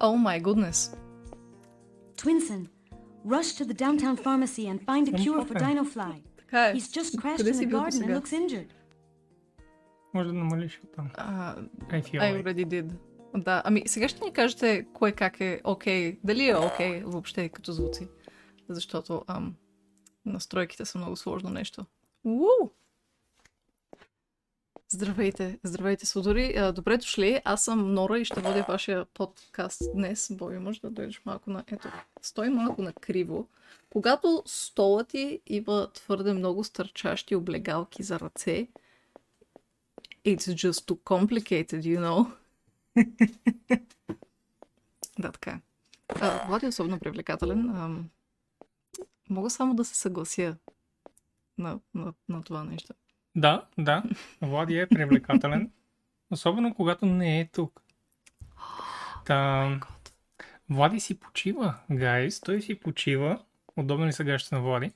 Oh my goodness. Twinson, rush to the downtown pharmacy and find a cure for. Dinofly. Така е. He's just crashed in the garden and looks injured. Може да намалиш от там. А, I I already did. Да, ами сега ще ни кажете кое как е окей. Okay. Дали е окей okay, въобще като звуци. Защото ам, настройките са много сложно нещо. Уу! Здравейте, здравейте, Содори. А, Добре дошли. Аз съм Нора и ще водя вашия подкаст днес. Бой, може да дойдеш малко на... Ето, стой малко на криво. Когато столът ти има твърде много стърчащи облегалки за ръце, it's just too complicated, you know. да, така е. А, Влади е особено привлекателен. Ам, мога само да се съглася на, на, на това нещо. Да, да. Влади е привлекателен. Особено когато не е тук. Та, Влади си почива, гайс. Той си почива. Удобно ли са гащите на Влади?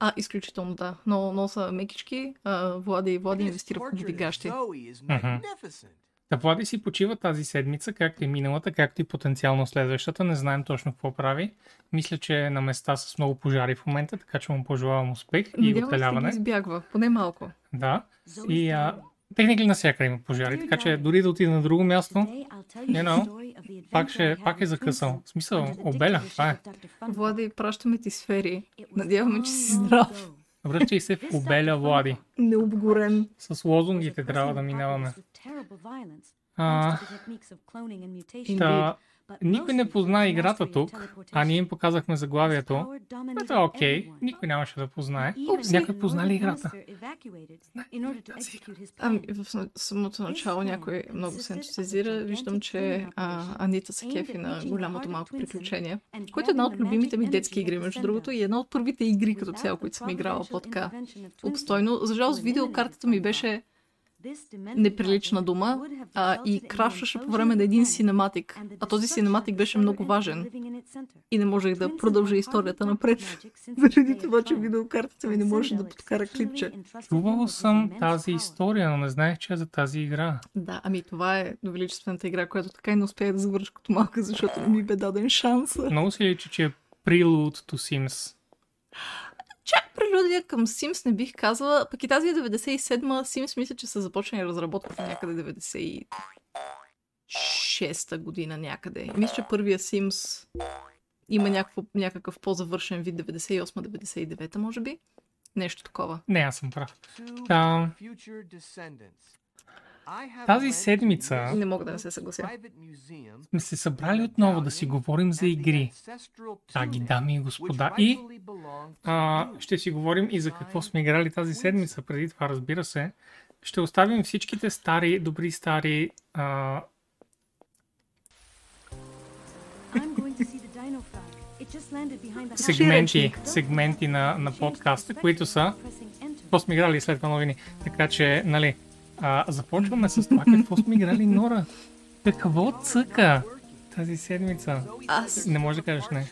А, изключително да. Но, но са мекички. А, Влади, Влади инвестира в хубави гащи. Magnificent. Та Влади си почива тази седмица, както и миналата, както и потенциално следващата. Не знаем точно какво прави. Мисля, че е на места с много пожари в момента, така че му пожелавам успех и Надявам се да оцеляване. ги избягва. Поне малко. Да. И а, down. техники навсякъде има пожари, така че дори да отида на друго място, you know, пак ще- пак е закъсал. В смисъл, обеля, това е. Влади, пращаме ти сфери. Надяваме, че си здрав. Връщай се в обеля Влади. Необгорен. С лозунгите трябва да минаваме. А, Та, никой не позна играта тук, а ние им показахме заглавието. което е окей, никой нямаше да познае. Упс, някой позна ли играта? Ами, в на- самото начало някой много се ентусизира. Виждам, че а, Анита се кефи на голямото малко приключение, което е една от любимите ми детски игри, между другото, и една от първите игри като цяло, които съм играла по-така обстойно. За жалост, видеокартата ми беше неприлична дума а, и крашваше по време на един синематик. А този синематик беше много важен и не можех да продължа историята напред. Заради това, че видеокартата ми не можеше да подкара клипче. Чувал съм тази история, но не знаех, че е за тази игра. Да, ами това е величествената игра, която така и не успея да завърша като малка, защото не ми бе даден шанс. Много се личи, че е Prelude to Sims. Чак прелюдия към Sims не бих казала, пък и тази е 97-ма, Sims мисля, че са започнали разработката някъде 96-та година някъде. И мисля, че първия Sims има някакво, някакъв по-завършен вид 98-99 може би. Нещо такова. Не, аз съм прав. To тази седмица Не мога да не се съглася. сме се събрали отново да си говорим за игри. Драги дами и господа. И а, ще си говорим и за какво сме играли тази седмица. Преди това, разбира се, ще оставим всичките стари, добри стари а, сегменти, сегменти на, на подкаста, които са какво сме играли след това новини. Така че, нали, а, започваме с това какво сме играли, Нора. Какво цъка тази седмица? Аз Не може да кажеш не.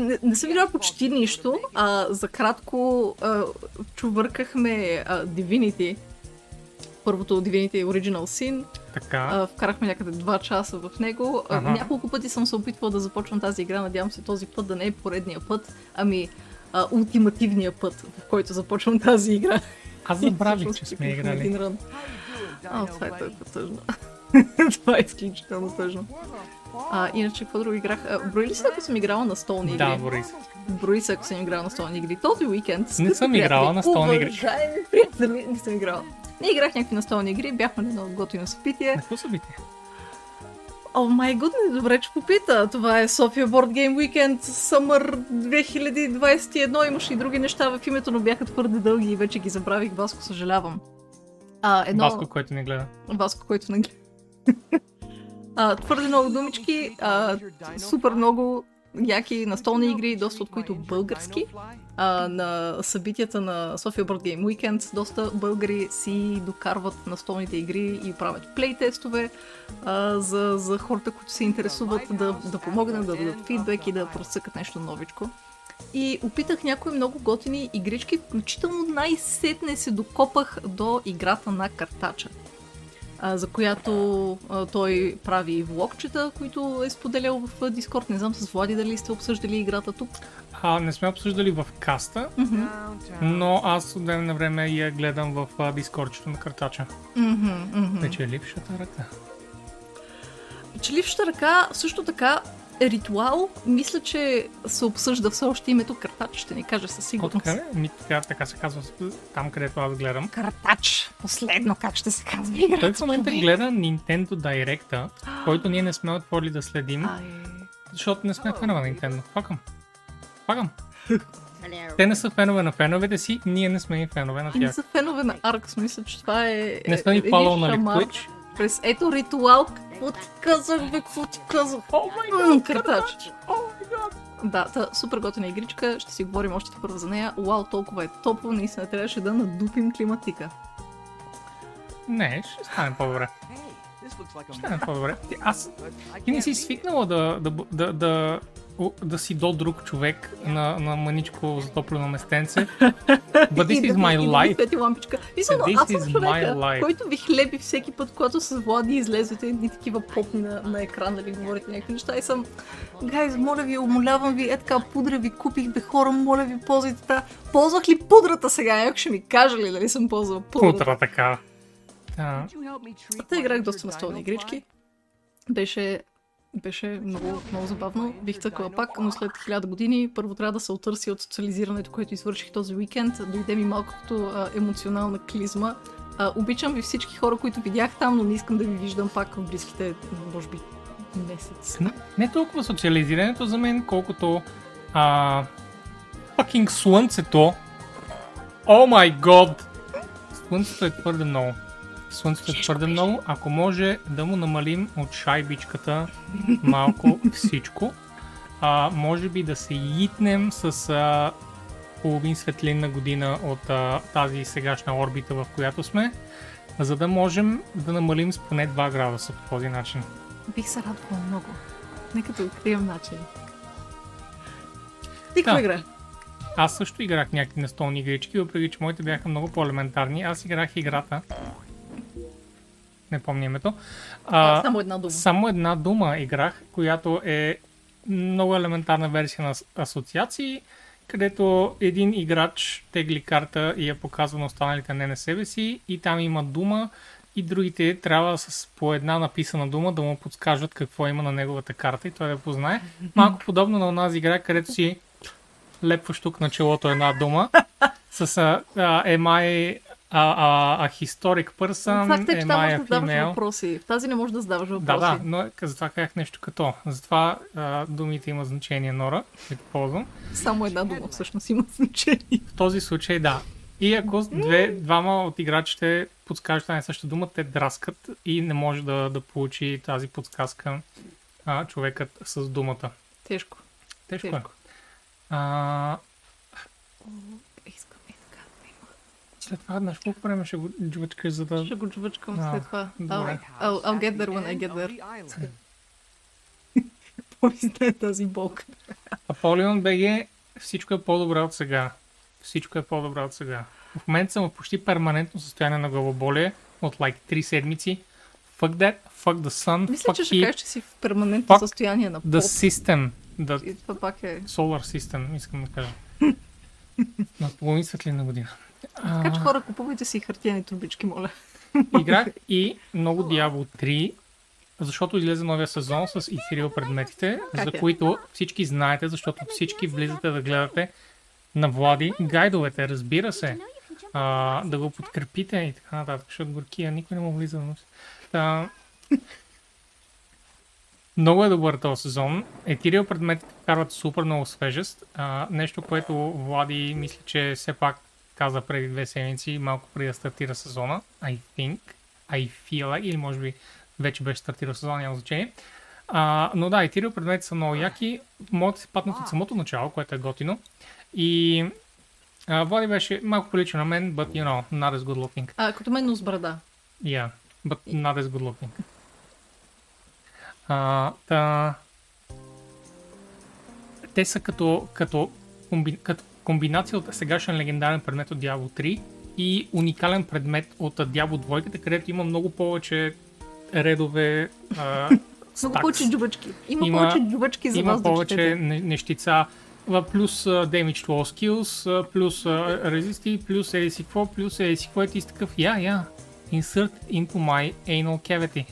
не, не съм играла почти нищо. А, за кратко а, чувъркахме а, Divinity. Първото Divinity Original Sin. Така. А, вкарахме някъде 2 часа в него. Ага. Няколко пъти съм се опитвала да започвам тази игра. Надявам се този път да не е поредния път, ами а, ултимативния път, в който започвам тази игра. Аз забравих, че сме играли. А, това е толкова тъжно. това е изключително тъжно. А, иначе, какво друго играх? А, брои ли се, ако съм играла на столни игри? Да, Борис. Брои се, ако съм играла на столни игри. Този уикенд, Не съм приятели, играла на столни игри. Уважаеми приятели, не съм играла. Не играх някакви настолни игри, бяхме на едно готино събитие. Какво събитие? О май гуднес, добре, че попита. Това е София Board Game Weekend Summer 2021. Имаше и други неща в името, но бяха твърде дълги и вече ги забравих. Васко, съжалявам. А, едно... Васко, който не гледа. Васко, който не гледа. а, твърде много думички, а, супер много яки настолни игри, доста от които български. А, на събитията на София Board Game Weekend доста българи си докарват настолните игри и правят плейтестове за, за хората, които се интересуват да, да помогнат, да дадат фидбек и да просъкат нещо новичко. И опитах някои много готини игрички, включително най-сетне се докопах до играта на картача. А, за която а, той прави влогчета, които е споделял в Дискорд. Не знам с Влади дали сте обсъждали играта тук. А, не сме обсъждали в каста, но аз от време на време я гледам в дискордчето на картача. Мгм, мгм. Печелившата ръка. Печелившата ръка също така е ритуал. Мисля, че се обсъжда все още името Картач, ще ни каже със О, сигурност. така ли? Ми, така, така се казва там, където аз гледам. Картач. Последно как ще се казва играта. Той в момента гледа Nintendo Direct, който ние не сме отворили да следим, Ай, защото не сме фенове на Nintendo. Факъм. Факъм. Те не са фенове на феновете си, ние не сме и фенове на и не тях. са фенове на Аркс, мисля, че това е... Не сме един фалал на. Twitch. През ето ритуал. Какво ти казах, бе, какво ти казах? О май гад, Картач. Да, та, супер готина игричка, ще си говорим още първо за нея. Уау, толкова е топло, наистина трябваше да надупим климатика. Не, ще стане по-добре. Ще стане по-добре. Аз, ти не си свикнала да, да, да, да, о, да си до друг човек на, на маничко затоплено местенце. But this И is my ви- и ви life. свети лампичка. Мисля, но аз съм човека, който ви хлеби всеки път, когато с Влади излезете и такива попни на, на екран, дали говорите някакви неща и съм Гайз, моля ви, умолявам ви, е така пудра ви купих, бе хора, моля ви, ползвайте та. Ползвах ли пудрата сега? Някой ще ми каже ли дали съм ползвал пудрата? Утра така. Да. Та играх доста настолни игрички. Беше, беше много, много забавно. Бих цъкала пак, но след хиляда години първо трябва да се отърси от социализирането, което извърших този уикенд. Дойде ми малкото а, емоционална клизма. А, обичам ви всички хора, които видях там, но не искам да ви виждам пак в близките, може би, месец. Не, не толкова социализирането за мен, колкото а, fucking слънцето. О май год! Слънцето е твърде много. Слънцето е твърде много. Ако може да му намалим от шайбичката малко всичко, а, може би да се йитнем с а, половин светлинна година от а, тази сегашна орбита, в която сме, за да можем да намалим с поне 2 градуса по този начин. Бих се радвала много. Нека да открием начин. Ти какво Да. игра? Аз също играх някакви настолни игрички, въпреки че моите бяха много по-елементарни. Аз играх играта. Не помня името. А, Само една дума. само една дума играх, която е много елементарна версия на ас- асоциации, където един играч тегли карта и я показва на останалите не на себе си и там има дума и другите трябва с по една написана дума да му подскажат какво има на неговата карта и той да познае. Малко подобно на онази игра, където си лепваш тук на челото една дума с а, а, am I a, a, a historic person, Факт е, че am там можеш да задаваш female? въпроси. В тази не можеш да задаваш Да, въпроси. да, но затова казах нещо като. Затова а, думите има значение, Нора, които ползвам. Само една дума всъщност има значение. В този случай да. И ако две, двама от играчите подскажат една и съща дума, те драскат и не може да, да получи тази подсказка а, човекът с думата. Тежко. Тежко, е. Тежко. А, Искам и така да има. След това, знаеш колко време ще го джвачкаш, за да... Ще го джвъчкам А, след това. добре. I'll, I'll, I'll get there when I get there. the. Помисля тази болка. Аполион БГ, всичко е по-добре от сега. Всичко е по-добре от сега. В момента съм в почти перманентно състояние на главоболие от like 3 седмици. Fuck that, fuck the sun, Мисля, fuck че ще кажеш, че си в перманентно Fuck състояние на the поп. system, the И това пак е... solar system, искам да кажа. на половин светлина година. Така че хора, купувайте си хартияни турбички, моля. Играх и много Diablo 3, защото излезе новия сезон с Ethereal предметите, Как за е? които всички знаете, защото всички влизате да гледате на Влади гайдовете, разбира се. А, да го подкрепите и така нататък, защото горкия никой не му влиза носи. Та... Много е добър този сезон. Ethereal предметите вкарват супер много свежест. А, нещо, което Влади мисля, че все пак каза преди две седмици, малко преди да стартира сезона. I think, I feel like, или може би вече беше стартирал сезон, няма значение. А, но да, Ethereal предмети са много яки. Могат да се паднат от самото начало, което е готино. И а, Влади беше малко прилича на мен, but you know, not as good looking. А, като мен, но с брада. Yeah, but not as good looking. А, та... Те са като, като, комби, като комбинация от сегашен легендарен предмет от Diablo 3 и уникален предмет от Diablo 2, където има много повече редове а, Много повече джувачки. Има, Има- повече джувачки за Има повече не- нещица, плюс а, Damage to All Skills, плюс а, Resist, плюс си какво, плюс си какво и ти си такъв, я, я, insert into my anal cavity.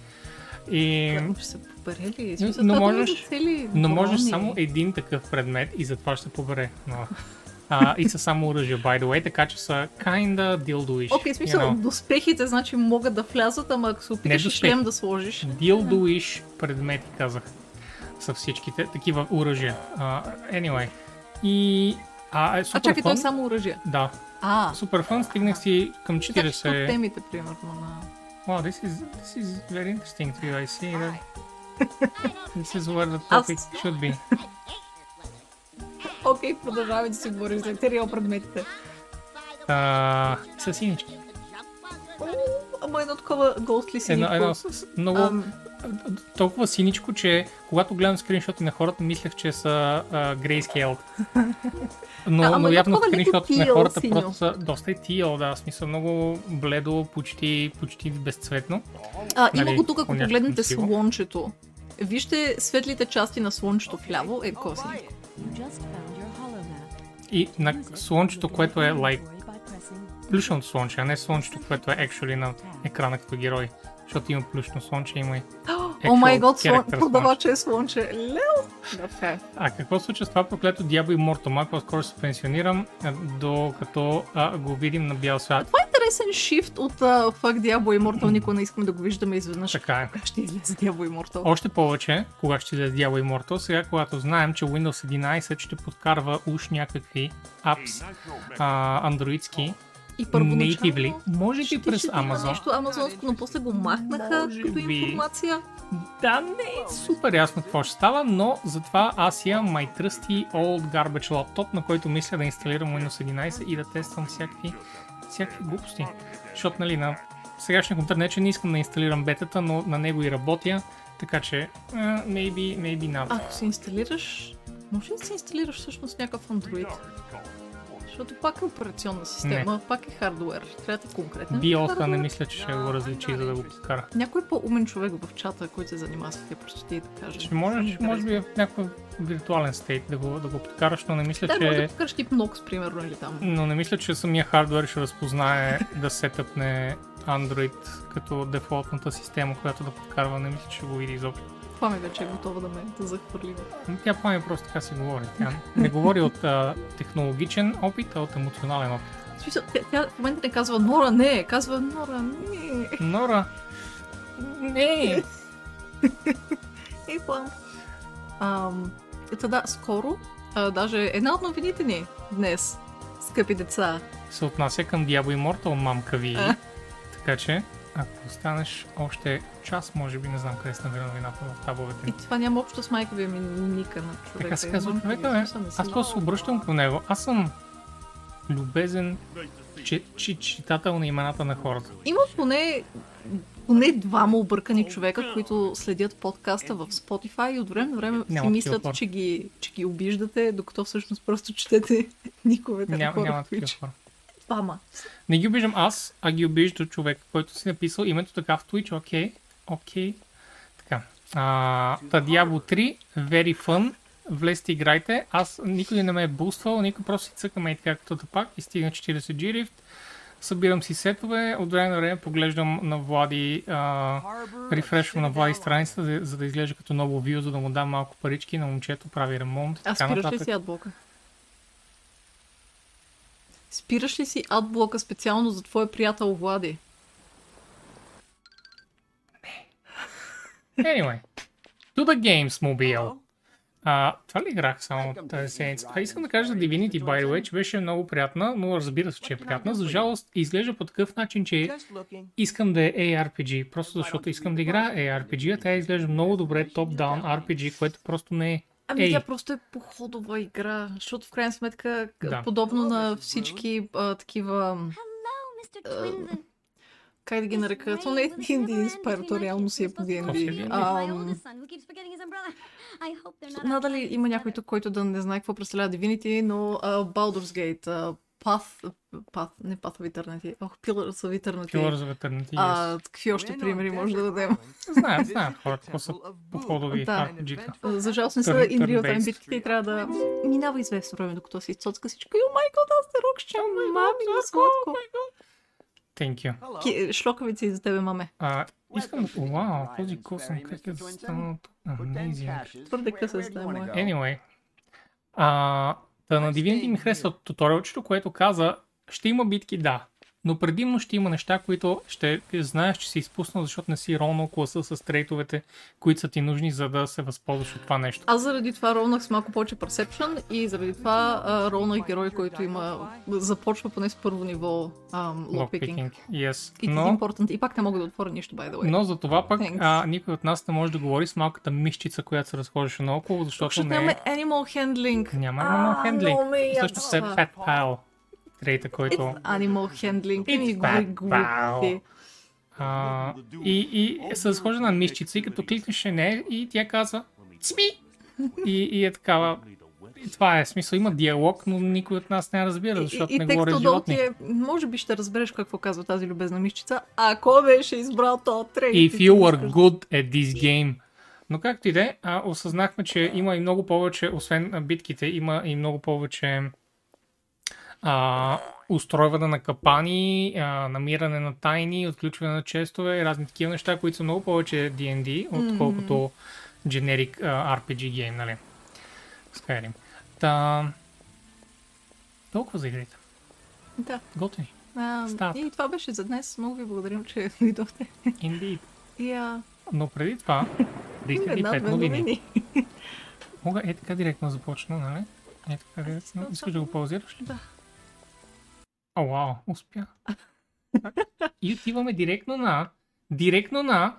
И... Ще се побере ли? Но можеш- Но можеш само един такъв предмет и затова ще побере. Но, а, и са само оръжия, by the way, така че са kinda dildoish. Окей, в смисъл, you know. доспехите значи могат да влязат, ама ако се опиташ шлем да сложиш. Dildoish предмети, казах. Са всичките такива оръжия. Uh, anyway. И... А, е супер А чакай, фън. е само оръжие. Да. А, Супер фън, стигнах си към значи от 40... темите, примерно, на... Wow, this is, this is very interesting to you, I see that. This is where the Аз- topic should be. Окей, продължаваме да си говорим за материал предметите. Uh, са синички. Ама едно такова ghostly синичко. Едно, едно много... Ам, толкова синичко, че когато гледам скриншоти на хората, мислех, че са grayscale. Но, А, но явно такова леко скриншоти на хората синьо. просто са доста и тиъл, да, смисъл много бледо, почти, почти безцветно. а, има нали, го тук, ако погледнете слънчето. Вижте светлите части на слънчето вляво, е такова синичко. И на слънчето, което е like плюшното слънче, а не слънчето, което е actually на екрана като герой. Защото има плюшно слънче, има и... О май год, продавача е слънче. Лел! Да, така е. А какво се случва с това проклето Diablo Immortal? Малко по-скоро се пенсионирам, докато а, го видим на бял свят. Това интересен шифт от uh, Fuck Diablo Immortal. Никога не искаме да го виждаме изведнъж. Така е. Кога ще излезе Diablo Immortal? Още повече, кога ще излезе Diablo Immortal, сега когато знаем, че Windows 11 ще подкарва уж някакви апс а, андроидски, И natively, може би през Amazon. нещо амазонско, но после го махнаха Може като би. информация. Да, не е супер ясно какво ще става, но затова аз имам my trusty old garbage laptop, на който мисля да инсталирам Windows 11 и да тествам всякакви, всякакви глупости. Защото, нали, на сегашния компютър не, че не искам да инсталирам бетата, но на него и работя, така че, uh, maybe, maybe not. Ако се инсталираш, може ли да се инсталираш всъщност някакъв Android? Защото пак е операционна система, пак е хардуер. Трябва да е конкретен BIOS не мисля, че ще го различи, за да го подкара. Някой по-умен човек в чата, който се занимава с тези простоти да каже. Ще можеш, може би в някакъв виртуален стейт да го, да го подкараш, но не мисля, Да, може да че... покажеш тип Nox, примерно, или там. Но не мисля, че самия хардвер ще разпознае да сетъпне Android като дефолтната система, която да подкарва. Не мисля, че ще го види изобщо. Ми вече е готова да ме да захвърли. Но Тя пами просто така си говори. Тя не говори от а, технологичен опит, а от емоционален опит. Смисъл, тя, тя в момента не казва Нора, не, казва Нора, не. Нора, не! Ей, план. Ам, ето да, скоро, а, даже една от новините ни днес, скъпи деца, Се отнася към Diablo Immortal, мамка ви. Така че, ако останеш още час, може би, не знам къде се намира новината в табовете. и това няма общо с майковия ми ника на човека. Така се казва човека, бе. Аз просто се обръщам към него. Аз съм любезен че, че, читател на имената на хората. Има поне, поне двама объркани човека, които следят подкаста в Spotify и от време на време си Няма мислят, че ги, че ги обиждате, докато всъщност просто четете никовете на Няма, хора. няма които- такива хора. Двама. Не ги обиждам аз, а ги обижда човек, който си написал името така в Twitch. Окей, окей. Така. А, та Diablo 3, very fun. Влезте, играйте. Аз никой не ме е буствал, никой просто си цъкаме и така като пак и стигна 40 G-Rift. Събирам си сетове, от време на време поглеждам на Влади, а, рефрешвам на Влади страницата, за, за да изглежда като ново вю, за да му дам малко парички на момчето, прави ремонт и А така спираш ли си адблока? Спираш ли си адблока специално за твоя приятел Влади? Anyway, to the games mobile. А, това ли играх само тази седмица? А искам да кажа за Divinity, by the way, че беше много приятна, но разбира се, че е приятна. За жалост, изглежда по такъв начин, че искам да е ARPG, просто защото искам да играя ARPG, а тя изглежда много добре top-down RPG, което просто не е Ами Ей. тя просто е походова игра, защото в крайна сметка, Да. подобно на всички а, такива, как да ги нарека, то не е D&D Inspire, реално си е по D&D. Надали има някой тук, който да не знае какво представлява Divinity, но а, Baldur's Gate, а, Path, Path, не Path of Eternity, ох, Pillars of Eternity. Pillars of Eternity. А, какви още примери може да дадем? Знаят, знаят хората, какво са походови Да. RPG-та. За жалост не са Turn- in real time turn-based. битките и трябва да минава известно време, докато си изцоцка всичко. Йо, майко, да сте рокще, мами, сладко. Thank you. Шлокавици за тебе, маме. А, искам... Вау, този косъм как е станал amazing. Твърде къса за да мое. Anyway. А, та на Divinity ми харесва туториалчето, което каза, ще има битки, да. Но предимно ще има неща, които ще знаеш, че си изпуснал, защото не си ролнал класа с трейтовете, които са ти нужни, за да се възползваш от това нещо. Аз заради това ролнах с малко повече Perception и заради това а, герой, който има започва поне с първо ниво. Lockpicking. Yes. И Но, important. И пак не мога да отворя нищо, by the way. но за това пък Thanks. а, никой от нас не може да говори с малката мишчица, която се разхождаше наоколо, защото Защото не е... нямаме animal handling. Няма animal handling. ме Също е ядосва. Pet Pal. Трейта, който... It's animal handling. It's Не bad, говори глупости. А, и, и се разхожда на мишчица и като кликнеш не и тя казва Цми! И, и е такава. И това е смисъл. Има диалог, но никой от нас не разбира, защото и, не и говори долу ти животни. е, може би ще разбереш какво казва тази любезна мишчица, ако беше избрал то трейд. If you are good at this game. Но както и да е, осъзнахме, че има и много повече, освен битките, има и много повече а, устройване на капани, а, намиране на тайни, отключване на честове и разни такива неща, които са много повече D&D, отколкото generic а, RPG гейм, нали? Skyrim. Та... Толкова за игрите. Да. Готини. А, и това беше за днес. Много ви благодарим, че дойдохте. Indeed. А, Но преди това, една-две 35 новини. новини. Мога е така директно започна, нали? Е така директно. Искаш да го паузираш ли? Да. О, вау, успя. И отиваме директно на... Директно на...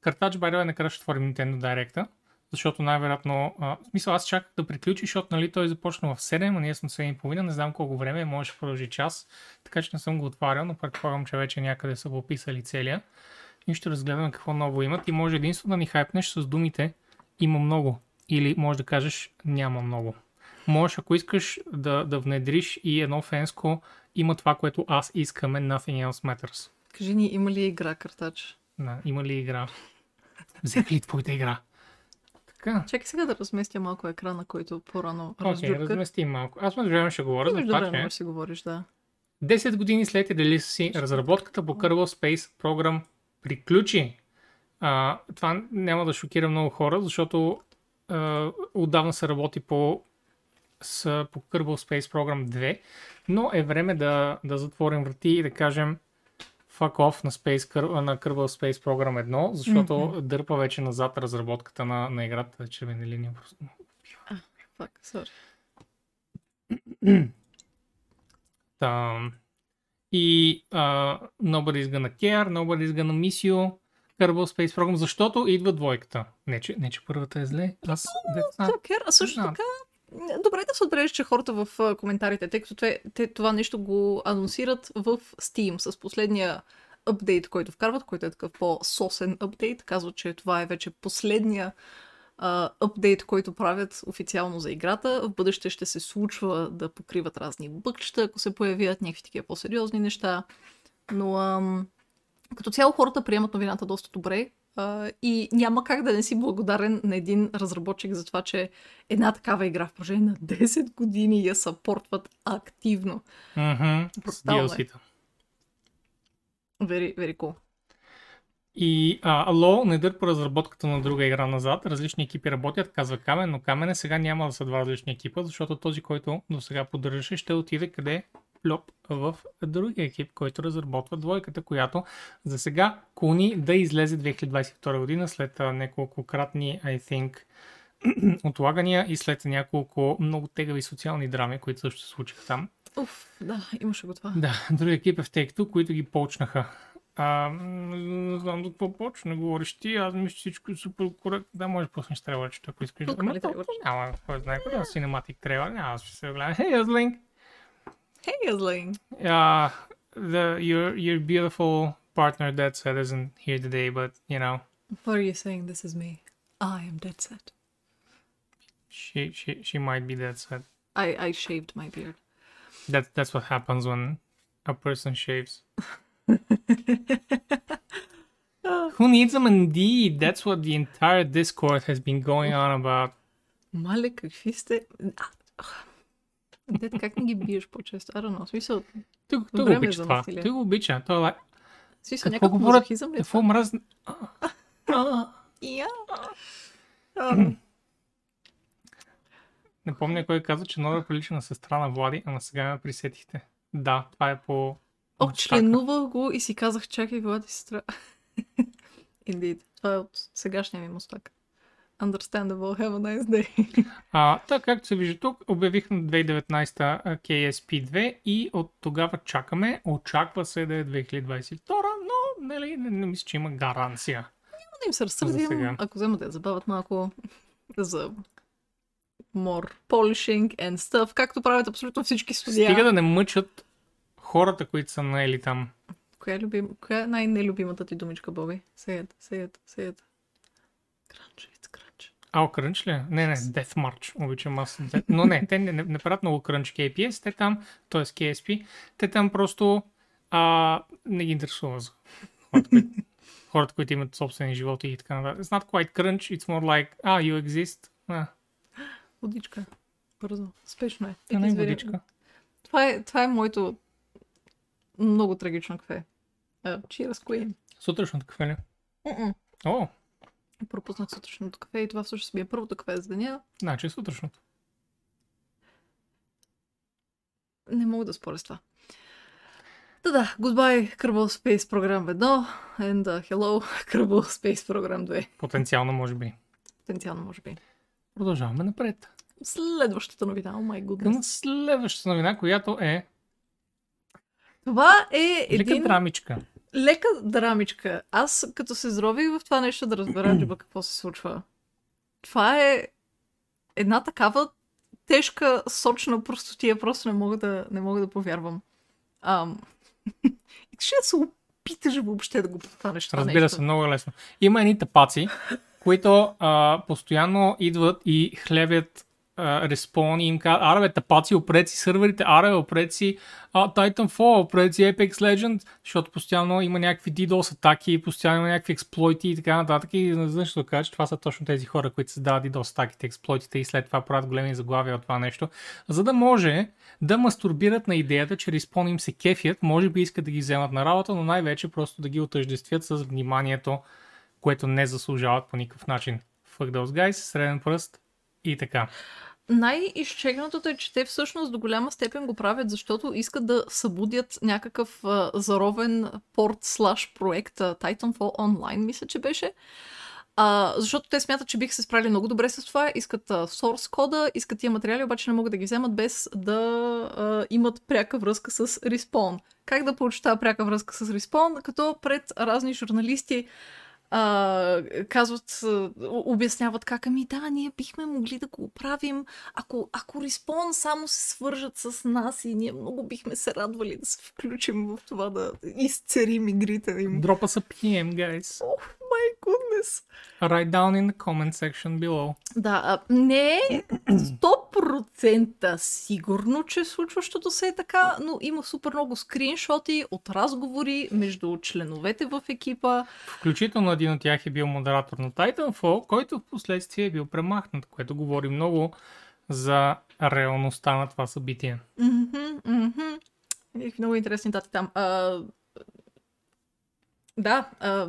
Картач Байреве накрая ще отворим Nintendo Direct, защото най-вероятно... В смисъл, аз чаках да приключи, защото нали, той започна в 7, а ние сме 7.30, не знам колко време, може да продължи час, така че не съм го отварял, но предполагам, че вече някъде са го описали целия. И ще разгледаме какво ново имат и може единствено да ни хайпнеш с думите има много. Или може да кажеш няма много. Можеш, ако искаш да, да внедриш и едно фенско има това, което аз искаме, nothing else matters. Кажи ни, има ли игра картач? Да, има ли игра? Взеха ли твоята игра? Така. Чакай сега да разместя малко екрана, който по-рано Окей, разджурках. разместим малко. Аз между ще говоря за това, че си говориш, да. 10 години след релиза си, разработката по Kerbal Space Program приключи. А, това няма да шокира много хора, защото а, отдавна се работи по, с, по Kerbal Space Program 2, но е време да, да затворим врати и да кажем fuck off на, Space, на Kerbal Space Program 1, защото mm-hmm. дърпа вече назад разработката на, на играта червена линия. Просто. Fuck, sorry. Та, и uh, Nobody's Gonna Care, Nobody's Gonna Miss You, Kerbal Space Program, защото идва двойката. Не, че, не, че първата е зле. Аз деца. Токер, а също Да. така, добре да се отбележи, че хората в коментарите, тъй като те, те това нещо го анонсират в Steam с последния апдейт, който вкарват, който е такъв по-сосен апдейт, казват, че това е вече последния а, апдейт, който правят официално за играта. В бъдеще ще се случва да покриват разни бъкчета, ако се появят някакви такива по-сериозни неща. Но ам, като цяло хората приемат новината доста добре и няма как да не си благодарен на един разработчик за това, че една такава игра в продължение на 10 години я съпортват активно. С Брутално е. Very, very cool. И а, Ало не дърпа разработката на друга игра назад. Различни екипи работят, казва Камен, но Камене сега няма да са два различни екипа, защото този, който до сега поддържаше, ще отиде къде плюп в другия екип, който разработва двойката, която за сега клони да излезе 2022 година след неколкократни, I think, отлагания и след няколко много тегави социални драми, които също се случиха там. Уф, да, имаше го това. Да, други екип е в Take-Two, които ги почнаха. А, не знам за какво почна, говориш ти, аз мисля, че всичко е супер коректно. Да, може да пуснеш трейлърчето, ако искаш. Ама? Няма, кой знае, кой да синематик трейлър, няма, ще се гледа. Hey, Azling! Hey, Isling. Uh, the your your beautiful partner Dead Set isn't here today, but you know. What are you saying? This is me. I am Dead Set. She she she might be Dead Set. I I shaved my beard. That that's what happens when a person shaves. Who needs them indeed? That's what the entire Discord has been going on about. Malik, ah, Дед, как не ги биеш по-често? I don't know. Смисъл, той го Време обича това. Той го обича. Той е в смисъл какво някакъв говорят? мазохизъм ли е Какво. А, Не помня кой каза, че Нора прилича на сестра на Влади, ама сега ме присетихте. Да, това е по... О, членувах го и си казах, чакай, Влади сестра. Indeed. Това е от сегашния ми мустак. Understandable. Have a nice day. А, така както се вижда тук, обявих на 2019 а, KSP2 и от тогава чакаме. Очаква се да е 2022, но нали, не, не мисля, че има гаранция. да им се разсърдим, ако вземат да я забавят малко за more polishing and stuff, както правят абсолютно всички студия. Стига да не мъчат хората, които са наели там. Коя, е любим... Коя е най-нелюбимата ти думичка, Боби? Сеят, сеят, сеят. Кранч, Ау, крънч ли? Не, не, Death March. Обичам аз. Но не, те не, не, не правят много крънч KPS, те там, т.е. KSP, те там просто а, не ги интересува за хората, които, хората, които имат собствени животи и така нататък. It's not quite crunch, it's more like, ah, you exist. А, Водичка. Бързо. Спешно е. а не водичка. Това е, това е моето много трагично кафе. Uh, cheers, Queen. Сутрешното кафе ли? О, Пропуснах сутрешното кафе и това всъщност ми е първото кафе за деня. значи е сутрешното. Не мога да споря с това. Да, да. Goodbye, Kerbal Space Program 1 and uh, hello, Kerbal Space Program 2. Потенциално, може би. Потенциално, може би. Продължаваме напред. Следващата новина, oh my goodness. Към следващата новина, която е Това е лека един драмичка. Лека драмичка. Аз като се зрових в това нещо да разбера джиба какво се случва. Това е една такава тежка, сочна простотия. Просто не мога да, не мога да повярвам. Ам... Ще се опиташ въобще да го подхванеш това Разбира нещо. се, много е лесно. Има едни тапаци, които а, постоянно идват и хлебят респон и им казват, аре тапаци, опред си сървърите, аре бе, си а, Titanfall, опред си Apex Legends, защото постоянно има някакви DDoS атаки, постоянно има някакви експлойти и така нататък. И знаеш да кажа, че това са точно тези хора, които създават DDoS атаките, експлойтите и след това правят големи заглавия от това нещо, за да може да мастурбират на идеята, че респон им се кефят, може би искат да ги вземат на работа, но най-вече просто да ги отъждествят с вниманието, което не заслужават по никакъв начин. Fuck those guys, среден пръст и така. Най-изчегнатото е, че те всъщност до голяма степен го правят, защото искат да събудят някакъв а, заровен порт слаш проект Titanfall Online, мисля, че беше. А, защото те смятат, че биха се справили много добре с това, искат а, source кода, искат тия материали, обаче не могат да ги вземат без да а, имат пряка връзка с Respawn. Как да получат тази пряка връзка с Respawn? Като пред разни журналисти а, казват, обясняват как, ами да, ние бихме могли да го оправим, ако, ако Respawn само се свържат с нас и ние много бихме се радвали да се включим в това да изцерим игрите им. Дропа са PM, guys. Ох, my goodness. Write down in the comment section below. Да, а, не е 100% сигурно, че случващото се е така, но има супер много скриншоти от разговори между членовете в екипа. Включително един от тях е бил модератор на Titanfall, който в последствие е бил премахнат, което говори много за реалността на това събитие. Мгм. Някакви много интересни дати там. А, да, а,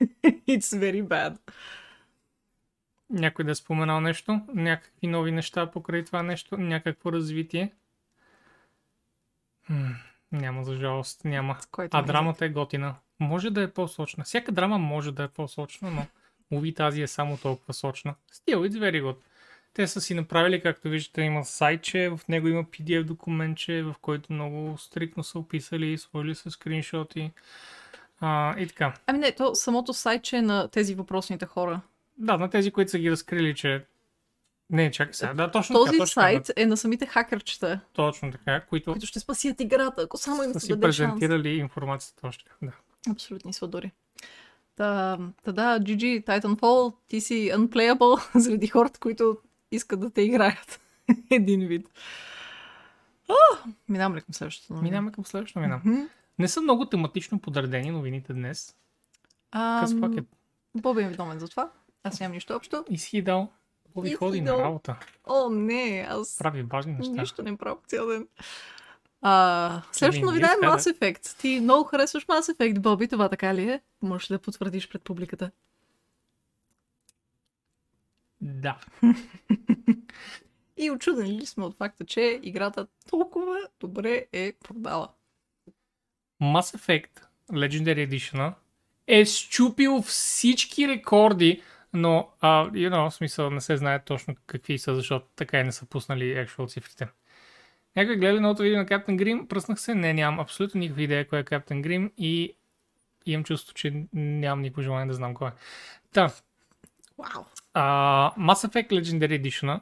it's very bad. Някой да е споменал нещо? Някакви нови неща покрай това нещо? Някакво развитие? М, няма за жалост, няма. А драмата е готина. Може да е по-сочна. Всяка драма може да е по-сочна, но уви тази е само толкова сочна. Still, it's very good. Те са си направили, както виждате, има сайтче, в него има PDF документче, в който много стрикно са описали, сложили са скриншоти. А, и така. Ами не, то самото сайтче е на тези въпросните хора. Да, на тези, които са ги разкрили, че... Не, чакай сега. Да, точно Този така, точно сайт така. е на самите хакерчета, Точно така, които които ще спасят играта, ако само им са се си шанс. презентирали информацията още. Да. Абсолютни свадори. Та, та да, GG, Titanfall, ти си unplayable заради хората, които искат да те играят. Един вид. Минаваме ли към следващото? Минаваме към следващото новина. Мгм. Не са много тематично подредени новините днес. Ам, Къс пакет. Боби е виновен за това. Аз нямам нищо общо. Изхидал. Боби ходи на Изхидал. работа. О, не, аз Прави важни неща. нищо не правя цял ден. А, следващото Ами, новина е Mass Effect. Ти много харесваш Mass Effect, Боби, това така ли е? Можеш ли да потвърдиш пред публиката? Да. И очудени ли сме от факта, че играта толкова добре е продала? Mass Effect Legendary Edition е щупил всички рекорди, но, uh, you know, в смисъл не се знае точно какви са, защото така и не са пуснали actual цифрите. Някой гледа новото видео на Captain Grim? Пръснах се, не, нямам абсолютно никаква идея кой е Captain Grim и имам чувство, че нямам никакво желание да знам кой е. Та, Вау! а, Mass Effect Legendary Edition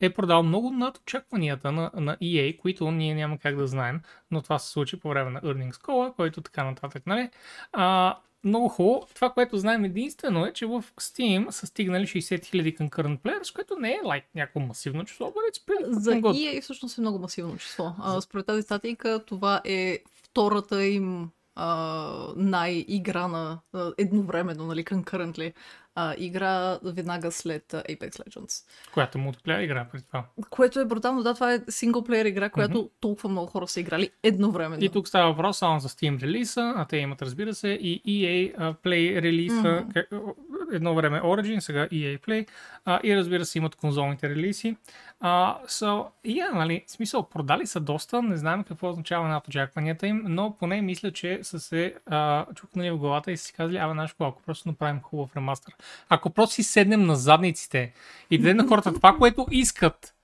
е продал много над очакванията на, на EA, които ние няма как да знаем, но това се случи по време на Earnings Call, който така нататък, нали? А, много хубаво. Това, което знаем единствено е, че в Steam са стигнали 60 000 concurrent players, което не е like, някакво масивно число, but it's За good. EA всъщност е много масивно число. А, според тази статийка това е втората им а, най-играна а, едновременно, нали, concurrently, а, игра веднага след Apex Legends. Която мултиплеер игра при това. Което е брутално, да, това е синглплеер игра, която mm-hmm. толкова много хора са играли едновременно. И тук става въпрос само за Steam релиза, а те имат, разбира се, и EA а, Play релиза, mm-hmm. едно време Origin, сега EA Play, а, и разбира се имат конзолните релизи. А, so, yeah, нали, смисъл, продали са доста, не знаем какво означава над очакванията им, но поне мисля, че са се а, чукнали в главата и са си казали, абе, какво, ако просто направим хубав ремастър. Ако просто си седнем на задниците и дадем на хората това, което искат,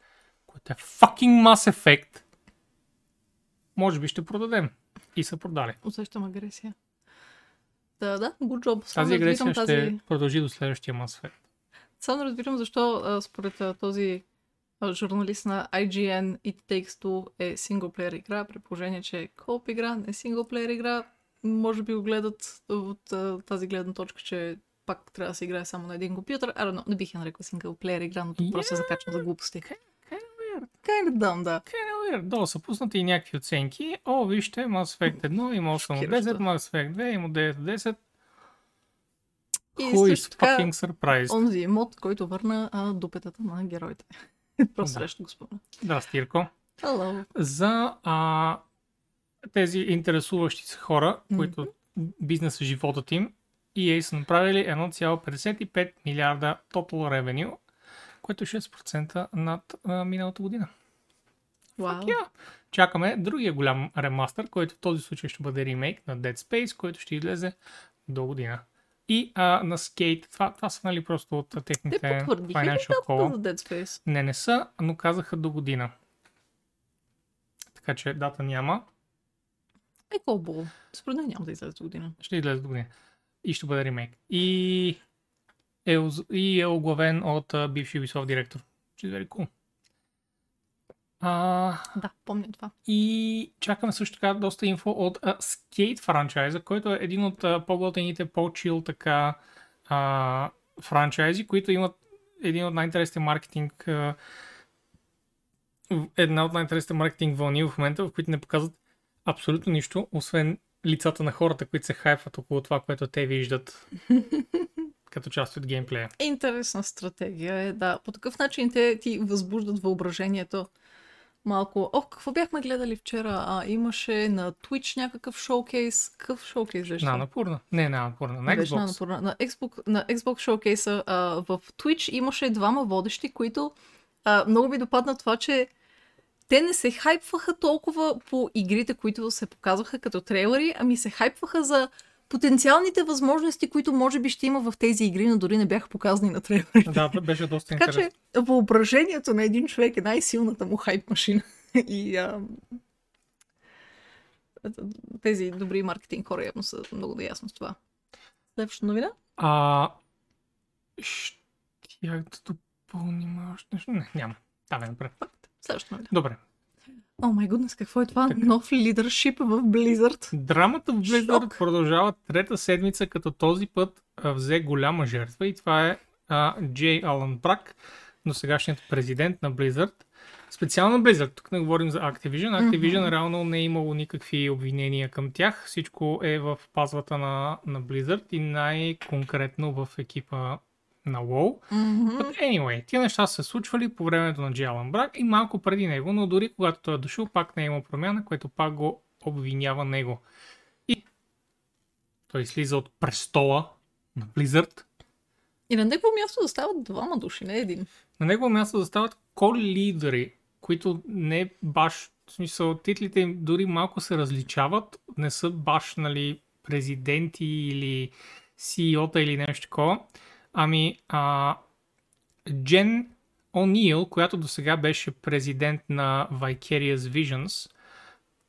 което е fucking Mass Effect, може би ще продадем. И са продали. Усещам агресия. Да, да, good job. Тази агресия ще продължи до следващия Mass Effect. Само разбирам защо според този журналист на IGN It Takes Two е синглплеер игра, при положение, че е коп игра, не синглплеер игра. Може би го гледат от тази гледна точка, че пак трябва да се играе само на един компютър. I don't know, не бих я нарекла синглплеер игра, но тук просто се закачвам за глупости. Kind of dumb, да. Kind of weird. Долу са пуснати и някакви оценки. О, вижте, Mass Effect 1 има 8 от 10, Шокиращо. Mass Effect 2 има 9 от 10. И Who is fucking surprised? онзи мод, който върна а, дупетата на героите. Просто Да. срещу го спомня. Здрасти, Ирко. Hello. За а, тези интересуващи се хора, които бизнес е животът им, EA са направили 1,55 милиарда total revenue, което е 6% над а, миналата година. Yeah. Чакаме другия голям ремастър, който в този случай ще бъде ремейк на Dead Space, който ще излезе до година. И а, на Skate, това, това са нали просто от Те техните ли financial call. Dead Space? Не, не са, но казаха до година. Така че дата няма. Е, хубаво. Според мен няма да излезе до година. Ще излезе до година. И ще бъде ремейк. И е, и е оглавен от а, бивши Ubisoft директор. Ще е cool. А, Да, помня това. И чакаме също така доста инфо от а, Skate франчайза, който е един от а, по-готените, по-чил така а, франчайзи, които имат един от най-интересните маркетинг а, една от най-интересните маркетинг вълни в момента, в които не показват абсолютно нищо, освен лицата на хората, които се хайфат около това, което те виждат като част от геймплея. Интересна стратегия е, да. По такъв начин те ти възбуждат въображението. Малко. О, какво бяхме гледали вчера? А, имаше на Twitch някакъв шоукейс. Какъв шоукейс беше? На напурна. Не, на напурна. На Беше на, Xbox. напорна- на Xbox, на Xbox шоукейса а, в Twitch имаше двама водещи, които а, много ми допадна това, че те не се хайпваха толкова по игрите, които се показваха като трейлери, ами се хайпваха за потенциалните възможности, които може би ще има в тези игри, но дори не бяха показани на трейлери. Да, беше доста Така интересно. че въображението на един човек е най-силната му хайп машина. И а, тези добри маркетинг хора явно са много наясно с това. Следващата новина? А, щях да допълним още нещо. Не, няма. Давай напред. Следващата новина. Добре. О май гуднес, какво е това? Нов лидершип в Blizzard. Драмата в Blizzard Шок. продължава трета седмица, като този път а, взе голяма жертва и това е а, Джей Алън Брак, досегашният президент на Blizzard. Специално Blizzard, тук не говорим за Activision. Activision mm-hmm. реално не е имало никакви обвинения към тях. Всичко е в пазвата на, на Blizzard и най-конкретно в екипа на WoW. Мгм. But anyway, тия неща са се случвали по времето на Джалан Брак и малко преди него, но дори когато той е дошъл, пак не е имал промяна, което пак го обвинява него. И той слиза от престола на Blizzard. И на негово място да стават двама души, не един. На негово място да стават кол-лидери, които не баш, в смисъл, титлите им дори малко се различават, не са баш, нали, президенти или CEO-та или нещо такова. Ами, а, Джен О'Нил, която до сега беше президент на Vicarious Visions,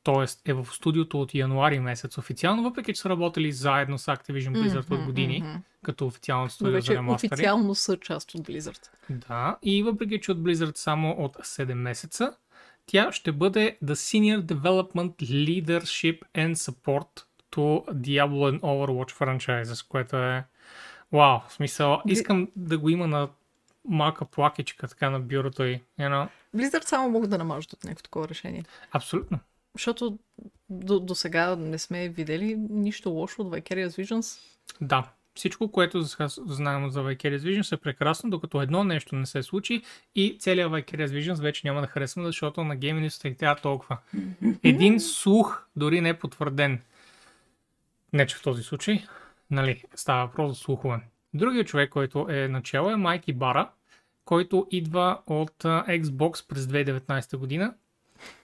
т.е. е в студиото от януари месец официално, въпреки че са работили заедно с Activision Blizzard от години, мгм. като официално Но студио за вече ремастери. официално са част от Blizzard. Да, и въпреки че от Blizzard само от 7 месеца, тя ще бъде The Senior Development Leadership and Support to Diablo and Overwatch franchises, което е вау, в смисъл, искам да го има на малка плакичка така на бюрото и, you know? Blizzard само могат да намажат от някакво такова решение. Абсолютно. Защото до, до сега не сме видели нищо лошо от Vicarious Visions. Да, всичко, което знаем за Vicarious Visions е прекрасно, докато едно нещо не се случи и целият Vicarious Visions вече няма да харесваме, защото на Game News тя толкова. Един слух, дори не потвърден. Не, че в този случай, нали, става въпрос за слухове. Другият човек, който е начало е Майки Бара, който идва от Xbox през 2019 година,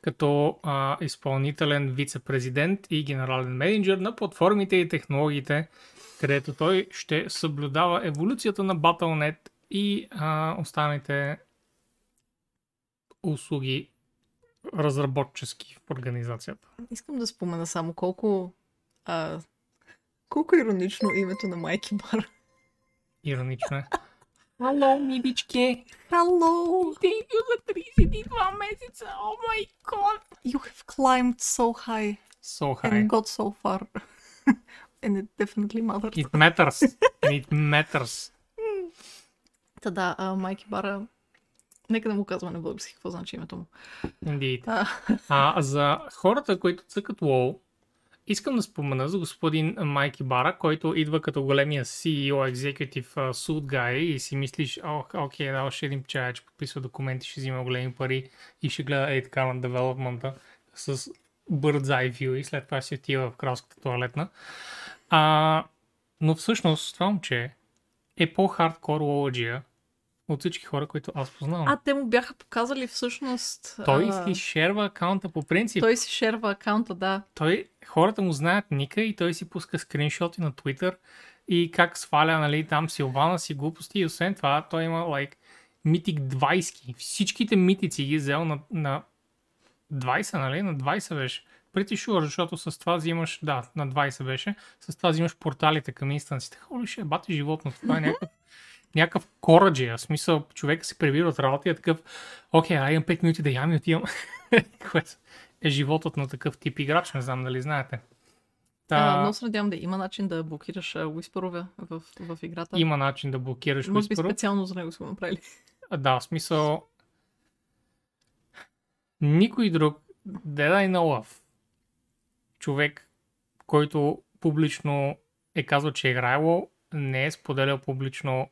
като а, изпълнителен вице-президент и генерален менеджер на платформите и технологиите, където той ще съблюдава еволюцията на Battle.net и а, останалите услуги разработчески в организацията. Искам да спомена само колко... А, колко иронично името на Майки Бар. Иронично е. Ало, миличке! Hello! Thank you за 32 месеца! О май год! You have climbed so high So and high. got so far. and it definitely matters. It matters. And it matters. Та да, Майки Бара... Нека да му казваме на български какво значи името му. Indeed. А, А за хората, които цъкат WoW, искам да спомена за господин Майки Бара, който идва като големия CEO, Executive Suit Guy и си мислиш, о, окей, да, още един чая, че подписва документи, ще взима големи пари и ще гледа ей така на девелопмента с bird's eye view и след това си отива в кралската туалетна. А, но всъщност това момче е по-хардкор лоджия от всички хора, които аз познавам. а, те му бяха показали всъщност... Той а, си шерва акаунта по принцип. той си шерва акаунта, да. той, хората му знаят ника и той си пуска скриншоти на Twitter и как сваля, нали, там Силвана си глупости и освен това той има, like, митик 20. Всичките митици ги е взел на, на 20, нали, на 20 беше. Pretty sure, защото с това взимаш, да, на 20 беше, с това взимаш порталите към инстансите. Холи ще бати животно, това е някакъв някакъв кораджия, в смисъл човека се прибира от работа и е такъв, окей, ай имам 5 минути да ям и отивам. Което е животът на такъв тип играч, не знам дали знаете. Та, А, много се надявам да има начин да блокираш а, уисперове в, в играта. има начин да блокираш Може би специално за него сме направили. А, Да, в смисъл никой друг that I know of човек, който публично е казал, че е играело, не е споделял публично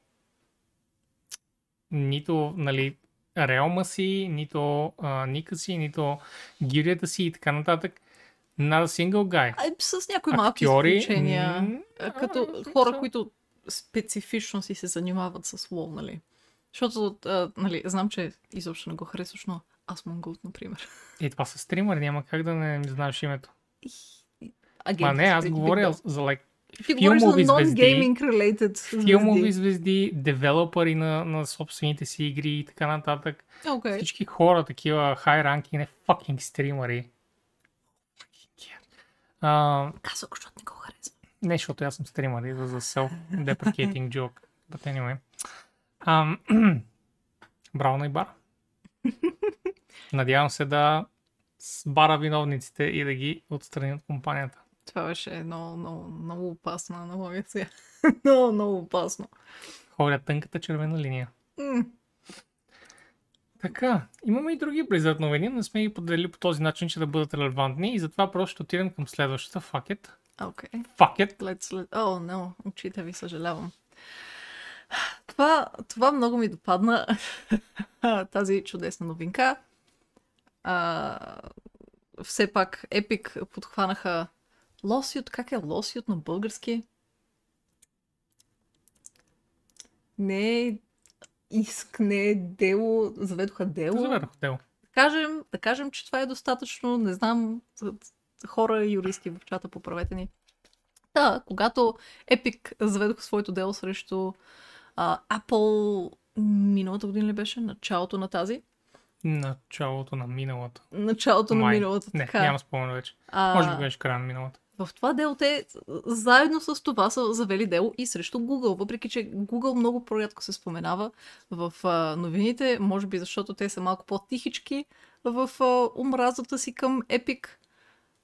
нито, нали, реалма си, нито а, ника си, нито гирията си и така нататък. Not a single guy. А, с някои малки Актьори, изключения. м, като хора, които специфично си се занимават с лол, нали? Защото, а, нали, знам, че изобщо не го харесваш, но аз Монгот, например. Е, това са стримери, няма как да не знаеш името. Again, Ма не, аз говоря за like, Ти говориш за филмови звезди, non-gaming related филмови звезди, девелопери на, на собствените си игри и така нататък. Окей. Всички хора, такива high ranking, не fucking стримери. Го, защото не го харесва. не, защото аз съм стример и за self-deprecating joke. But anyway. Ам, браво на Ибара. Надявам се да с бара виновниците и да ги отстрани от компанията. Това беше много, много, много опасна аналогия много, много опасно. Ходя тънката червена линия. М. Така, имаме и други Blizzard новини, но не сме ги поделили по този начин, че да бъдат релевантни и затова просто ще отидем към следващата. Fuck it. Окей. Fuck it. Let's let... Oh, no, очите ви, съжалявам. Това, това много ми допадна, тази чудесна новинка. А, все пак Epic подхванаха Лосиот, как е Лосиот на български? Не е иск, не е дело, заведоха дело. Заведох дело. Да кажем, да кажем, че това е достатъчно. Не знам, хора юристи в чата, поправете ни. Да, когато Epic заведоха своето дело срещу а, Apple миналата година ли беше? Началото на тази? Началото на миналата. Началото на Май. миналата. Не, така. няма спомен вече. А, Може би беше края на миналата. В това дело те заедно с това са завели дело и срещу Google, въпреки че Google много по-рядко се споменава в а, новините, може би защото те са малко по-тихички в а, омразата си към Epic.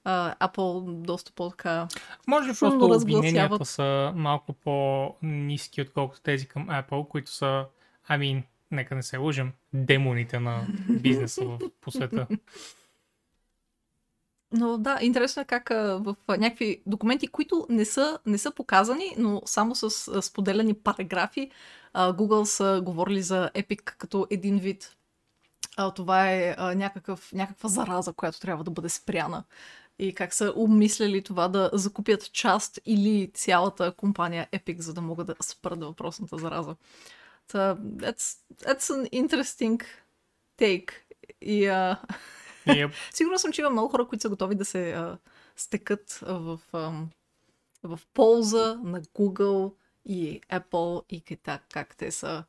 А, Apple доста по-така... Може би просто обвиненията са малко по-низки, отколкото тези към Apple, които са, ами, нека не се лъжем, демоните на бизнеса в, по света. Но да, интересно е как в някакви документи, които не са, не са показани, но само с а, споделени параграфи, Google са говорили за Epic като един вид. Това е някакъв, някаква зараза, която трябва да бъде спряна. И как са обмисляли това да закупят част или цялата компания Epic, за да могат да спрат въпросната зараза. Та, that's, that's an interesting take. И а, Yep. Сигурна съм, че има много хора, които са готови да се а, стекат а, в, ам, в полза на Google и Apple и как, как те са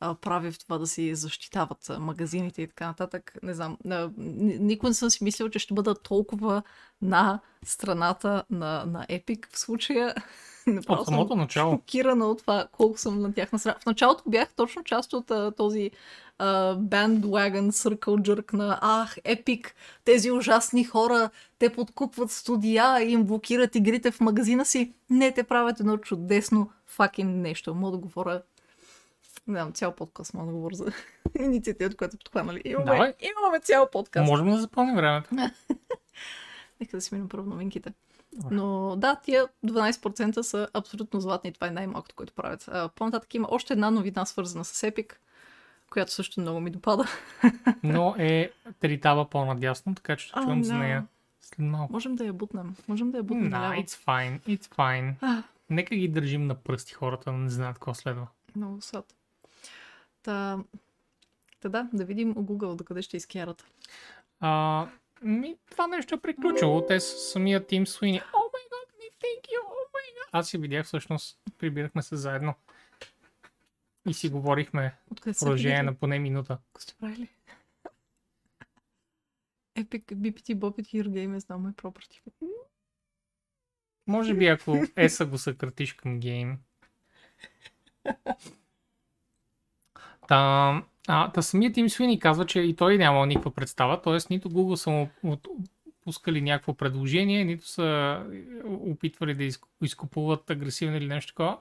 а, прави в това да си защитават магазините и така нататък. Не знам. А, ни- никога не съм си мислил, че ще бъда толкова на страната на, на Epic в случая. Направо От съм самото начало. шокирана от това колко съм на тяхна страна. В началото бях точно част от а, този а, bandwagon circle jerk на ах, епик, тези ужасни хора, те подкупват студия и им блокират игрите в магазина си. Не, те правят едно чудесно fucking нещо. Мога да говоря не знам, цял подкаст мога да говоря за инициативата, която подхванали. Имаме, Давай. имаме цял подкаст. Можем да запълним времето. Нека да си минем първо новинките. Но да, тия 12% са абсолютно златни. Това е най-малкото, което правят. А, По-нататък има още една новина, свързана с Epic, която също много ми допада. Но е три таба по-надясно, така че ще Oh, чувам за no. нея след малко. Можем да я бутнем. Можем да я бутнем. Nah, наляво. it's fine, it's fine. Нека ги държим на пръсти хората, да не знаят какво следва. много сад. Та, та да, да видим Google докъде ще изкарат. А, ми, това нещо е приключило. Те с самия Тим Суини. О май гад, ми thank you, о май гад. Аз я видях всъщност. Прибирахме се заедно. И си говорихме в са продължение на поне минута. Какво сте правили? Epic, BPT, Bopit, Your Game is now my property. Може би ако еса го съкратиш към гейм. Та, а, та самият Тим Суини казва, че и той нямал никаква представа, т.е. нито Google са му пускали някакво предложение, нито са опитвали да изк- изкупуват агресивно или нещо такова.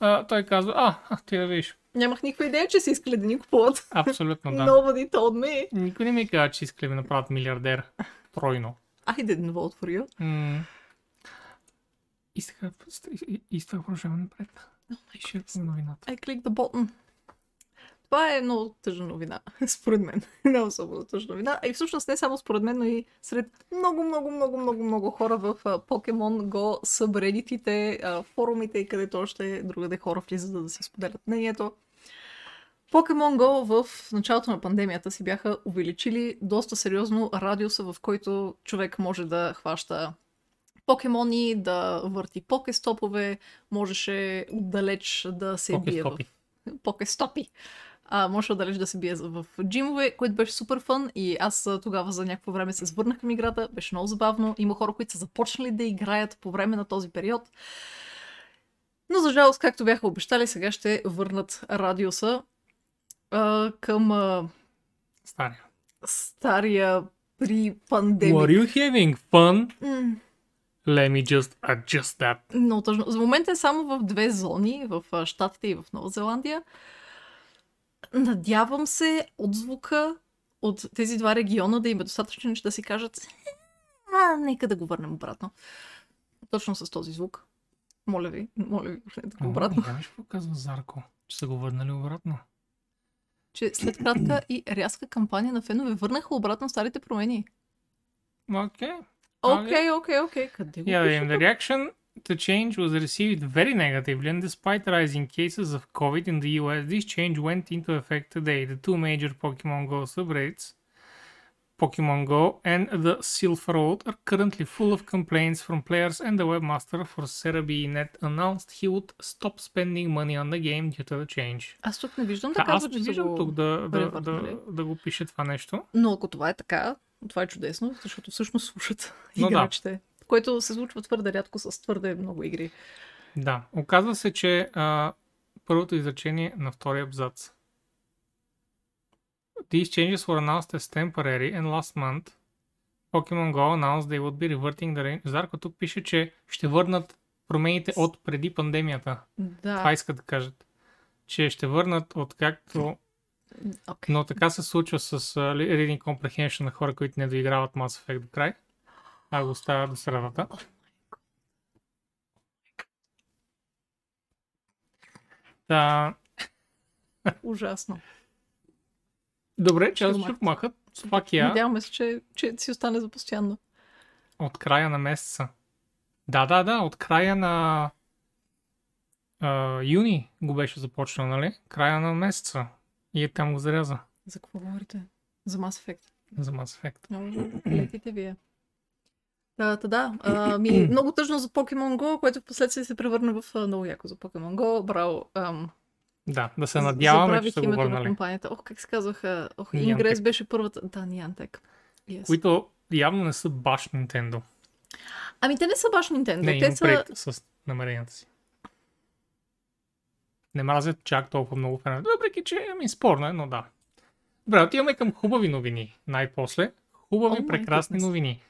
А, той казва, а, ти да видиш. Нямах никаква идея, че са искали да ни купуват. Абсолютно да. Nobody told me. Никой не ми казва, че искали да ме направят милиардер. Тройно. I didn't vote for you. М. И сега, и- и с това продължаваме напред. И ще е новината. I click the button. Това е много тъжна новина, според мен. Не особено тъжна новина. А и всъщност не само според мен, но и сред много, много, много, много, много хора в Pokemon Go събредитите, форумите и където още другаде хора влизат за да си споделят мнението. Pokemon Go в началото на пандемията си бяха увеличили доста сериозно радиуса, в който човек може да хваща покемони, да върти покестопове, можеше отдалеч да се бие в Покестопи. А, може отдалеч да се бие в джимове, което беше супер фън и аз тогава за някакво време се свърнах към играта, беше много забавно. Има хора, които са започнали да играят по време на този период. Но за жалост, както бяха обещали, сега ще върнат радиуса а, към а, Стария. стария при Were пандемия. you having fun? Let me just adjust that. Много тъжно. За момента е само в две зони, в а, Щатите и в Нова Зеландия. Надявам се отзвука от тези два региона да им е достатъчно, че да си кажат а, нека да го върнем обратно. Точно с този звук. Моля ви, моля ви, върнете го обратно. Виж какво казва Зарко, че са го върнали обратно. Че след кратка и рязка кампания на фенове върнаха обратно старите промени. Окей. Окей, окей, окей. Къде го Yeah, пише the reaction to change was received very negatively, and despite rising cases of COVID in the US, this change went into effect today. The two major Pokemon Go subreddits, Pokemon Go and the Sylph Road, are currently full of complaints from players, and the webmaster for Cerebi.net announced he would stop spending money on the game due to the change. Аз тук не виждам да Да, аз казва, не че са виждам го... тук да, да, да, превърнали. да го пише това нещо. Но ако това е така, това е чудесно, защото всъщност слушат Но да. играчите. Което се случва твърде рядко с твърде много игри. Да, оказва се, че а, първото изречение на втория абзац. These changes were announced as temporary and last month Pokemon Go announced they would be reverting the range. Зарко тук пише, че ще върнат промените от преди пандемията. Да. Това искат да кажат. Че ще върнат от както... Okay. Но така се случва с uh, Reading Comprehension на хора, които не доиграват Mass Effect до край. А го оставят до средата. Да, Ужасно. Добре, че аз чух махът. Пак я Надяваме се, че, че си остане за постоянно. от края на месеца. Да, да, да, от края на а, юни го беше започнал, нали? Края на месеца. И е там го заряза За какво говорите? За Mass Effect. за Mass Effect. Летите вие. Да, да, да. А, ми, много тъжно за Pokemon Go, което в последствие се превърна в много яко за Pokemon Go. Браво. Ам, Да, да се надяваме, че са го върнали. компанията. Ох, как се казваха? Ох. Ингрес беше първата. Да, Niantic. Yes. Които явно не са баш Nintendo. Ами те не са баш Nintendo. Не, те са... с намеренията си. Не мразят чак толкова много фенове. Въпреки, че ами, спорно е, но да. Добре, отиваме към хубави новини. Най-после. Хубави, Oh прекрасни goodness. новини.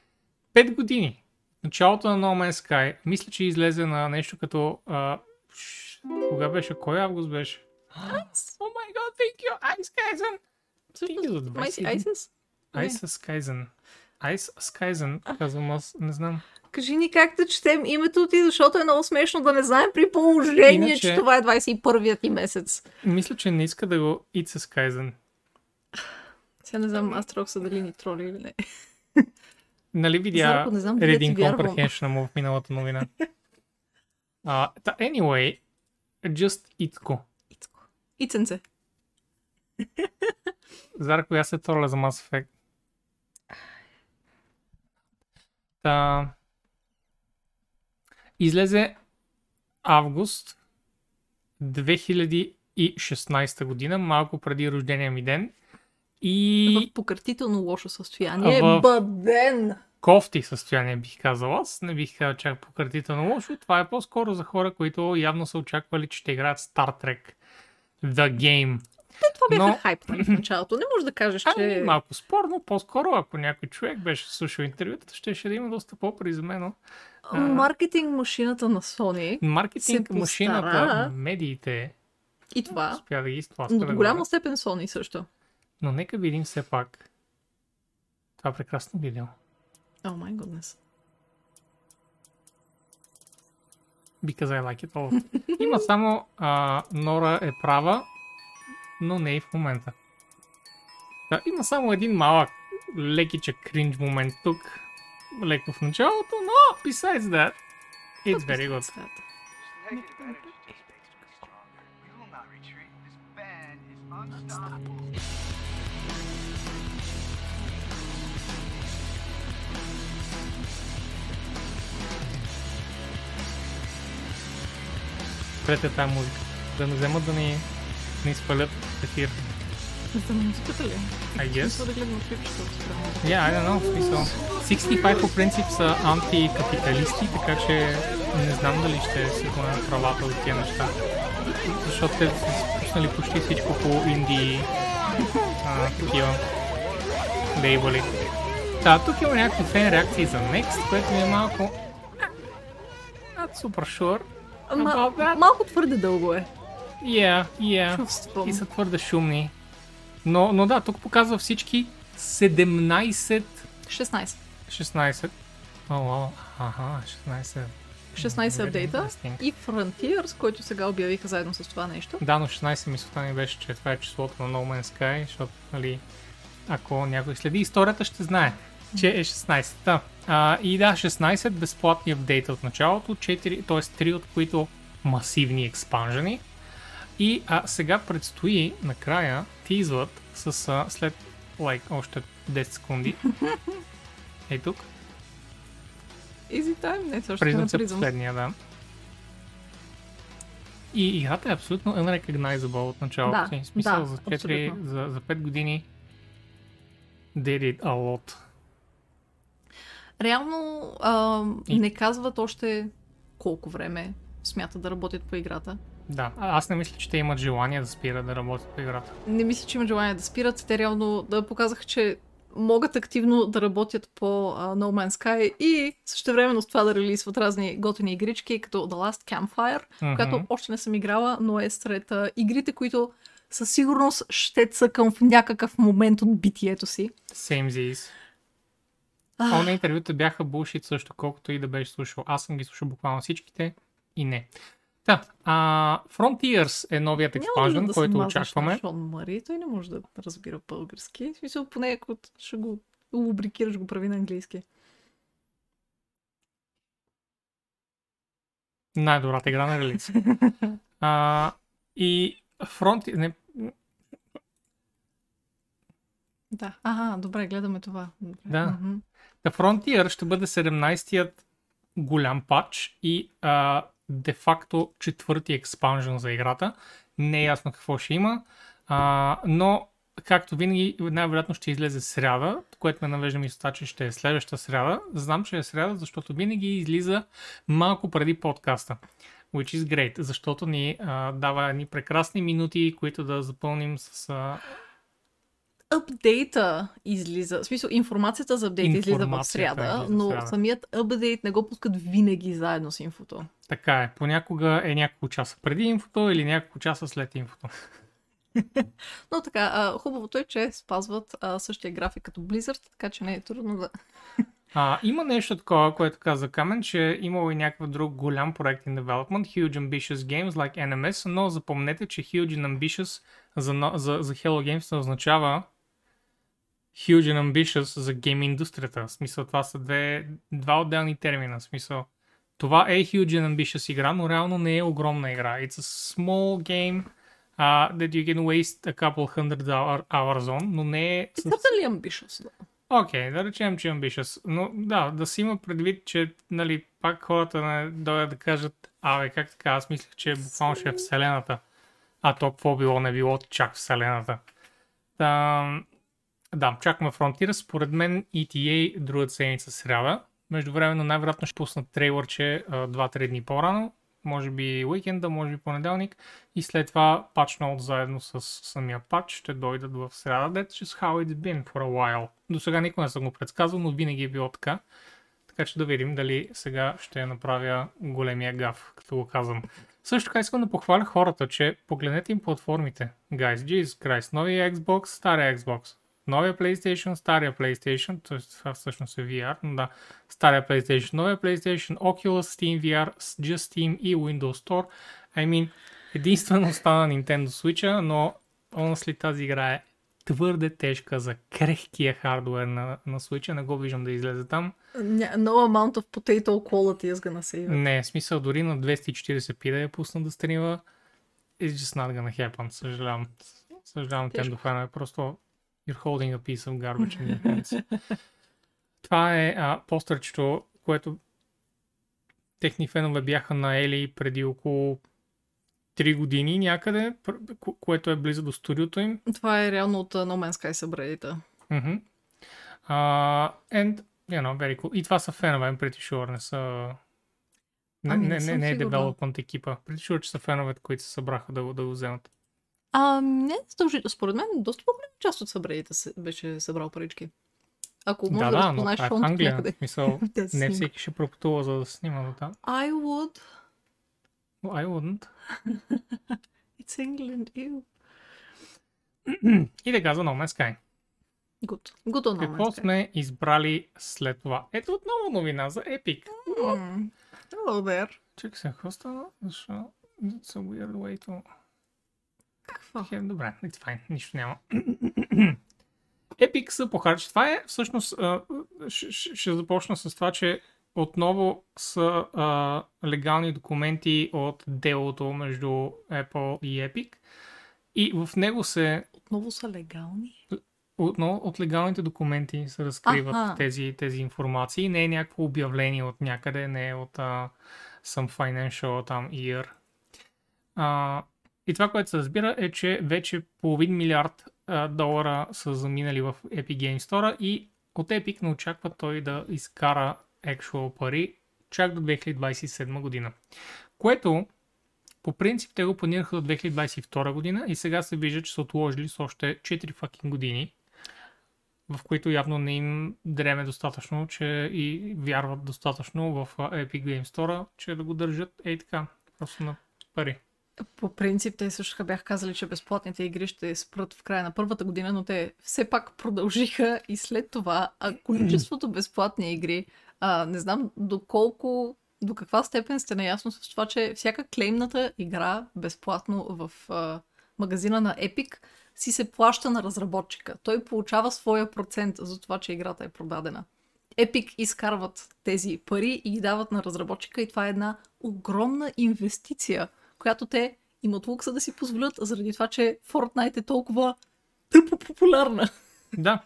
Пет години. Началото на No Man's Sky. Мисля, че излезе на нещо като... А, ш- кога беше? Кой август беше? Oh my god, thank you, Ice Kaizen! За Май си 21. Айсис? Не. Ice Skyzen. Ice Skyzen, казвам аз, не знам. Кажи ни как да четем името ти, защото е много смешно да не знаем при положение, Иначе- че това е 21-ият ти месец. Мисля, че не иска да го It's Skyzen. Сега не знам, аз трох са дали ни троли или не. Нали видя Зарко, не знам Reading. Comprehension му в миналата новина? uh, anyway, just Itko. Ицко. Иценце. Зарко, я се троля за Mass Effect. Та... Излезе август 2016 година, малко преди рождения ми ден. И В пократително лошо състояние. В- Бъден! кофти състояние бих казал аз. Не бих казал чак пократително лошо. Това е по-скоро за хора, които явно са очаквали, че ще играят Star Trek The Game. Това бяха Но- хайп в началото. Не можеш да кажеш, Ами, че... малко спорно, по-скоро ако някой човек беше слушал интервютата, ще, ще да има доста по-приземено. Маркетинг машината на Sony Маркетинг, машината, постара. медиите, и това, успя да ги изтласка. до го голяма степен Sony също. Но нека видим все пак това прекрасно видео. О, май goodness. Because I like it all. Има само а, Нора е права, но не и в момента. Да, има само един малък лекичък кринж момент тук. Леко в началото, но besides that, it's very good. Цвята. Спрете тази музика. Да не вземат да ни, ни спалят ефир. За музиката ли? I guess. Да гледам клипчета от. Yeah, I don't know, смисъл. 65 по принцип са антикапиталисти, така че не знам дали ще си поемат правата от тия неща. Защото те са спуснали почти всичко по инди а, такива лейбъли. Да, тук има някакви фен реакции за Next, което ми е малко... Not super sure. Ама, малко твърде дълго е. Yeah, yeah. Чувствам. И са твърде шумни. Но, но да, тук показва всички 17... 16. 16. О, о, аха, 16. 16 Very апдейта и Frontiers, който сега обявиха заедно с това нещо. Да, но 16 мисълта ми беше, че това е числото на No Man's Sky, защото, нали, ако някой следи историята, ще знае, че е 16. Да. А, и да, 16 безплатни апдейта от началото, 4, т.е. 3 от които масивни експанжени. И а, сега предстои накрая тизват с а, след лайк още 10 секунди. Ей тук. Easy time, не, също Признат се последния, да. И играта е абсолютно unrecognizable от началото Да, си. Смисъл да, за, 4, абсолютно. за, за 5 години did it a lot. Реално а, И- не казват още колко време смятат да работят по играта. Да, аз не мисля, че те имат желание да спират да работят по играта. Не мисля, че имат желание да спират. Те реално да показаха, че могат активно да работят по а, No Man's Sky и същевременно с това да релизват разни готини игрички, като The Last Campfire, Мгм. която още не съм играла, но е сред а, игрите, които със сигурност ще цъкам в някакъв момент от битието си. Same Z's. А, Оне интервюта бяха булшит също, колкото и да беше слушал. Аз съм ги слушал буквално всичките и не. Да, а, Frontiers е новият експанжен, да който очакваме. Шон Мари, той не може да разбира български. В смисъл, поне ако ще го лубрикираш, го прави на английски. Най-добрата игра на релиз. а, и Frontiers... Не, Да. Ага, добре, гледаме това. Добре. Да. Мгм. The Frontier ще бъде 17-тият голям патч и де-факто четвърти експанжен за играта. Не е ясно какво ще има, а, но както винаги най-вероятно ще излезе сряда, което ме навежда мисълта, че ще е следващата сряда. Знам, че е сряда, защото винаги излиза малко преди подкаста. Which is great, защото ни а, дава ни прекрасни минути, които да запълним с а, Апдейта излиза, в смисъл информацията за апдейта излиза в сряда, излиза в но самият апдейт не го пускат винаги заедно с инфото. Така е. Понякога е няколко часа преди инфото или няколко часа след инфото. Но така, а, хубавото е, че спазват а, същия график като Blizzard, така че не е трудно да... А, има нещо такова, което каза Камен, че имало и някакъв друг голям проект in development, Huge Ambitious Games like NMS, но запомнете, че Huge and Ambitious за, за, за Hello Games не означава Huge and Ambitious за гейм индустрията. В смисъл, това са две, два отделни термина. В смисъл, това е Huge and Ambitious игра, но реално не е огромна игра. It's a small game uh, that you can waste a couple hundred hour, hours on, но не е... с- Certainly ambitious, да. Окей, okay, да речем, че е ambitious. Но да, да си има предвид, че нали, пак хората не дойдат да кажат, абе, как така, аз мислех, че буквално ще е Вселената. А то какво било, не било чак Вселената. Да, да чакаме Frontier. Според мен ETA другата седмица сряда. Междувременно най-вероятно ще пуснат трейлърче а, 2-3 дни по-рано. Може би уикенда, може би понеделник. И след това патч ноут заедно с самия патч ще дойдат в сряда. That's just how it's been for a while. До сега никога не съм го предсказал, но винаги е било така. Така че да видим дали сега ще направя големия гаф, като го казвам. Също така искам да похваля хората, че погледнете им платформите. Guys, Jesus Christ, новия Xbox, стария Xbox. Новия PlayStation, стария PlayStation, т.е. това всъщност е VR, но да, стария PlayStation, новия PlayStation, Oculus, Steam VR, Just Steam и Windows Store. I mean, единствено остана Nintendo Switch, но honestly тази игра е твърде тежка за крехкия хардуер на, на Switch, не го виждам да излезе там. No amount of potato quality is gonna save it. Не, смисъл дори на 240p да я пусна да стрима, it's just not gonna happen, съжалявам. Съжалявам, Тежко. Tendo фенове, просто you're holding a piece of garbage in your hands. Това е а, постерчето, което техни фенове бяха наели преди около 3 години някъде, което е близо до студиото им. Това е реално от а, No Man's Sky събредита. Мгм. Uh, and, you know, very cool. И това са фенове, I'm pretty sure, не са... Не, Ами, не не, не, не е development екипа. Pretty sure, че са фенове, които се събраха да, да го вземат. А, не задължително. Според мен, доста по-голяма част от събредите беше събрал парички. Ако може да, да, да, разпознаеш тук Англия. някъде. Да не всеки ще пропътува, за да снима до там. I would. I wouldn't. It's England, ew. И така за No Man's Sky. Good. Good on Какво No сме избрали след това? Ето отново новина за Epic. Mm. Hello there. Чакай се, какво стана? Защо? It's a weird way to... Какво? Хем, добре, it's fine, нищо няма. Epic са похарчи. Това е всъщност, ще, ще- ще започна с това, че отново са а, легални документи от делото между Apple и Epic. И в него се, Отново са легални. отново от легалните документи се разкриват Аха. тези, тези информации. Не е някакво обявление от някъде, не е от а, some financial там year. А, и това, което се разбира е, че вече половин милиард а, долара са заминали в Epic Game Store и от Epic не очаква той да изкара actual пари чак до 2027 година. Което по принцип те го планираха до 2022 година и сега се вижда, че са отложили с още 4 fucking години, в които явно не им дреме достатъчно, че и вярват достатъчно в Epic Game Store, че да го държат ей така, просто на пари. По принцип, те също бяха казали, че безплатните игри ще спрат в края на първата година, но те все пак продължиха и след това, а количеството безплатни игри, а, не знам доколко, до каква степен сте наясно с това, че всяка клеймната игра безплатно в а, магазина на Epic си се плаща на разработчика. Той получава своя процент за това, че играта е продадена. Epic изкарват тези пари и ги дават на разработчика и това е една огромна инвестиция, която те имат лукса да си позволят, заради това, че Fortnite е толкова тъпо популярна. Да.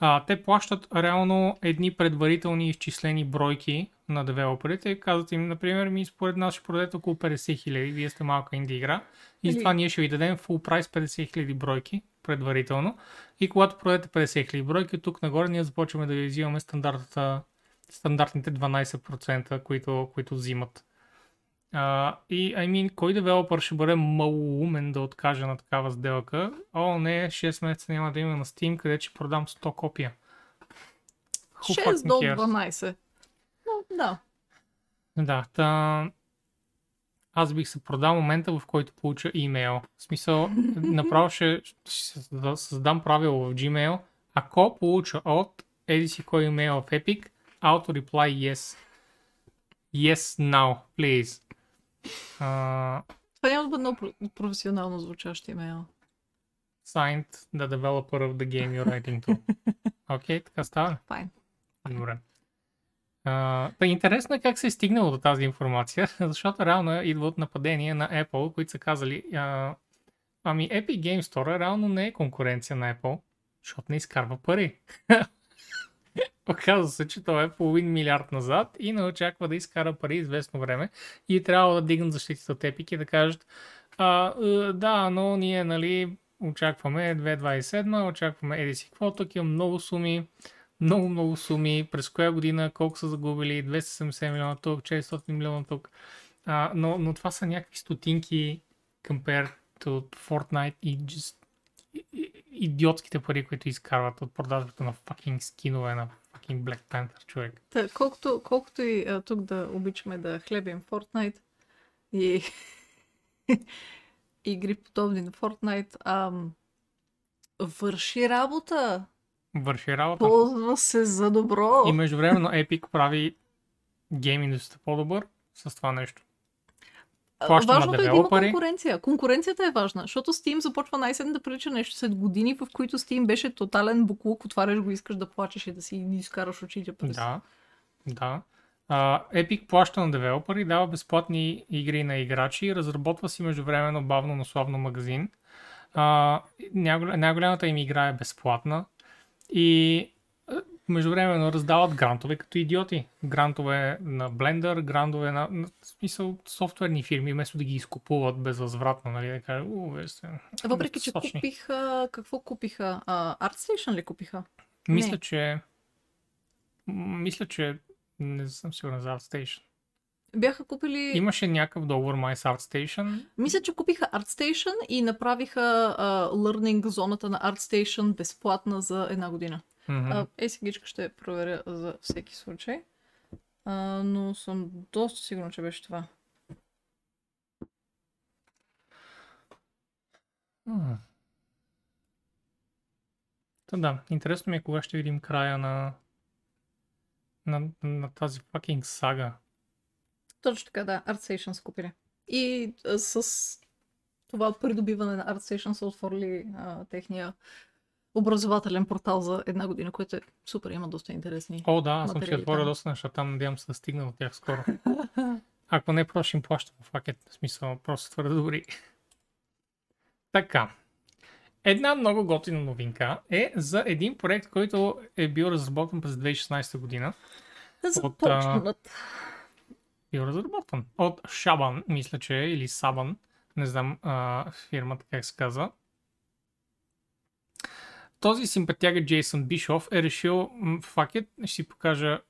А, те плащат реално едни предварителни изчислени бройки на девелоперите казват им, например, ми според нас ще продадете около 50 хиляди, вие сте малка инди игра и Или- затова ние ще ви дадем full прайс 50 хиляди бройки предварително и когато продадете 50 хиляди бройки, тук нагоре ние започваме да ви взимаме стандартната, стандартните 12%, които, които взимат. А, и, I mean, кой девелопър ще бъде малоумен да откаже на такава сделка? О, не, 6 месеца няма да има на Steam, къде ще продам 100 копия. Who 6 fucking до cares? 12. Но, да. Да, та... Аз бих се продал момента, в който получа имейл. В смисъл, направо ще, ще създа- създам правило в Gmail. Ако получа от еди си кой имейл в Epic, auto reply yes. Yes now, please. Uh, Това няма да бъде много про- професионално звучащ имейл. signed the developer of the game you're writing to. Окей, okay, така става. Файн. Добре. Та интересно е как се е стигнало до тази информация, защото реално идва от нападения на Apple, които са казали, а, ами Epic Game Store реално не е конкуренция на Apple, защото не изкарва пари. Оказва се, че той е половин милиард назад и не очаква да изкара пари известно време и трябва да дигнат защитите от Epic и да кажат, а, е, да, но ние, нали, очакваме 2027, очакваме еди какво, тук има много суми, много, много суми. През коя година колко са загубили? 270 милиона тук, 400 милиона тук. А, но, но това са някакви стотинки compared to Fortnite и just идиотските пари, които изкарват от продажбата на fucking скинове на fucking Black Panther, човек. Та, колкото, колкото и а, тук да обичаме да хлебим Fortnite и игри подобни на Fortnite, ам, върши работа. Върши работа. Ползва се за добро. И междувременно Epic прави гейм индустрията по-добър с това нещо. Плаща на Важното е да има конкуренция. Конкуренцията е важна, защото Steam започва най-сетне да прилича нещо след години, в които Steam беше тотален буклук, отваряш го, искаш да плачеш и да си изкараш очите през. Да, да. А, Epic плаща на девелопери, дава безплатни игри на играчи, разработва си междувременно бавно, но славно магазин. Най-голя- най-голямата им игра е безплатна и междувременно раздават грантове като идиоти. Грантове на Blender, грантове на, на смисъл софтуерни фирми, вместо да ги изкупуват безвъзвратно, нали, да кажат, у, вие сте Въпреки, че сочни». купиха... Какво купиха? А, ArtStation ли купиха? Мисля, Не. че мисля, че не съм сигурен за ArtStation. Бяха купили... Имаше някакъв договор май с ArtStation. Мисля, че купиха ArtStation и направиха а, learning зоната на ArtStation безплатна за една година. А, е, сегичка ще проверя за всеки случай. А, но съм доста сигурна, че беше това. М. Та да, интересно ми е кога ще видим края на, на, на тази fucking сага. Точно така, да. ArtStation са купили. И а, с това придобиване на ArtStation са отворили а, техния образователен портал за една година, което е супер, има доста интересни. О, да, аз съм си отворил доста неща там, надявам се да стигна до тях скоро. Ако не, просто ще им плащам в пакет, в смисъл, просто твърде добри. Така. Една много готина новинка е за един проект, който е бил разработен през 2016 година. От, започнат. Бил разработван от Шабан, мисля, че е, или Сабан. Не знам а, фирмата как се казва. Този симпатяга Джейсън Бишоф е решил, fuck it, ще си покажа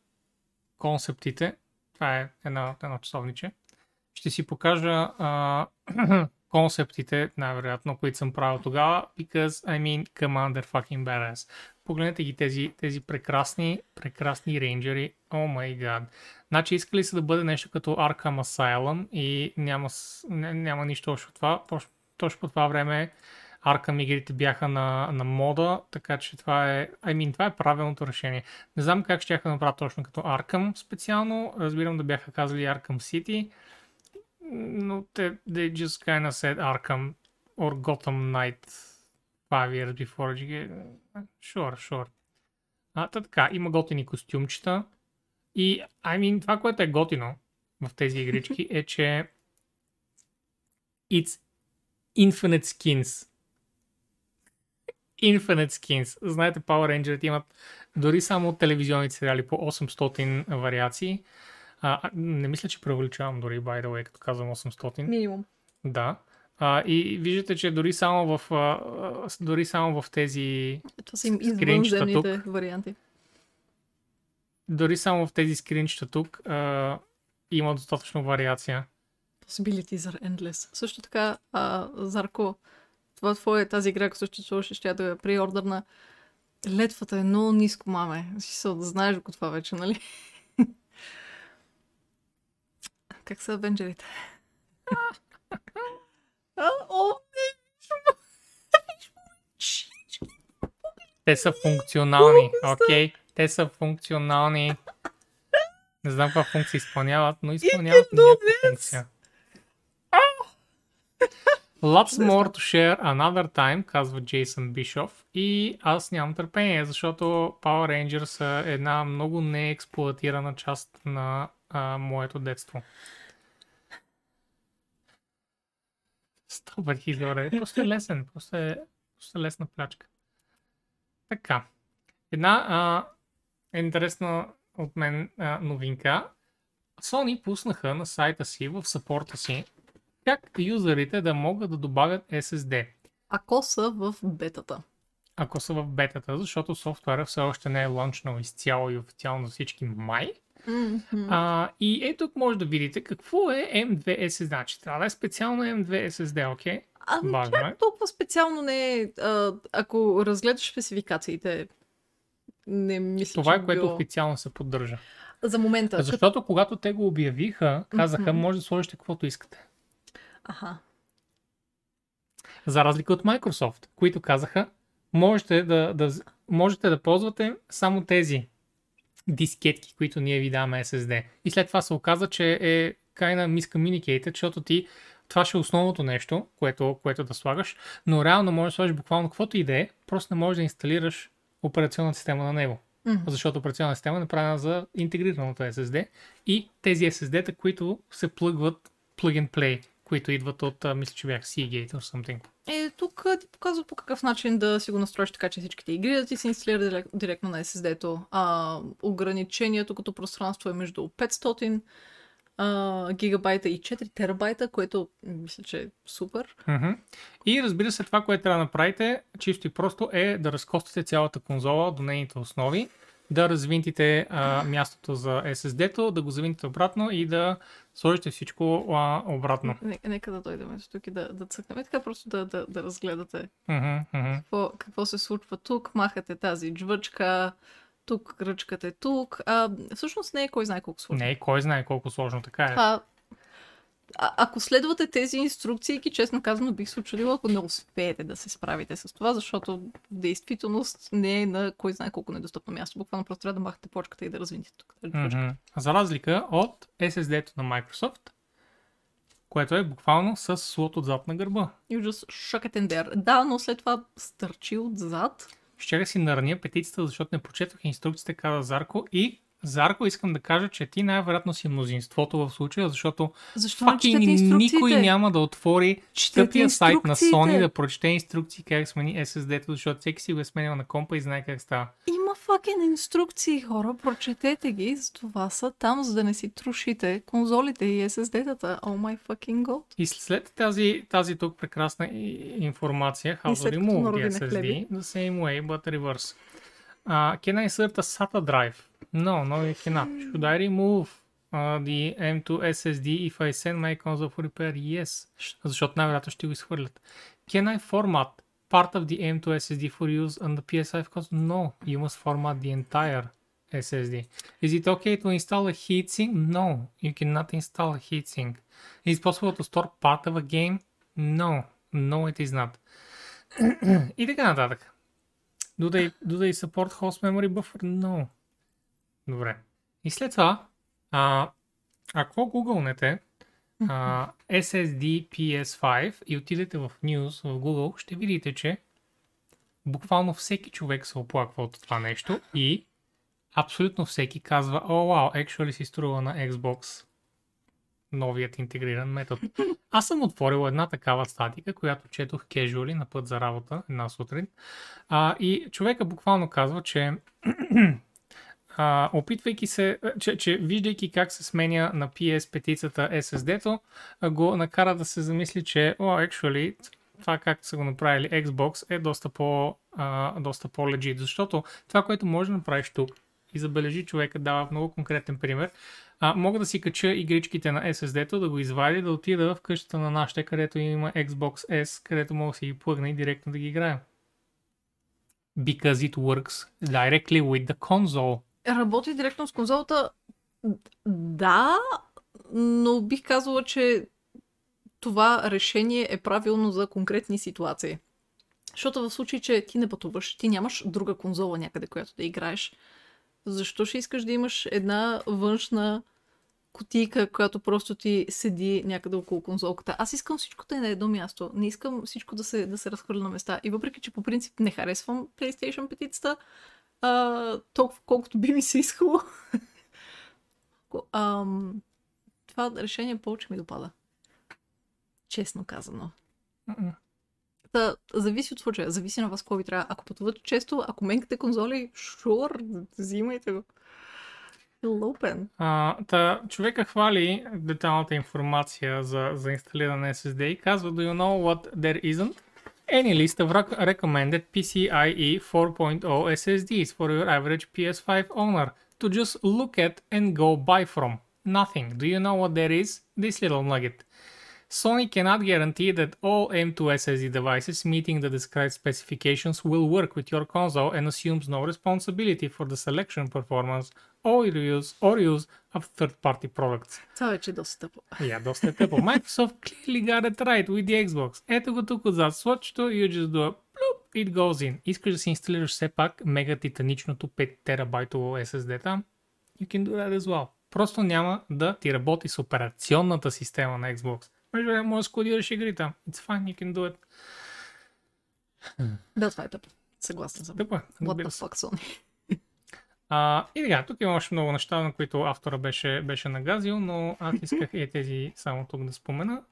концептите. Това е една, едно часовниче. Ще си покажа а, концептите, най-вероятно, които съм правил тогава, because I mean, commander fucking badass. Погледнете ги тези, тези прекрасни, прекрасни рейнджери. О май гад. Значи искали се да бъде нещо като Arkham Asylum и няма, няма нищо общо от това. Точно, точно по това време Arkham игрите бяха на, на мода, така че това е, I mean, това е правилното решение. Не знам как ще да направят точно като Arkham специално. Разбирам да бяха казали Arkham City, но те they just kind of said Arkham or Gotham Knight five years before. GG. Sure, sure. А, та така, има готини костюмчета. И, I mean, това, което е готино в тези игрички е, че it's infinite skins. Infinite skins. Знаете, Power Rangers имат дори само телевизионните сериали по 800 вариации. А, а, не мисля, че преувеличавам дори, by the way, като казвам 800. Минимум. Да. А, и виждате, че дори само в, а, дори само в тези Това са им извънземните варианти. дори само в тези скринчета тук а, има достатъчно вариация. Possibilities are endless. Също така, а, Зарко, това твое, тази игра, ако съществуваше, ще я да я приордърна. Летвата е много ниско, маме. Смисъл, да знаеш го това вече, нали? как са Авенджерите? о, не, Те са функционални, окей? Те са функционални. Не знам каква функция изпълняват, но изпълняват can do някаква функция. Lots more to share another time, казва Джейсън Бишоф. И аз нямам търпение, защото Power Rangers са една много неексплуатирана част на а, моето детство. Стопър хизоре. Просто е лесен. Просто е, просто е лесна плячка. Така. Една а, интересна от мен а, новинка. Sony пуснаха на сайта си, в сапорта си, как юзерите да могат да добавят SSD, Ако са в бетата. ако са в бетата, защото софтуера все още не е лънчнал изцяло и официално всички май. А, и ето тук може да видите какво е M2 SSD. Значи да е специално M2 SSD, окей? Okay? Ами, Важно е. толкова специално не е. Ако разгледаш спецификациите, не мисля, Това е което било... официално се поддържа. За момента. като- Защото когато те го обявиха, казаха, Мгм. може да сложите каквото искате. Аха. За разлика от Microsoft, които казаха, можете да, да, можете да ползвате само тези дискетки, които ние ви даваме SSD. И след това се оказа, че е of miscommunicated, защото ти това ще е основното нещо, което, което да слагаш, но реално можеш да сложиш буквално каквото и да е, просто не можеш да инсталираш операционната система на него. Мгм. Защото операционната система е направена за интегрираното SSD и тези SSD-та, които се плъгват plug and play, които идват от, а, мисля, че бях Seagate or something. Е, тук ти показва по какъв начин да си го настроиш така, че всичките игри да ти се инсталират дирек- директно на SSD-то. А, ограничението като пространство е между 500 а, гигабайта и 4 терабайта, което мисля, че е супер. Мгм. И разбира се, това, което трябва да направите, чисто и просто е да разкостите цялата конзола до нейните основи, да развинтите а, мястото за SSD-то, да го завинтите обратно и да сложите всичко а, обратно. Нека, нека да дойдем ето тук и да, да цъкнем. Е, така просто да, да, да разгледате Мгм, мгм. какво, какво се случва тук. Махате тази джвъчка, тук ръчката е тук. А, всъщност не е кой знае колко сложно. Не, кой знае колко сложно така е. Това а, ако следвате тези инструкции, честно казано бих се очудила, ако не успеете да се справите с това, защото в действителност не е на кой знае колко недостъпно място. Буквално просто трябва да махате почката и да развинете тук. Мгм. За разлика от SSD-то на Microsoft, което е буквално с слот отзад на гърба. You just shook it in there. Да, но след това стърчи отзад. Ще си нараня петицията, защото не прочетох инструкциите, каза Зарко. И Зарко искам да кажа, че ти най-вероятно си мнозинството в случая, защото Защо fucking никой няма да отвори Четете тъпия сайт на. Sony да прочете инструкции как смени SSD-то, защото всеки си го е сменял на компа и знае как става. Има fucking инструкции, хора. Прочетете ги. За това са там, за да не си трушите конзолите и SSD-тата. Oh my fucking god. И след тази, тази тук прекрасна информация, how to remove the SSD, the same way, but reverse. Uh, can I insert a SATA drive? No, no you cannot. Should I remove uh, the M2 SSD if I send my console for repair? Yes. Защото най-вероятно ще го изхвърлят. Can I format part of the M2 SSD for use on the PS5 console? No, you must format the entire SSD. Is it okay to install a heatsink? No, you cannot install a heatsink. Is it possible to store part of a game? No, no it is not. И така нататък. Do they, do they support host memory buffer? No. Добре. И след това, а, ако гугълнете а, SSD PS5 и отидете в News в Google, ще видите, че буквално всеки човек се оплаква от това нещо и абсолютно всеки казва, о, вау, actually си струва на Xbox новият интегриран метод. Аз съм отворил една такава статика, която четох casually на път за работа една сутрин. А, и човека буквално казва, че а, опитвайки се, а, че, че виждайки как се сменя на PS петицата SSD-то, а, го накара да се замисли, че о, actually, това как са го направили Xbox е доста по, а, доста по-легит. Защото това, което може да направиш тук, и забележи човека, дава много конкретен пример, а, мога да си кача игричките на SSD-то, да го извадя, да отида в къщата на нашите, където има Xbox S, където мога да си ги плъгна и директно да ги играем. Because it works directly with the console. Работи директно с конзолата. Да, но бих казала, че това решение е правилно за конкретни ситуации. Защото в случай, че ти не пътуваш, ти нямаш друга конзола някъде, която да играеш, защо ще искаш да имаш една външна кутийка, която просто ти седи някъде около конзолката. Аз искам всичко да е на едно място. Не искам всичко да се, да се разхвърля на места. И въпреки, че по принцип не харесвам PlayStation петицата, а, толкова колкото би ми се искало, ам, това решение повече ми допада. Честно казано. Та, зависи от случая, зависи на вас какво ви трябва. Ако пътувате често, ако менкате конзоли, шур, взимайте го. А, та, човека хвали деталната информация за, за инсталиране SSD и казва, do you know what there isn't? Any list of rec- recommended PCIe 4.0 SSDs for your average PS5 owner to just look at and go buy from. Nothing. Do you know what there is? This little nugget. Sony cannot guarantee that all M2 SSD devices meeting the described specifications will work with your console and assumes no responsibility for the selection, performance, or use, or use of third-party products. Това вече е доста тъпо. Я, доста е тъпо. Microsoft clearly got it right with the Xbox. Ето го тук отзад слотчето, you just do a bloop, it goes in. Искаш да си инсталираш все пак мега титаничното 5 терабайтово SSD там? You can do that as well. Просто няма да ти работи с операционната система на Xbox. Между време, можеш да складираш игри там. It's fine, you can do it. Да, това е тъпо. Съгласна съм. Тъпо е. What the fuck, Sony? А, и така, тук има още много неща, на които автора беше, беше нагазил, но аз исках и тези само тук да спомена.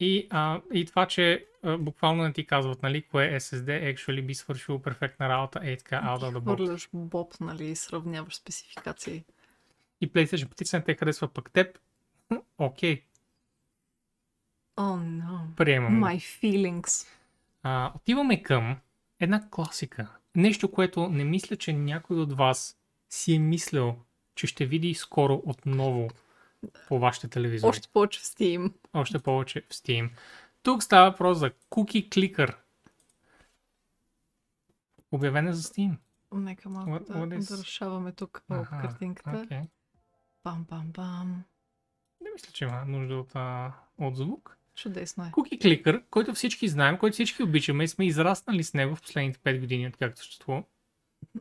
И, а, и това, че а, буквално не ти казват, нали, кое е SSD, actually би свършило перфектна работа, е така, out of the box. Хвърляш боб, нали, и сравняваш спецификации. И PlayStation петиция не те харесва пък теб. Окей, О, oh, no. приемам. My feelings. А, отиваме към една класика. Нещо, което не мисля, че някой от вас си е мислил, че ще види скоро отново по вашите телевизори. Още повече в Steam. Още повече в Steam. Тук става въпрос за Cookie Clicker. Обявен е за Steam. Нека малко What- да, what is- да решаваме тук Аха, картинката. окей. Пам, пам, пам. Не мисля, че има нужда от, а, от звук. Чудесно е. Cookie Clicker, който всички знаем, който всички обичаме и сме израснали с него в последните 5 години, откакто съществува.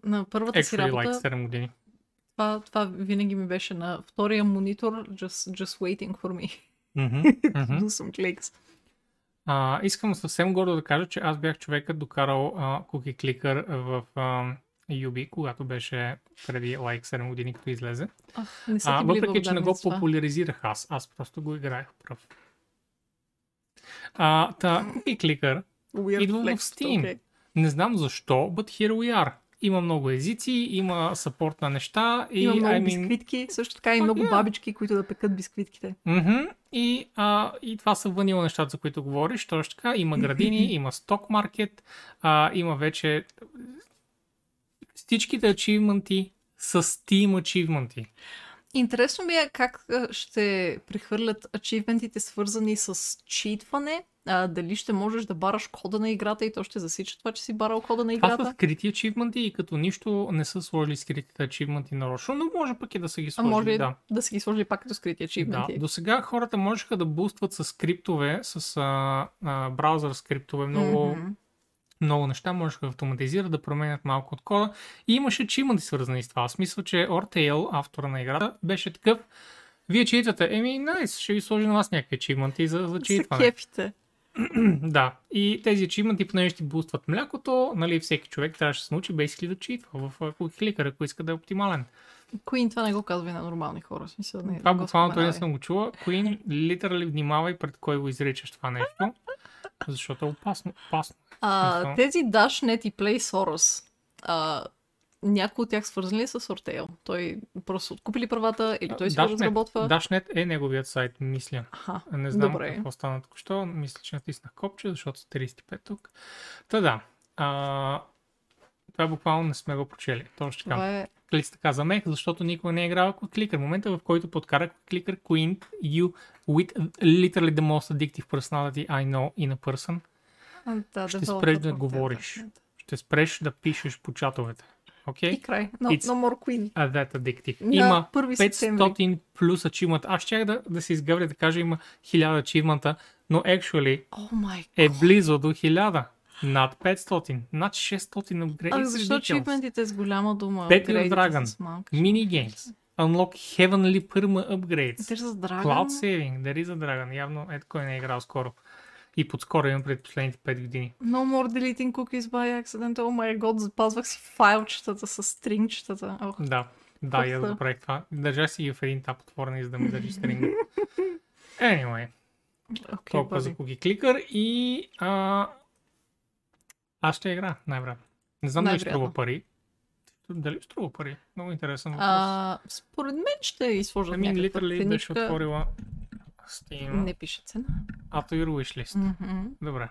На първата си Actually, работа, like 7 години. това, това винаги ми беше на втория монитор, just, just waiting for me. Do some clicks. А, искам съвсем гордо да кажа, че аз бях човекът докарал а, Cookie Clicker в а, UB, когато беше преди like 7 години, като излезе. Ах, не А, въпреки, че не го популяризирах аз, аз просто го играех пръв. А, та, Cookie Clicker, Weird идва в flex, Steam. okay. не знам защо, but here we are. Има много езици, има съпорт на неща и Има много I mean, бисквитки, също така и много yeah. бабички, които да пекат бисквитките. Мгм. И, а, и това са ванила нещата, за които говориш. Точно така. Има градини, има сток маркет, а, има вече всичките ачивменти с Steam ачивменти. Интересно ми е как а, ще прехвърлят ачивментите свързани с читване. А, дали ще можеш да бараш кода на играта и то ще засича това, че си барал кода на Това са играта. скрити ачивменти и като нищо не са сложили скритите ачивменти нарочно, но може пък и да са ги А сложили. може и да. да си ги сложили пак като скрити Да, ачивменти. до сега хората можеха да бустват с скриптове, с а, а, браузър скриптове, много, Мгм. Много неща можеха да автоматизират, да променят малко от кода. И имаше чиманти свързани с това. В смисъл, че Ortail, автора на играта, беше такъв. Вие читате, еми, найс, ще ви сложи на вас някакви ачивменти за, за читване. кефите. да, и тези ачивменти, понеже ще бустват млякото, нали, всеки човек трябваше да се научи basically да читва в Clicker, ако иска да е оптимален. Queen това не го казва и на нормални хора. Смисъл, не, Това не го буквално той не съм го чула. Queen, литерали внимавай пред кой го изричаш това нещо, защото е опасно. опасно. А, Смисъл. тези Dashnet и Play Soros, а, някои от тях свързани ли с Ortail? Той просто откупи правата или той си го Dashnet- разработва? Dashnet е неговият сайт, мисля. Аха, Не знам Добре. какво стана току-що. Мисля, че натиснах копче, защото са 35 тук. Та да. А, това буквално не сме го прочели. Точно така. това е... Клиц така за мех, защото никой не е играл Quick Clicker. Момента, в който подкара Quick Clicker, Queen, you with literally the most addictive personality I know in a person, Да, ще developer спреш да говориш. Ще спреш да пишеш по чатовете. Окей? И край. No, It's- no more Queen. That addictive. На Има 1 септември. 500 плюс ачивмент. Аз щях да, да се изгъвля да кажа има 1000 ачивмента, но actually май е близо до 1000. Над 500. Над 600 апгрейд. А защо ачивментите с голяма дума? Апгрейдите Dragon. Mini games. Unlock heavenly perma upgrades. Са с Dragon. Cloud saving. There is a dragon. Явно е кой не е играл скоро. И подскоро имам пред последните 5 години. No more deleting cookies by accident. Oh my god, запазвах си файлчетата с стрингчетата. Ох, Да. Да, и аз Просто. го правих това. Държа си ги в един тап отворен, за да ми държи стринга. Anyway. окей, Толкова за. Cookie Clicker и а... аз ще игра, най-вероятно. Не знам дали Най-вероятно. струва пари. Дали струва пари? Много интересен въпрос. А, според мен ще изложат Ами, някаква literally беше ценичка. отворила Steam. Не пише цена. To your wishlist. Мгм. Добре.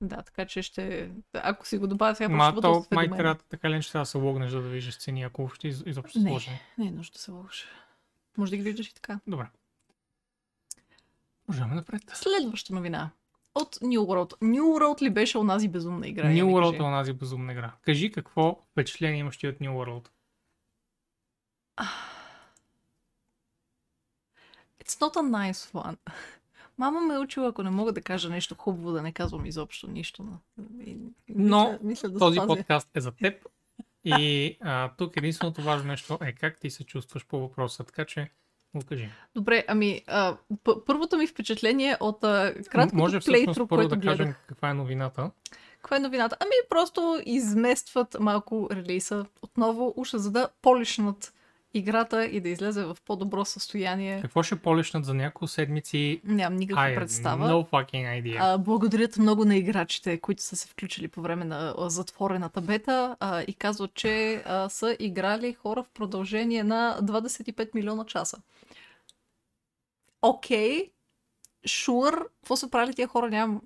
Да, така че ще... Ако си го добавя сега, Ма ще то май трябва така ли, че трябва да се логнеш, за да виждаш цени, ако въобще из- изобщо Не. сложени. Не е нужда да се лъжа. Може да ги виждаш и така. Добре. Можем напред. Следваща новина. От New World. New World ли беше онази безумна игра? New World е онази безумна игра. Кажи какво впечатление имаш ти от New World. It's not a nice one. Мама ме е учила, ако не мога да кажа нещо хубаво, да не казвам изобщо нищо. Но мисля, мисля да Този спазя. подкаст е за теб. И а, тук единственото важно нещо е как ти се чувстваш по въпроса. Така че го кажи. Добре, ами а, п- първото ми впечатление от а, краткото Може всъщност първо да гледах. кажем каква е новината. Каква е новината? Ами просто изместват малко релиса отново, уж за да полишнат играта и да излезе в по-добро състояние. Какво ще полишнат за няколко седмици? Нямам никаква I представа. no fucking idea. А, благодарят много на играчите, които са се включили по време на затворената бета а, и казват, че а, са играли хора в продължение на 25 милиона часа. Окей, шур, какво са правили тия хора, нямам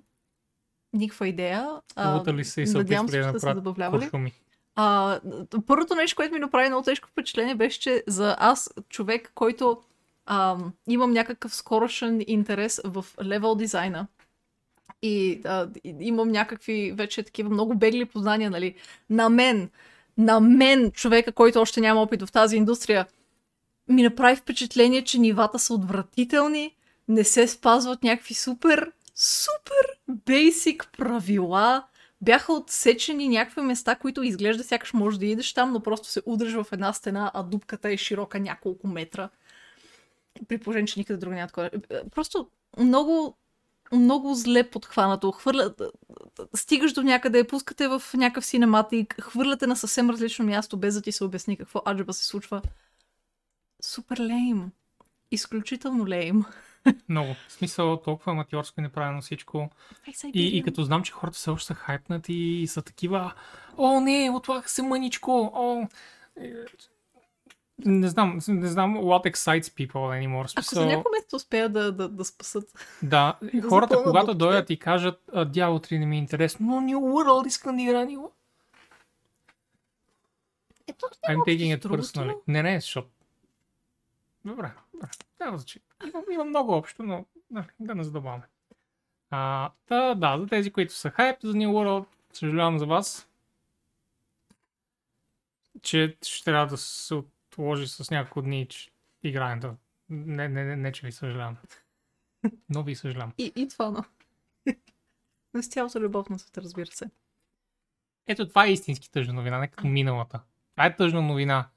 никаква идея. Лутали се и се надявам да че са се забавлявали. куршуми. А, първото нещо, което ми направи много тежко впечатление, беше, че за аз, човек, който ам, имам някакъв скорошен интерес в левел дизайна и, а, и имам някакви вече такива много бегли познания, нали, на мен, на мен, човека, който още няма опит в тази индустрия, ми направи впечатление, че нивата са отвратителни, не се спазват някакви супер, супер бейсик правила. Бяха отсечени някакви места, които изглежда сякаш можеш да идеш там, но просто се удръж в една стена, а дупката е широка няколко метра. При положение, че никъде друго няма такова. Просто много, много зле подхванато. Хвърля... Стигаш до някъде, пускате в някакъв синематик, хвърляте на съвсем различно място, без да ти се обясни какво аджаба се случва. Супер лейм. Изключително лейм. Много. В смисъл, толкова аматьорско и неправилно всичко. И, и като знам, че хората все още са хайпнати и са такива, о, не, отлага се мъничко, о, е, не знам, не знам what excites people anymore. В Ако Смисъл, за някой месец успеят да, да, да спасат. да, да хората, когато дойдат и кажат, «А, дявол 3 не ми е интересно, но New World искам да игра New World. Ето, I'm taking it personally. Не, не, защото... Добре, добре. Няма значение. Има, има много общо, но нали, да не задълбаваме. А, та, да, за тези, които са хайп за New World, съжалявам за вас, че ще трябва да се отложи с няколко дни че игрането. Не, не, не, не, че ви съжалявам. Но ви съжалявам. И, и това, но. Но с цялата любов на света, разбира се. Ето това е истински тъжна новина, не като миналата. Това е тъжна новина.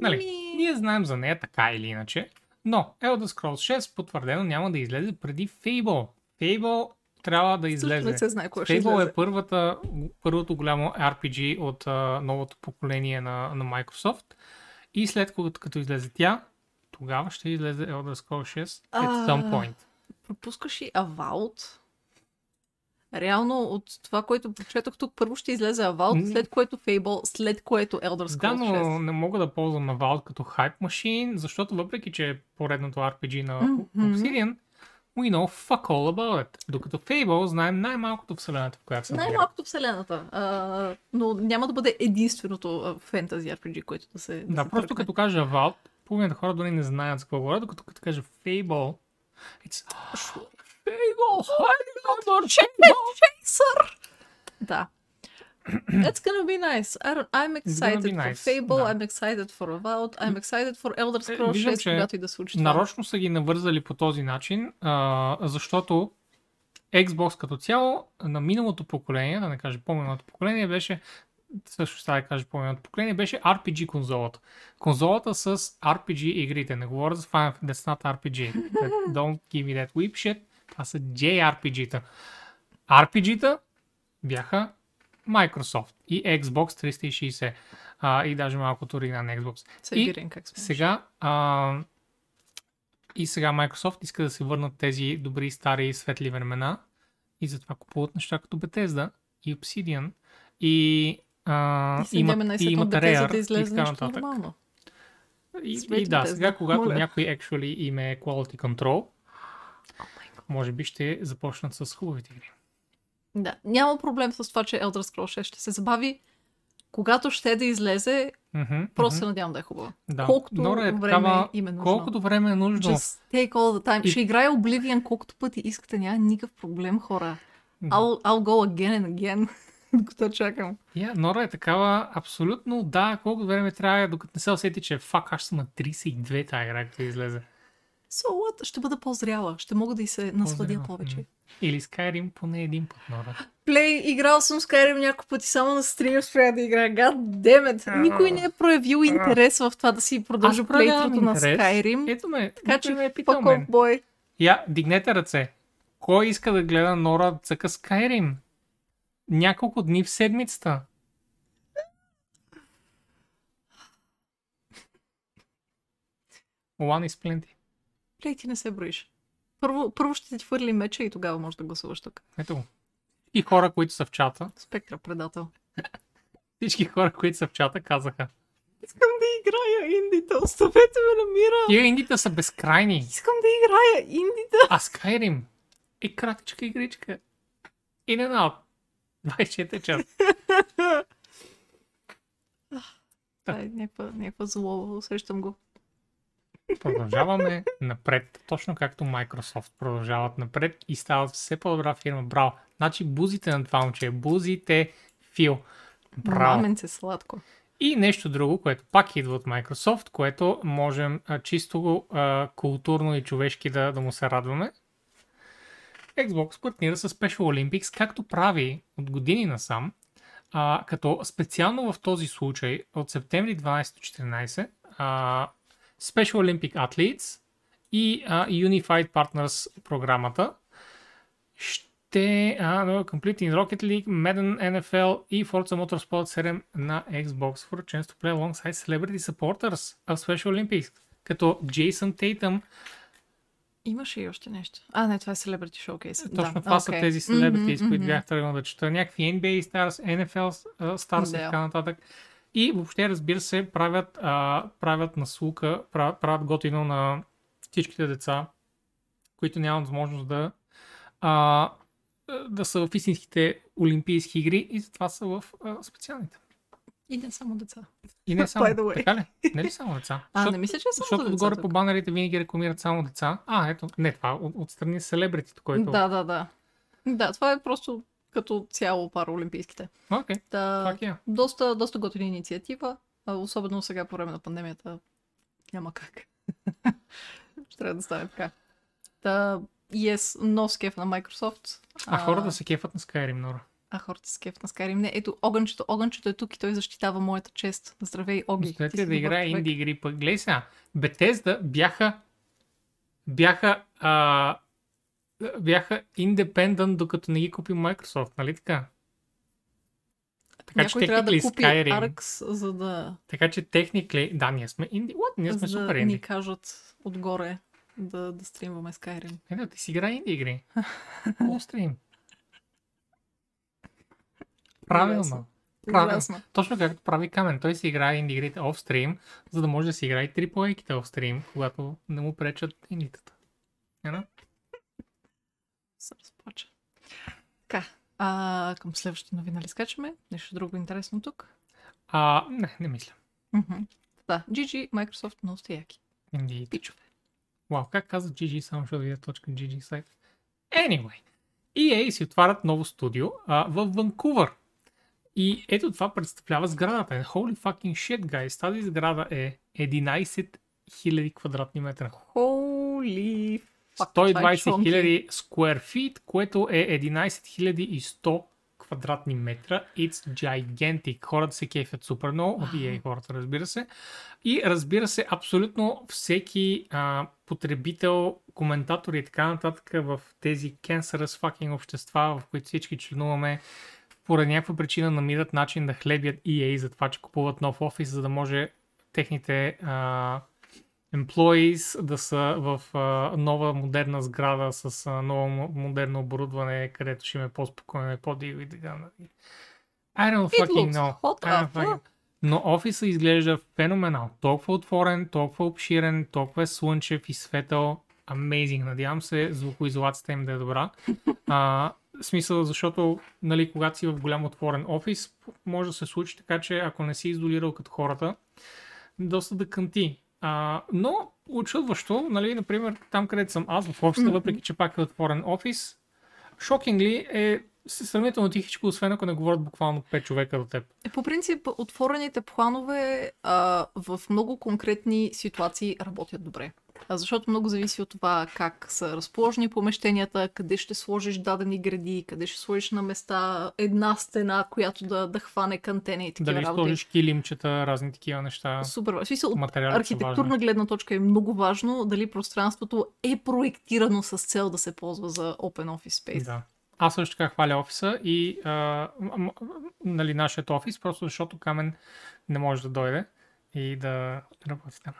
Нали, Ми- ние знаем за нея така или иначе, но Elder Scrolls 6 потвърдено няма да излезе преди Fable. Fable трябва да Също не излезе. се знае кое ще Fable излезе. е първата, първото голямо RPG от а, новото поколение на, на Microsoft. И след като, като излезе тя, тогава ще излезе Elder Scrolls 6 at А. some point. Пропускаш и Avowed. Реално от това, което прочетох тук, първо ще излезе Avowed, М. след което Fable, след което Elder Scrolls Да, но 6. не мога да ползвам Valve като хайп машин, защото въпреки, че е поредното RPG на Мгм. Obsidian, we know fuck all about it. Докато Fable знаем най-малкото вселената, в която се. Най-малкото вселената. А, но няма да бъде единственото фентази RPG, което да се. Да, се просто тръгне. като кажа Valve, половината хора дори не знаят за какво говоря, докато като кажа Fable, it's Fable, Chaser! Да. It's gonna be nice. I don't, I'm excited for nice, Fable, да. I'm excited for Avowed, I'm excited for Elder Е, Scrolls виждам, 6, че когато и да случи това. Нарочно са ги навързали по този начин, а, защото Xbox като цяло на миналото поколение, да не кажа по-миналото поколение, беше също ще да кажа по-миналото поколение, беше RPG конзолата. Конзолата с RPG игрите. Не говоря за Final Fantasy, RPG. Don't give me that whip shit. Това са JRPG-та. RPG-та бяха Microsoft и Xbox 360. А, и даже малкото оригинал на Xbox. Сайбирин, как сме. Сега, а, и сега Microsoft иска да се върнат тези добри стари светли времена и затова купуват неща като Bethesda и Obsidian и, а, И имат, и Rare да и така нататък. нормално. И, Светли и да, Bethesda, сега когато моля. някой actually им е quality control, може би ще започнат с хубавите игри. Да, няма проблем с това, че Elder Scrolls 6 ще се забави. Когато ще да излезе, Мгм, просто се мгм. надявам да е хубаво. да. колкото Нора време такава- им е нужно. Колкото време е нужно. Just take all the time. И- Ще играя Oblivion колкото пъти искате, няма никакъв проблем, хора. Да. I'll, I'll go again and again, докато чакам. Я, Нора е такава, абсолютно да, колко време трябва, докато не се усети, че фак, аз съм на 32 тази игра, като излезе. So what? Ще бъда по-зряла. Ще мога да и се насладя повече. Или Skyrim поне един път, Нора. Плей, играл съм Skyrim няколко пъти, само на стрим спря да играя. God damn it. Никой не е проявил интерес в това да си проявявам плейтрото на. Skyrim. Ето ме, Така че, ме е питал мен. boy. Я, дигнете ръце. Кой иска да гледа Нора цъка Skyrim? Няколко дни в седмицата. One is plenty. Плей, ти не се броиш. Първо, първо ще ти хвърли меча и тогава можеш да гласуваш тук. Ето го. И хора, които са в чата, Спектра предател. всички хора, които са в чата, казаха. Искам да играя индите, оставете ме на мира. Тия индите са безкрайни. Искам да играя индите. А Skyrim е кратичка игричка. In and out. 24 часа. Това е някаква, някаква зло, усещам го. Продължаваме напред, точно както Microsoft продължават напред и стават все по-добра фирма. Браво! Значи бузите на това момче, бузите Фил. Браво! Мамен се сладко. И нещо друго, което пак идва от Microsoft, което можем а, чисто а, културно и човешки да, да му се радваме. Xbox партнира с Special Olympics, както прави от години насам, а, като специално в този случай от септември 12-14 а, Special Olympic Athletes и а, Unified Partners програмата ще а, no, Complete in Rocket League, Madden NFL и Forza Motorsport 7 на Xbox for a chance to play alongside celebrity supporters of Special Olympics, като Джейсън Тейтъм. Имаше и още нещо. А, не, това е Celebrity Showcase. Точно да, това са окей. тези celebrities, Мгм, които мгм. бях тръгнал да чета. Някакви NBA Stars, NFL Stars и така нататък. И въобще, разбира се, правят, а, правят наслука, правят, правят готино на всичките деца, които нямат възможност да, а, да са в истинските олимпийски игри и затова са в а, специалните. И не само деца. И не само. Така ли? Не ли само деца? А, Защото- не мисля, че е само Защото за деца отгоре тук. по банерите винаги рекламират само деца. А, ето, не това, от, отстрани селебритито, който... Да, да, да. Да, това е просто като цяло параолимпийските. Окей, Та, пак е. доста, доста готина инициатива, а особено сега по време на пандемията няма как. Ще трябва да стане така. Та, yes, но с кеф на Microsoft. А хората се кефат на Skyrim, Нора. А хората с кеф на Skyrim. Не, ето, огънчето, огънчето е тук и той защитава моята чест. Здравей, Оги. Си да играе инди игри? Пък сега, Bethesda бяха бяха а, бяха independent, докато не ги купи Microsoft, нали така? Така че Някой трябва да купи Skyrim, Arx, за да, така че technically, да, ние сме инди, what? Ние сме за супер да инди. ни кажат отгоре да, да стримваме Skyrim. Е, да, ти си играе инди игри. Правилно. Ужасно. Правилно. Ужасно. Точно както прави Камен. Той си играе инди игрите офстрим, за да може да си играе и AAA-ките офстрим, когато не му пречат индитата. You know? Се разплача. Така, а, към следващата новина ли скачаме? Нещо друго интересно тук? А, не, не мисля. Мгм. Да, GG, Microsoft, много сте яки. Инди. Пичове. Вау, как каза GG, само ще да видя точка GG сайт. Anyway, EA си отварят ново студио а, в Ванкувър. И ето това представлява сградата. And Holy fucking shit, guys. Тази сграда е 11 000 квадратни метра. Holy 120 чонки. 000 square feet, което е 11 100 квадратни метра. It's gigantic. Хората се кефят супер много. EA хората, разбира се. И разбира се, абсолютно всеки а, потребител, коментатор и така нататък в тези cancerous fucking общества, в които всички членуваме, поради някаква причина намират начин да хлебят EA за това, че купуват нов офис, за да може техните а, employees да са в а, нова модерна сграда с а, ново мо- модерно оборудване, където ще им е по-спокойно и по-диво и така. нататък. I don't fucking know. I don't fucking... Но офиса изглежда феноменал. Толкова отворен, толкова обширен, толкова е слънчев и светъл. Amazing. Надявам се звукоизолацията им да е добра. А, смисъл, защото, нали, когато си в голям отворен офис, може да се случи така, че ако не си изолирал като хората, доста да кънти. А, но очудващо, нали, например, там където съм аз в офиса, въпреки че пак е отворен офис, шокингли е сравнително тихичко, освен ако не говорят буквално 5 човека до теб. Е, По принцип, отворените планове а, в много конкретни ситуации работят добре. Защото много зависи от това как са разположени помещенията, къде ще сложиш дадени гради, къде ще сложиш на места една стена, която да, да хване кантени и такива Дали работи. сложиш килимчета, разни такива неща. Супер. В смисъл, от архитектурна гледна точка е много важно дали пространството е проектирано с цел да се ползва за Open Office Space. Да. Аз също така хваля офиса и а, нали, нашият офис, просто защото Камен не може да дойде и да работи там.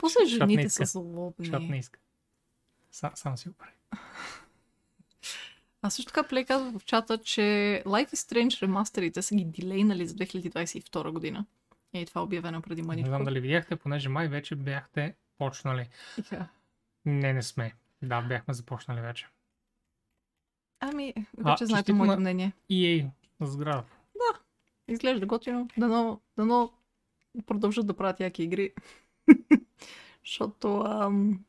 После не жените са злобни. Защото не иска. Са, сам си го прави. А също така Плей казва в чата, че Life is Strange ремастерите са ги дилейнали за 2022 година. И това е обявено преди Не мъничко. знам дали видяхте, понеже май вече бяхте почнали. Така. Не, не сме. Да, бяхме започнали вече. Ами, вече А, знаете моето мнение. EA на сграда. Изглежда готино. Дано, дано продължат да правят яки игри. Защото ам,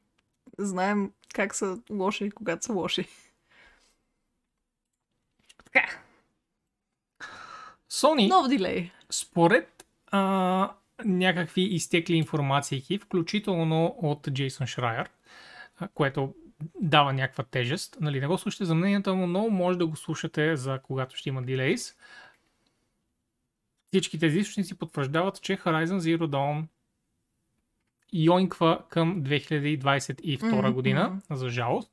знаем как са лоши, когато са лоши. Sony, Нов дилей. според а, някакви изтекли информации, включително от Джейсон Шрайер, което дава някаква тежест. Нали, не го слушате за мнението му, но може да го слушате за когато ще има дилейс. Всички тези източници потвърждават, че Horizon Zero Dawn йонква към 2022 Мгм, година, за жалост.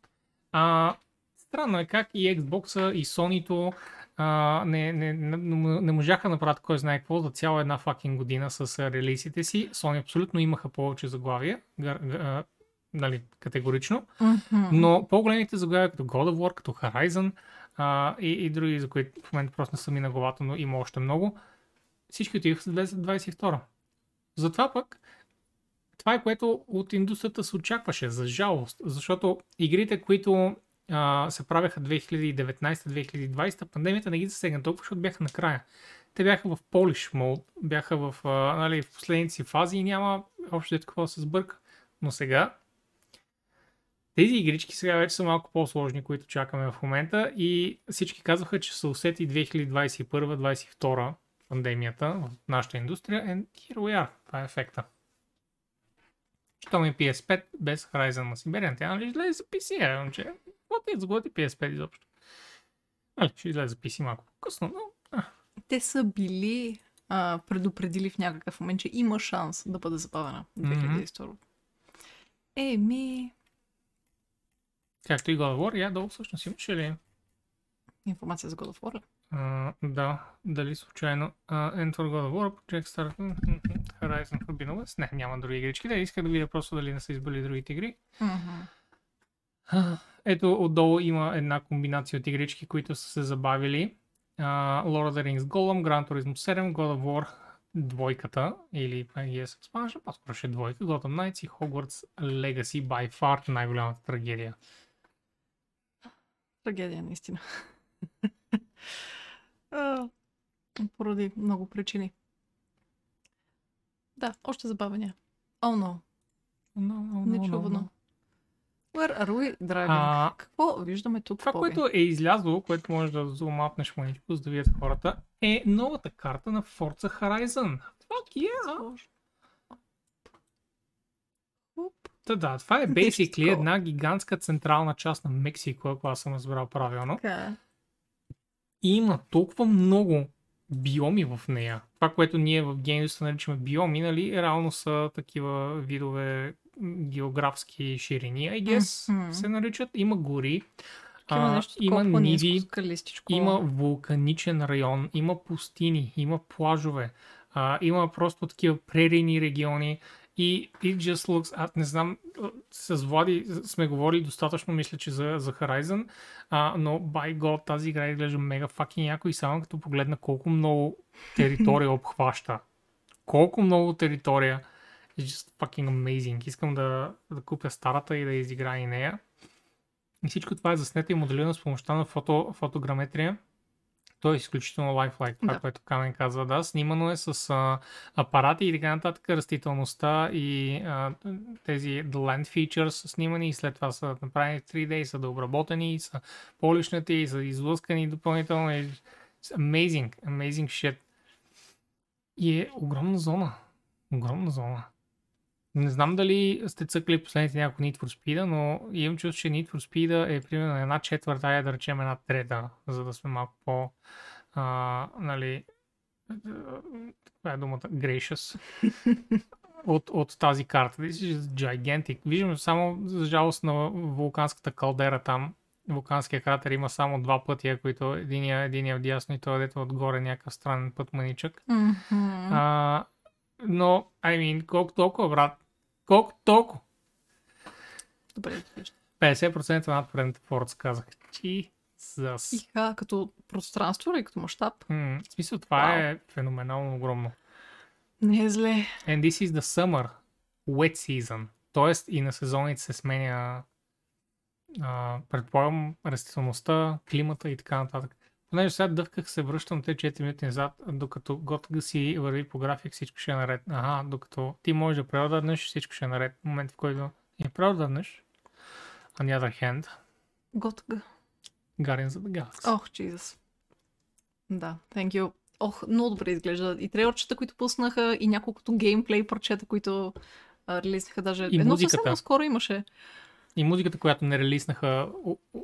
А, странно е как и Xbox и Sony-то а, не, не, не, не можаха да направят кой знае какво за цяла една факин година с релизите си. Sony абсолютно имаха повече заглавия, гър, гър, нали, категорично. Но по-големите заглавия, като God of War, като Horizon а, и, и други, за които в момента просто не са ми на главата, но има още много, всички отиваха за 2022. Затова пък, това е което от индустрията се очакваше, за жалост, защото игрите, които а, се правеха 2019-2020, пандемията не ги засегна толкова, защото бяха накрая. Те бяха в Polish mode, бяха в, а, нали, в последните си фази и няма общо дето какво да се сбърка. Но сега тези игрички сега вече са малко по-сложни, които чакаме в момента и всички казваха, че са усети 2021-2022 пандемията в нашата индустрия and here we are. Това е ефекта. Що ми PS5 без Horizon на Siberian, тя нали излезе за PC, е, момче. Вот е изгоди PS5 изобщо. Нали, ще излезе за PC малко по-късно, но а, Те са били а, предупредили в някакъв момент, че има шанс да бъде забавена 2022. Еми, както и God of War, я долу всъщност имаше ли? информация за God of War. ли? А, да, дали случайно uh, Enter God of War, Project Star, Horizon Forbidden West. Не, няма други игрички. Да, исках да видя просто дали не са избили другите игри. А, Ето отдолу има една комбинация от игрички, които са се забавили. Uh, Lord of the Rings Golem, Gran Turismo 7, God of War двойката, или yes, expansion, по-скоро ще е двойка, Gotham Knights и Hogwarts Legacy by far най-голямата трагедия. Трагедия, наистина. А, Поради много причини. Да, още забавения. О, oh, no. No, no, no, no, Нечувано. no. Where are we driving? А, Какво виждаме тук? Това, Боби? което е излязло, което може да зумапнеш маничко, за да видят хората, е новата карта на Forza Horizon. Fuck yeah! Сложно. Да, да, това е basically една гигантска централна част на Мексико, ако аз съм разбрал правилно. Така е. И има толкова много биоми в нея. Това, което ние в геймдуста наричаме биоми, нали, реално са такива видове географски ширини, I guess, Мгм. се наричат. Има гори, а, нещо има ниви. Има вулканичен район, има пустини, има плажове, а, има просто такива прерийни региони и it just looks, аз не знам, с Влади сме говорили достатъчно, мисля, че за, за Horizon, а, но by God тази игра изглежда мега яко и само като погледна колко много територия обхваща. Колко много територия. It's just fucking amazing. Искам да, да купя старата и да изиграя и нея. И всичко това е заснето и моделирано с помощта на фото, фотограметрия. То е изключително lifelike, това, Да. което Камен казва. Да, снимано е с а, апарати и така нататък, растителността и а, тези the land features са снимани и след това са направени в 3D и са дообработени и са полишнати и са излъскани допълнително. И... It's amazing, amazing shit. И е огромна зона. Огромна зона. Не знам дали сте цъкали последните няколко Need for Speed, но имам чувство, че Need for Speed е примерно една четвърта, ая да речем една трета, за да сме малко по, а, нали, това е думата, gracious, от, от тази карта. This is gigantic. Виждам само, за жалост, на вулканската калдера там, вулканския кратер има само два пътя, които единия, единия вдясно и той е дето отгоре някакъв странен път маничък. Мгм. А, но, I mean, колко толкова, брат? Колко толкова? Добре, вижда. 50% над предната Forza казах. Jesus. Иха, като пространство или като мащаб? В смисъл, това Вау. е феноменално огромно. Не е зле. And this is the summer wet season. Тоест и на сезоните се сменя а, предполагам растителността, климата и така нататък. Понеже сега дъвках се, връщам те 4 минути назад, докато готга си върви по график, всичко ще е наред. Ага, докато ти можеш да преодаднеш, всичко ще е наред. В момент в който я преодаднеш, on the other hand, Готга. Of the Galaxy. Ох, Jesus. Да, thank you. Ох, много добре изглежда. И трейлърчета, които пуснаха, и няколкото геймплей парчета, които а, релизнаха даже. И Едно музиката. съвсем скоро имаше. И музиката, която не релиснаха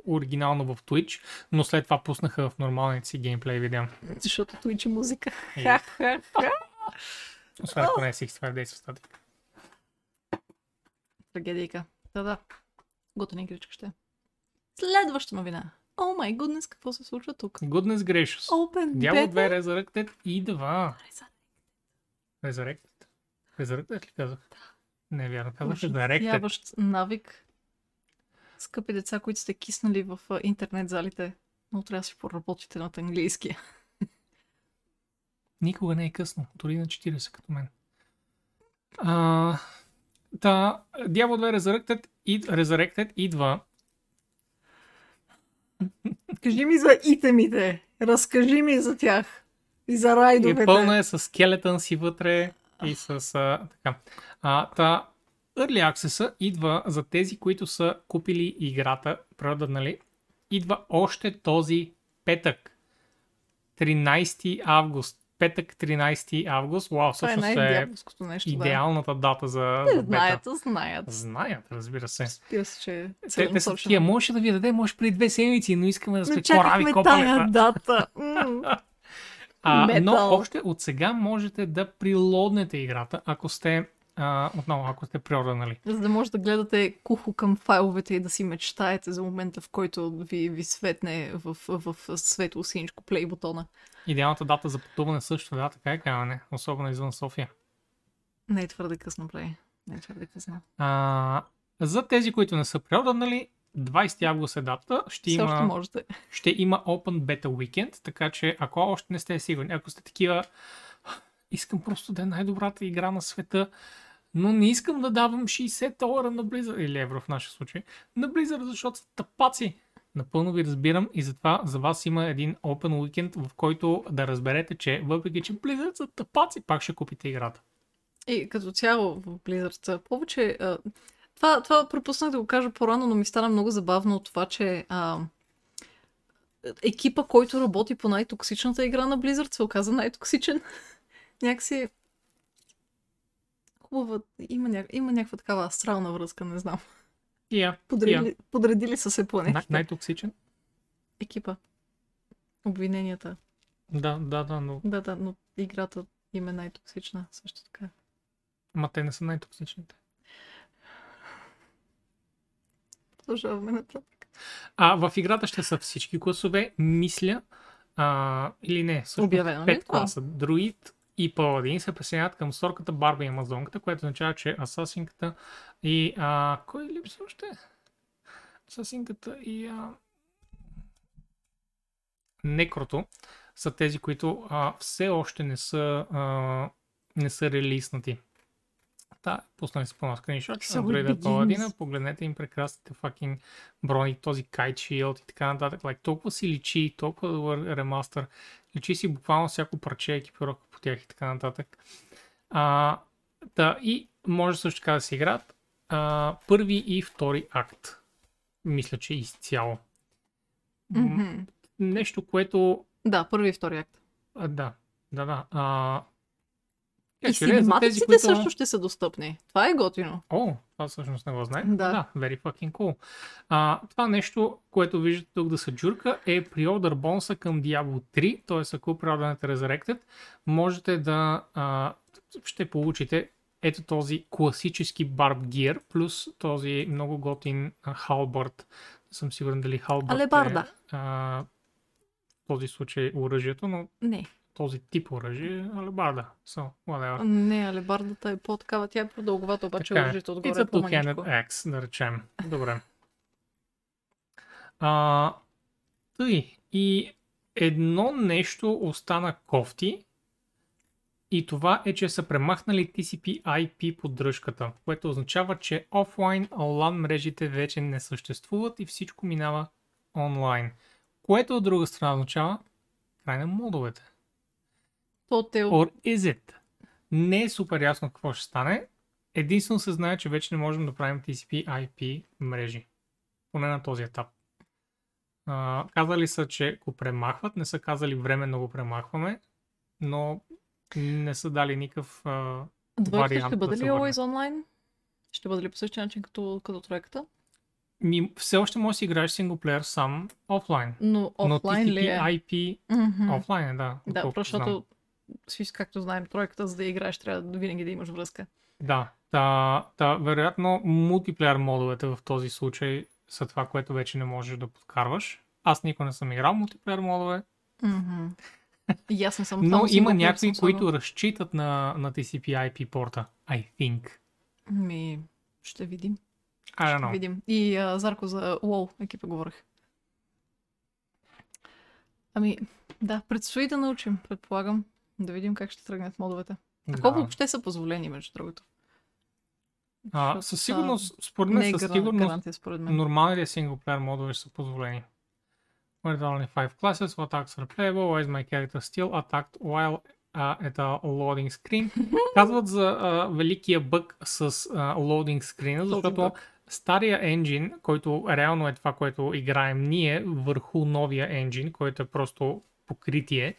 оригинално в Twitch, но след това пуснаха в нормалните си геймплей видео. Защото Twitch е музика. Освен ако не е 65 Days of Static. Трагедийка. Да, да. Готина игричка ще. Следваща новина. О май гуднес, какво се случва тук? Goodness gracious. Open Beta. 2 Resurrected и 2. Resurrected? Resurrected ли казах? Не е вярно, казах Resurrected. Навик. Скъпи деца, които сте киснали в интернет залите, но трябва да си поработите над английския. Никога не е късно, дори на 40 като мен. А, та, Diablo 2 Resurrected, и, Resurrected идва Кажи ми за итемите. Разкажи ми за тях. И за райдовете. И пълна е с скелетън си вътре и с а, така. А, та, Early Access идва за тези, които са купили играта, нали? идва още този петък. 13 август. Петък 13 август. Вау, е всъщност е нещо. идеалната дата за, Да. за бета. знаят, знаят. Знаят, разбира се. Разбира се, че е Те, те са целенасочено. такива, можеше да ви даде, може преди две седмици, но искаме да сме Не корави тая копалета. дата. А, но още от сега можете да прилоднете играта, ако сте, а, отново, ако сте приорданали. За да може да гледате кухо към файловете и да си мечтаете за момента, в който ви, ви светне в, в, в светло синичко плей бутона. Идеалната дата за пътуване също, да, така е казване, особено извън София. Не е твърде късно плей. Не е твърде късно. А, за тези, които не са приорданали, 20 август е дата, ще Все има, можете. ще има Open Beta Weekend, така че ако още не сте сигурни, ако сте такива, искам просто да е най-добрата игра на света, но не искам да давам 60 долара на Blizzard, или евро в нашия случай, на Blizzard, защото са тъпаци. Напълно ви разбирам и затова за вас има един Open Weekend, в който да разберете, че въпреки, че Blizzard са тъпаци, пак ще купите играта. И като цяло в Blizzard са повече... Това, това пропуснах да го кажа по-рано, но ми стана много забавно от това, че а, екипа, който работи по най-токсичната игра на Blizzard, се оказа най-токсичен. Някакси... Хубава... Има, ня... има някаква такава астрална връзка, не знам. Я, Подредили, я. подредили са се планетите. Най- най-токсичен? Екипа. Обвиненията. Да, да, да, но, Да, да, но играта им е най-токсична също така. ма те не са най-токсичните. Продължаваме нататък. А в играта ще са всички класове, мисля, а, или не, всъщност Обявено пет класа. Друид и паладин се присъединяват към сорката Барба и Амазонката, което означава, че асасинката и... А, кой липсва още? Асасинката и... А... Некрото са тези, които а, все още не са, а, не са релиснати. Та, пуснали се по-на скриншот, So на it Друида begins. Паладина, погледнете им прекрасните fucking брони, този кайт shield и така нататък. Like, толкова си личи, толкова добър ремастър. Личи си буквално всяко парче екипировка тях и така нататък. А, да, и може също така да се играят а, първи и втори акт. Мисля, че изцяло. Мгм. Нещо, което... Да, първи и втори акт. А, да, да, да. А, И е, за синематиците също ще са достъпни. Това е готино. О, това всъщност не го знаех. Да. да very fucking cool. А, това нещо, което виждате тук да се джурка, е приордър бонуса към Diablo 3, т.е. ако приордърнете Resurrected, можете да а, ще получите ето този класически Barb Gear, плюс този много готин Halberd. Не съм сигурен дали Halberd Алебарда. е а, в този случай оръжието, но Не. Този тип оръжие е алебарда. So, whatever. Не, алебардата е по-такава. Тя е продълговата, обаче Така е. оръжието отгоре It's е по-маничко. axe, да речем. Добре. А, тъй. И едно нещо остана кофти. И това е, че са премахнали TCP IP поддръжката, което означава, че офлайн LAN мрежите вече не съществуват и всичко минава онлайн. Което от друга страна означава край на модовете. То те. Or is it? Не е супер ясно какво ще стане. Единствено се знае, че вече не можем да правим TCP IP мрежи. Поне на този етап. А, казали са, че го премахват, не са казали временно го премахваме. но не са дали никакъв а, вариант ще бъде да ли. Always Online? Ще бъде ли по същия начин като, като тройката? Ми, все още можеш да си играеш синглплеер сам офлайн. Но Но офлайн ли е? TCP/IP Мгм. офлайн е, да. Да, защото, си, както знаем, тройката, за да играеш, трябва винаги да имаш връзка. Да, та, та, вероятно мултиплеер модовете в този случай са това, което вече не можеш да подкарваш. Аз никога не съм играл мултиплеер модове, Мгм. И аз не съм но има някои, които разчитат на, на TCP/IP порта. I think. Ми, ще видим. I don't Ще know. видим. И а, Зарко за WoW екипа говорих. Ами, да, предстои да научим, предполагам. Да видим как ще тръгнат модовете. А колко Да. въобще са позволени, между другото? А, със сигурност, според мен, със сигурност, според мен. нормалните синглплеер модове ще са позволени. Where there only 5 classes, what attacks are playable, why is my character still attacked while uh, at a loading screen. Казват за uh, великия бък с uh, loading screen, защото стария енджин, който реално е това, което играем ние върху новия енджин, който е просто покритие.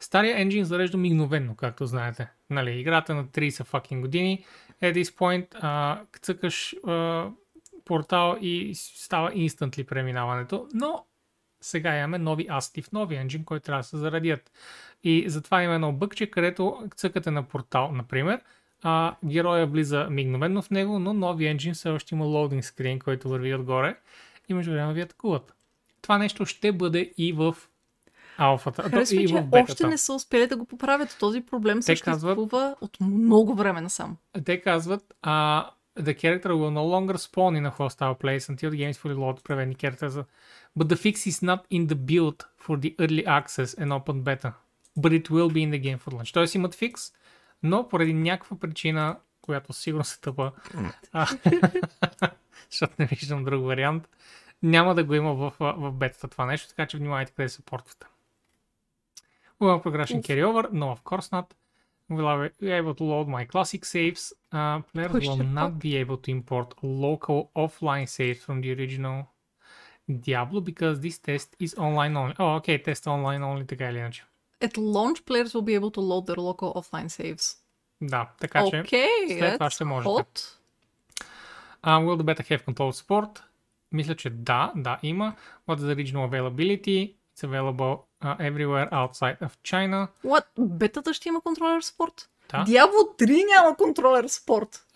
Стария енджин зарежда мигновенно, както знаете. Нали, играта на 30 fucking години. At this point, а, цъкаш а, портал и става instantly преминаването, но сега имаме нови асети в нови енджин, който трябва да се зарадят. И затова има едно бъкче, където цъкате на портал, например, а, героя влиза мигновенно в него, но нови енджин все още има лоудинг скрин, който върви отгоре и между време ви атакуват. Това нещо ще бъде и в алфата, Харесва, че още не са успели да го поправят. Този проблем съществува казват- от много време насам. Те казват, uh, the character will no longer spawn in a hostile place until the game is fully loaded, prevent characters. But the fix is not in the build for the early access and open beta, but it will be in the game for launch. Тоест имат фикс, но поради някаква причина, която сигурно се тъпа, а, защото не виждам друг вариант, няма да го има в, в бетата това нещо, така че внимавайте къде се портвате. Will progression Уф. carry over? No, of course not. Will I be able to load my classic saves? Uh, players Push will the not pop. be able to import local offline saves from the original Diablo because this test is online only. Oh, okay, тест е online only, така или иначе. At launch, players will be able to load their local offline saves. Да, така че Окей, след това that's ще можете. hot. Uh, will the beta have control support? Мисля, че да, да има. What is the regional availability? It's available uh, everywhere outside of China. What? Бетата ще има контролер спорт? Да, Diablo 3 няма контролер спорт.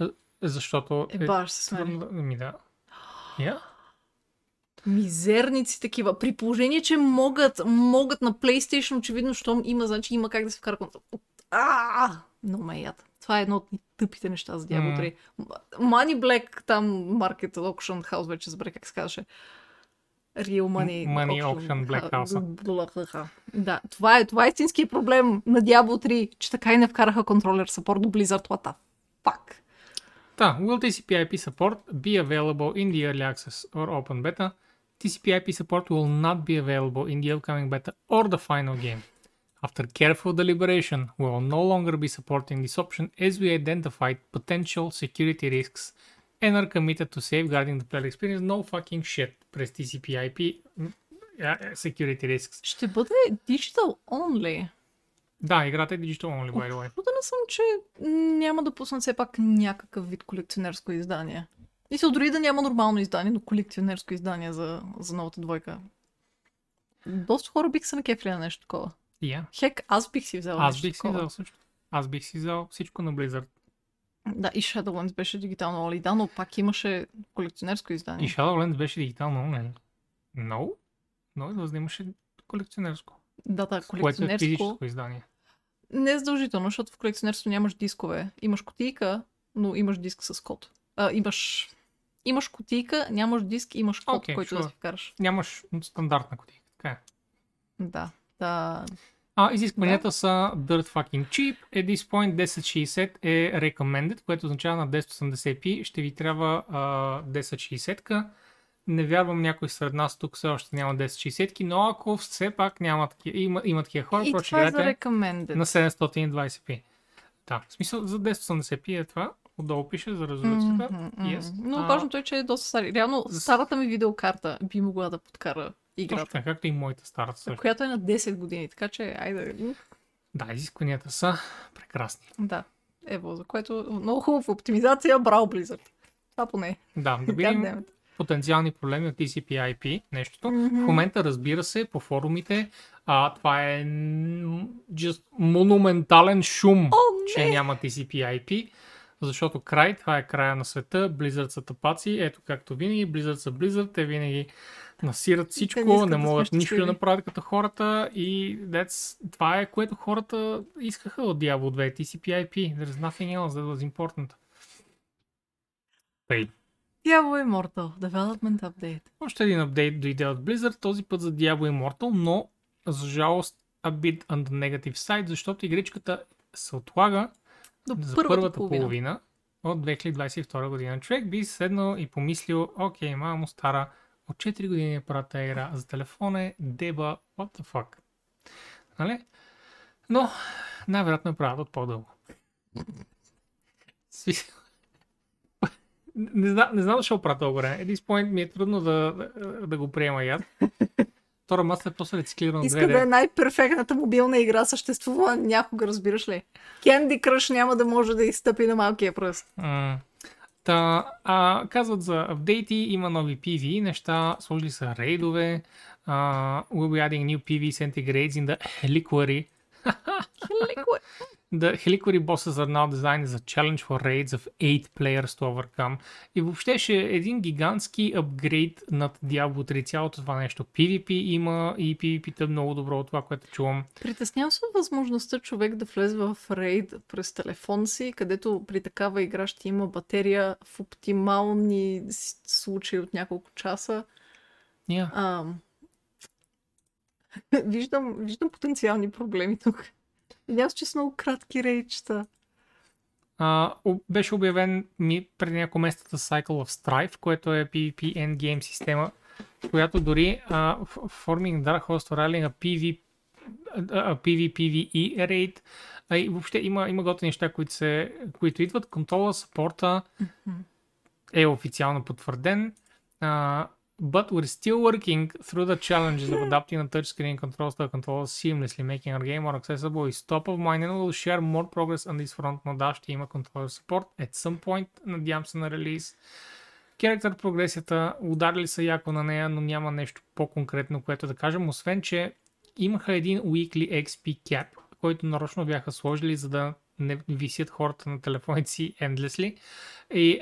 защото... Е, баш се смери. Ми да. Yeah. Мизерници такива. При положение, че могат, могат на PlayStation, очевидно, щом има, значи има как да се вкара контрол. А, но ме яд. Това е едно от тъпите неща за Diablo 3. Money Black, там Market Auction House, вече забравя как се казваше. Real Money, Money Auction Black House. House. Да, това е, това е истинския проблем на Diablo 3, че така и не вкараха контролер support до Blizzard. What the fuck? Да, will TCP/IP support be available in the early access or open beta? TCP/IP support will not be available in the upcoming beta or the final game. After careful deliberation, we will no longer be supporting this option as we identified potential security risks and are committed to safeguarding the player experience. No fucking shit. През TCP/IP yeah, security risks. Ще бъде digital only. Да, играта е digital only, by the way. Чудена съм, че няма да пуснат все пак някакъв вид колекционерско издание. И се дори да няма нормално издание, но колекционерско издание за, за новата двойка. Доста хора бих се накефили на нещо такова. Yeah. Хек, аз бих си взела Аз бих си взел също. Аз бих си взел всичко на Blizzard. Да, и Shadowlands беше дигитално only, да, но пак имаше колекционерско издание. И Shadowlands беше дигитално онлайн. No? Но да имаше колекционерско. Да, да, Което е колекционерско. физическо издание. Не е задължително, защото в колекционерство нямаш дискове. Имаш кутийка, но имаш диск с код. А, имаш... Имаш кутийка, нямаш диск, имаш код, Окей, който да sure. си вкараш. Нямаш стандартна кутия. Така е. Да, да. А, изискванията са dirt fucking cheap. At this point 1060 е recommended, което означава на 1080p ще ви трябва а, 1060-ка. Не вярвам някой сред нас тук все още няма 1060-ки, но ако все пак няма такива, има, има такива хора, просто е recommended. на 720p. Да, в смисъл за 1080p е това. Отдолу пише за резолюцията. Мгм, мгм. Yes. Но А, важното е, че е доста стари. Реално, старата ми видеокарта би могла да подкара Точно играта, така, както и моята старата също. която е на 10 години, така че айде. Да, изискванията са прекрасни. Да. Ево, за което много хубава оптимизация, браво Blizzard. Това поне. Да, да видим потенциални проблеми от TCP/IP, нещото. В момента, разбира се, по форумите, а, това е just монументален шум, О, че няма TCP/IP, защото край, това е края на света, Blizzard са тапаци, ето както винаги, Blizzard са Blizzard, те винаги насират не всичко, искат не да сме могат нищо да направят като хората и that's, това е което хората искаха от Diablo 2, TCP/IP, there's nothing else that was important. Тъй. Diablo Immortal. Development Update. Още един апдейт дойде от Blizzard, този път за Diablo Immortal, но за жалост a bit on the negative side, защото игричката се отлага До за първата, първата половина. половина. от 2022 година. Човек би седнал и помислил, окей, мамо стара, от 4 години е правя тази игра, за телефон е деба, what the fuck. Нали? Но, най-вероятно е правят от по-дълго. Не, знам, не знам защо правя толкова време. This point ми е трудно да, да, да го приема аз. Втора маса е просто рециклирана Иска 2D. да е най-перфектната мобилна игра, съществува някога, разбираш ли. Candy Crush няма да може да изстъпи на малкия пръст. М. Та, а, казват за апдейти, има нови PV неща, сложили са рейдове, а, we'll be adding new PV centigrades in the Heliquary. The Heliquary bosses are now designed as a challenge for raids of 8 players to overcome. И въобще ще е един гигантски апгрейд над Diablo 3, цялото това нещо. PvP има и PvP-та е много добро от това, което чувам. Притеснявам се от възможността човек да влезе в рейд през телефон си, където при такава игра ще има батерия в оптимални случаи от няколко часа. Yeah. Ам... виждам, виждам потенциални проблеми тук. Се, че са много кратки рейчета. А, беше обявен ми преди няколко месеца Cycle of Strife, което е PvP endgame система, която дори а, Forming Dark Horse Rally PV, а, PvPvE а и въобще има, има готини неща, които, се, които идват. Контрола, сапорта е официално потвърден. А, but we're still working through the challenges of adapting the touchscreen controls to the controls seamlessly, making our game more accessible is top of mind and we'll share more progress on this front. Но да, ще има controller support at some point, надявам се на релиз. Character прогресията, ударили са яко на нея, но няма нещо по-конкретно, което да кажем, освен, че имаха един weekly XP cap, който нарочно бяха сложили, за да не висят хората на телефоните си endlessly. И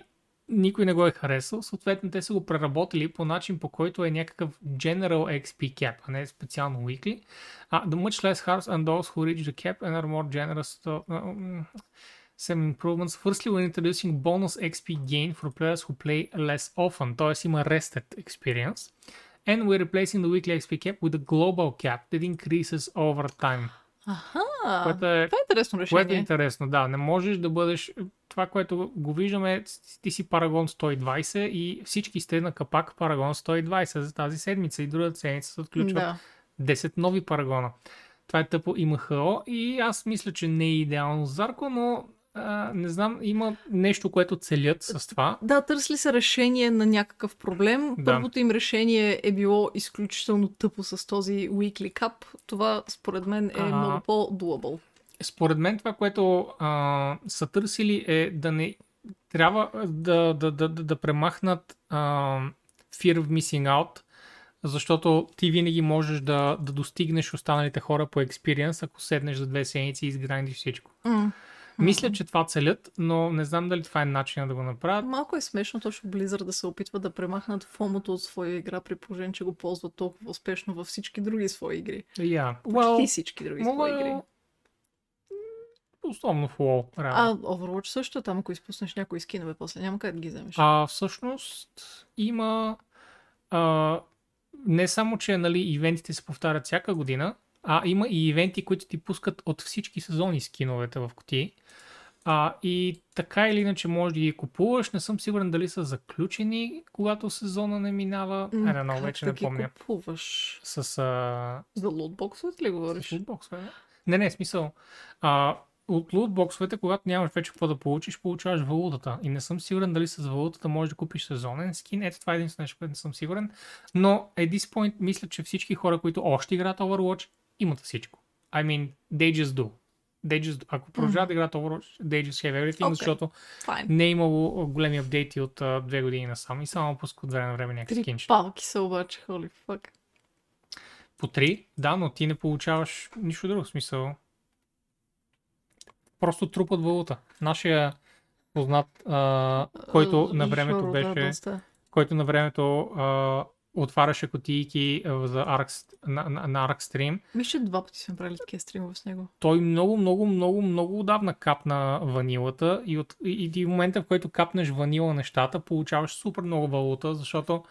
никой не го е харесал, съответно те са го преработили по начин, по който е някакъв general XP cap, а не специално weekly. Uh, the much less harsh and those who reach the cap and are more generous to, uh, mm, some improvements. Firstly, we're introducing bonus XP gain for players who play less often, т.е. има rested experience. And we're replacing the weekly XP cap with a global cap that increases over time. Аха, Което е това е интересно решение. което е интересно, да. Не можеш да бъдеш... Това, което го виждаме, ти си Парагон 120 и всички сте на капак Парагон 120 за тази седмица и другата седмица се отключват Да. 10 нови Парагона. Това е тъпо и МХО и аз мисля, че не е идеално за Зарко, но а, не знам, има нещо, което целят с това. Да, търсли се решение на някакъв проблем. Да. Първото им решение е било изключително тъпо с този weekly cap. Това, според мен, е А. много по-doable. Според мен това, което а, са търсили е да не трябва да, да, да, да, да премахнат а, fear of missing out, защото ти винаги можеш да, да достигнеш останалите хора по experience, ако седнеш за две седмици и изграндиш всичко. М. Мисля, че това целят, но не знам дали това е начинът да го направят. Малко е смешно точно Blizzard да се опитва да премахнат фомото от своя игра, при положение, че го ползват толкова успешно във всички други свои игри. Yeah. Почти Well, всички други мога... свои игри. Основно в WoW, А. Overwatch също е там, ако изпуснеш някои скинове, после няма къде да ги вземеш. А всъщност има а, не само, че нали, ивентите се повтарят всяка година, а има и ивенти, които ти пускат от всички сезони скиновете в кутии. А, и така или иначе можеш да ги купуваш. Не съм сигурен дали са заключени, когато сезона не минава. М, не, как вече да не помня. купуваш? С а, За лутбоксовете ли говориш? с лутбоксове. да. Не, не, смисъл. А, от лутбоксовете, когато нямаш вече какво да получиш, получаваш валутата. И не съм сигурен дали с валутата можеш да купиш сезонен скин. Ето това е единственото нещо, което не съм сигурен. Но at this point, мисля, че всички хора, които още играят Overwatch, имат всичко. I mean, they just do. they just, ако продължават да играят Overwatch, they just have everything, Окей. защото Файн. не е имало големи апдейти от а, две години насам и само пускат от време на време някакви скинчета. палки са обаче, holy fuck. По три, да, но ти не получаваш нищо друго в смисъл. Просто трупат валута. Нашия познат, а, който на времето беше, който на времето отваряше кутийки а, за Arc, на, на, на Arc Stream, Мисля, два пъти сме правили такива стримове с него. той много, много, много, много отдавна капна ванилата и, от, и, и в момента, в който капнеш ванила нещата, получаваш супер много валута, защото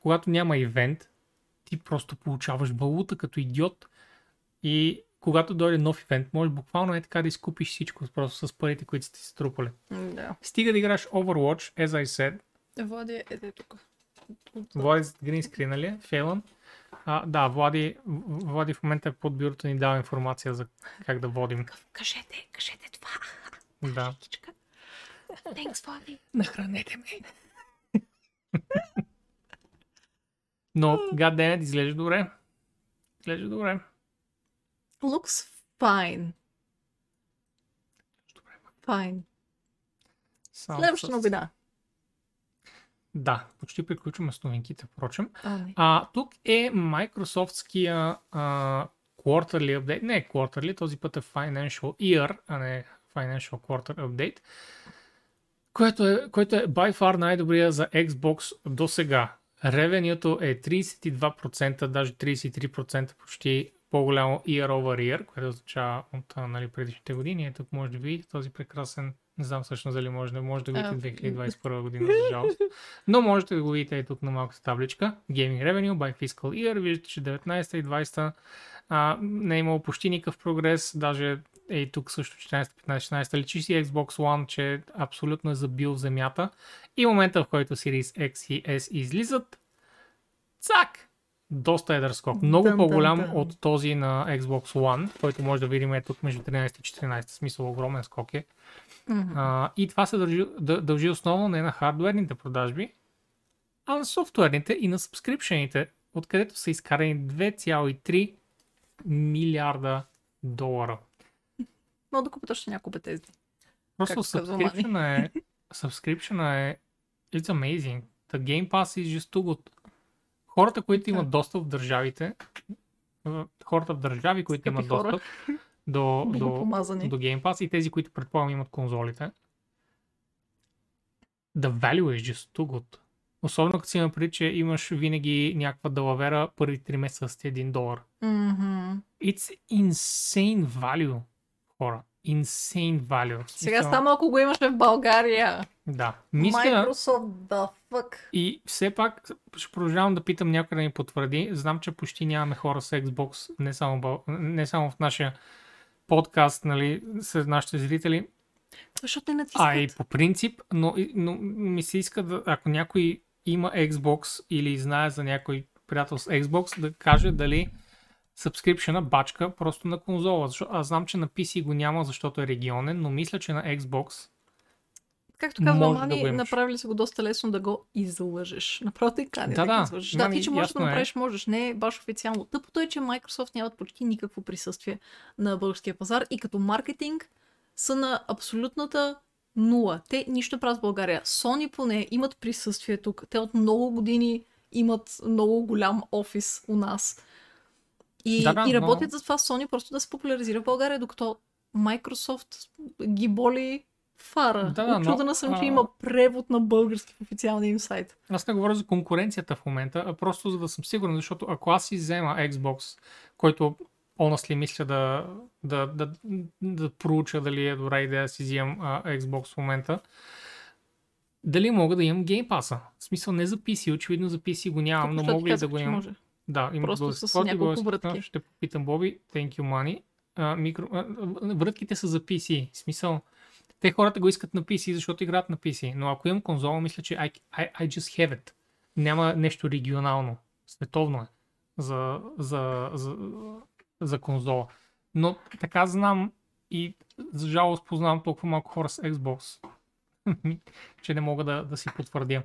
когато няма ивент, ти просто получаваш валута като идиот и когато дойде нов ивент, можеш буквално е така да изкупиш всичко просто с парите, които сте си струпали. Да. Стига да играш Overwatch, as I said, Влади, е тук. Влади с green screen, нали? Фейлън. А, да, Влади, Влади в момента е под бюрото ни дава информация за как да водим. Кажете, кажете това. Да. Thanks, Влади. Нахранете ме. Но, goddammit, изглежда добре. Изглежда добре. Looks fine. Fine. Само Следваща новина. Да, почти приключваме с новинките, впрочем. А, не. А, тук е Microsoftския а, quarterly update. Не е quarterly, този път е Financial Year, а не Financial Quarter Update. Което е, което е by far най-добрия за Xbox до сега. Ревенюто е 32%, даже 33% почти по-голямо year over year, което означава от нали, предишните години. Е, тук може да видите този прекрасен, не знам всъщност дали може да, може да видите А, 2021 година, за жалост. Но можете да го видите и тук на малката табличка. Gaming Revenue by Fiscal Year. Виждате, че 19 и 20 а, не е имало почти никакъв прогрес. Даже е и тук също 14, 15, 16. Личи си Xbox One, че абсолютно е забил в земята. И момента, в който Series X и S излизат, цак! Доста едър скок. Много дън, по-голям дън. от този на Xbox One, който може да видим е тук между 13 и 14. В смисъл огромен скок е. Мгм. А, и това се дължи, дъ- дължи основно не на хардуерните продажби, а на софтуерните и на сабскрипшените, откъдето са изкарани 2,3 милиарда долара. Мога да купя още няколко бетезди. Просто subscription е, subscription е it's amazing. The Game Pass is just too good. Хората, които имат достъп в държавите, хората в държави, които Скъпи имат хора. достъп до, до, до Game Pass и тези, които предполагам имат конзолите, the value is just too good. Особено като си има преди, че имаш винаги някаква далавера първи 3 месеца с 1 долар. Мгм. It's insane value, хора. Insane value. Сега смисъл- само ако го имаше в България. Да. Мисля, Microsoft, the fuck. и все пак ще продължавам да питам някой да ми потвърди. Знам, че почти нямаме хора с Xbox, не само, не само в нашия подкаст, нали, сред нашите зрители, Защото не натискат. а и по принцип, но, но ми се иска да, ако някой има Xbox или знае за някой приятел с Xbox, да каже дали subscription бачка просто на конзола. Защо, аз знам, че на PC го няма, защото е регионен, но мисля, че на Xbox Както казва да Мани, имаш. направили са го доста лесно да го излъжеш. Направо така не Да, да, да. да. излъжеш. Да, Мани, ти, че можеш да е. направиш, можеш. Не е баш официално. Тъпото е, че Microsoft нямат почти никакво присъствие на българския пазар и като маркетинг са на абсолютната нула. Те нищо не правят в България. Sony поне имат присъствие тук. Те от много години имат много голям офис у нас. И, Да, да, и работят но- за това Sony просто да се популяризира в България, докато Microsoft ги боли фара. Да, да, но, Очудена съм, че а- има превод на български в официалния им сайт. Аз не говоря за конкуренцията в момента, а просто за да съм сигурен, защото ако аз си взема Xbox, който honestly мисля да, да, да, да проуча дали е добра идея да си вземам а, Xbox в момента, дали мога да имам Game Pass? В смисъл не за PC, очевидно за PC го нямам, но Току-що ти мога ли да го имам? може. Да, има Просто с няколко код. Ще попитам Боби. Thank you, money. А, микро... а, врътките са за PC. В смисъл, те хората го искат на PC, защото играят на PC. Но ако имам конзола, мисля, че I, I, I just have it. Няма нещо регионално. Световно е за, за, за, за конзола. Но така знам и за жалост познавам толкова малко хора с Xbox, че не мога да, да си потвърдя.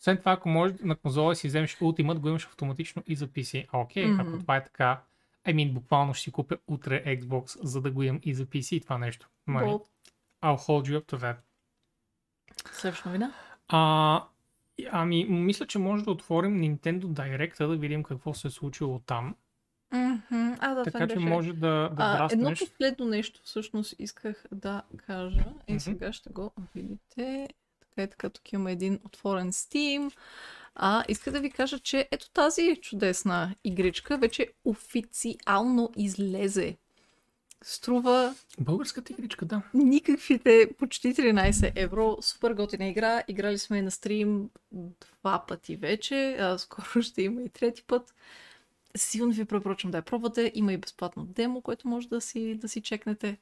Освен това, ако можеш на конзола си вземеш Ultimate, го имаш автоматично и за PC. А, окей, Мгм. ако това е така, I mean, буквално ще си купя утре Xbox, за да го имам и за PC това нещо. Нали? Бол, I'll hold you up to that. Следваща новина. А, и- ами, мисля, че може да отворим Nintendo Direct, да видим какво се е случило там. Мгм. А, да, така че беше. може да, да А, едно последно нещо всъщност исках да кажа и Мгм. сега ще го видите. Така и така, тук имаме един отворен Steam. А, иска да ви кажа, че ето тази чудесна игричка вече официално излезе. Струва Българската игричка, да. никаквите почти 13 евро. Супер готина игра. Играли сме на стрим два пъти вече. А, скоро ще има и трети път. Силно ви препоръчвам да я пробвате. Има и безплатно демо, което може да си, да си чекнете.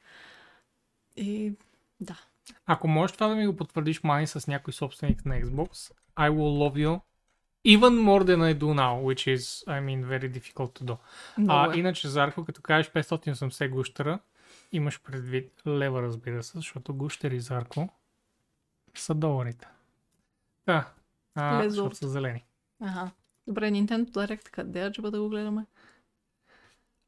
И да. Ако можеш това да ми го потвърдиш, Мани, с някой собственик на Xbox, I will love you even more than I do now, which is, I mean, very difficult to do. Много А, е. иначе, Зарко, като кажеш 580 гущера, имаш предвид лева, разбира се, защото гущери, Зарко, са доларите. Да, а, защото са зелени. Ага. Добре, Nintendo Direct, къде е, да го гледаме?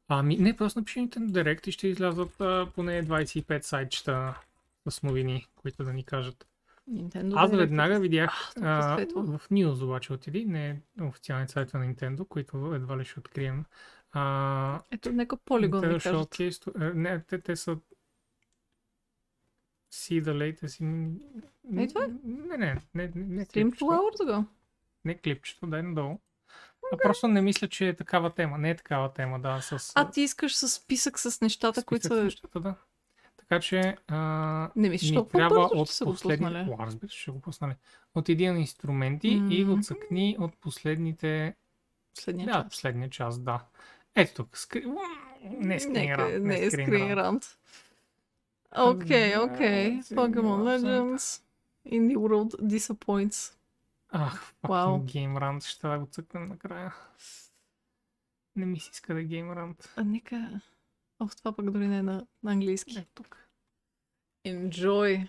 Ами, не, просто напиши Nintendo Direct и ще излязат а, поне 25 сайтчета с новини, които да ни кажат. Nintendo Аз Direct. веднага видях а, светло. в News обаче отиди, не официалните сайта на Nintendo, които едва ли ще открием. А, Ето, нека Polygon Nintendo ми кажат. Showcase, е, не, те, те са See the latest in... Ей, това е. Не, не, не, не, не Stream клипчето, 2 hours ago. не клипчето, дай надолу. А просто не мисля, че е такава тема. Не е такава тема, да, с... А ти искаш с списък с нещата, които списък с са... нещата, да. Така че а, Не мислиш, ни трябва от ще са го. О, разбира се, ще го пуснали. От един инструменти и Мгм. отсъкни от последните... Следния Да, час. последния час, да. Ето тук. Скри... Не скрин Нека, раунд, не е скрин скрин раунд. раунд. Окей, окей. Pokemon Legends. In the World Disappoints. Ах, Вау. Game Rant. Ще да го цъкнем накрая. Не ми се иска да е Game Rant. А нека... Ох, това пък дори не е на, на английски. Ето тук. Enjoy.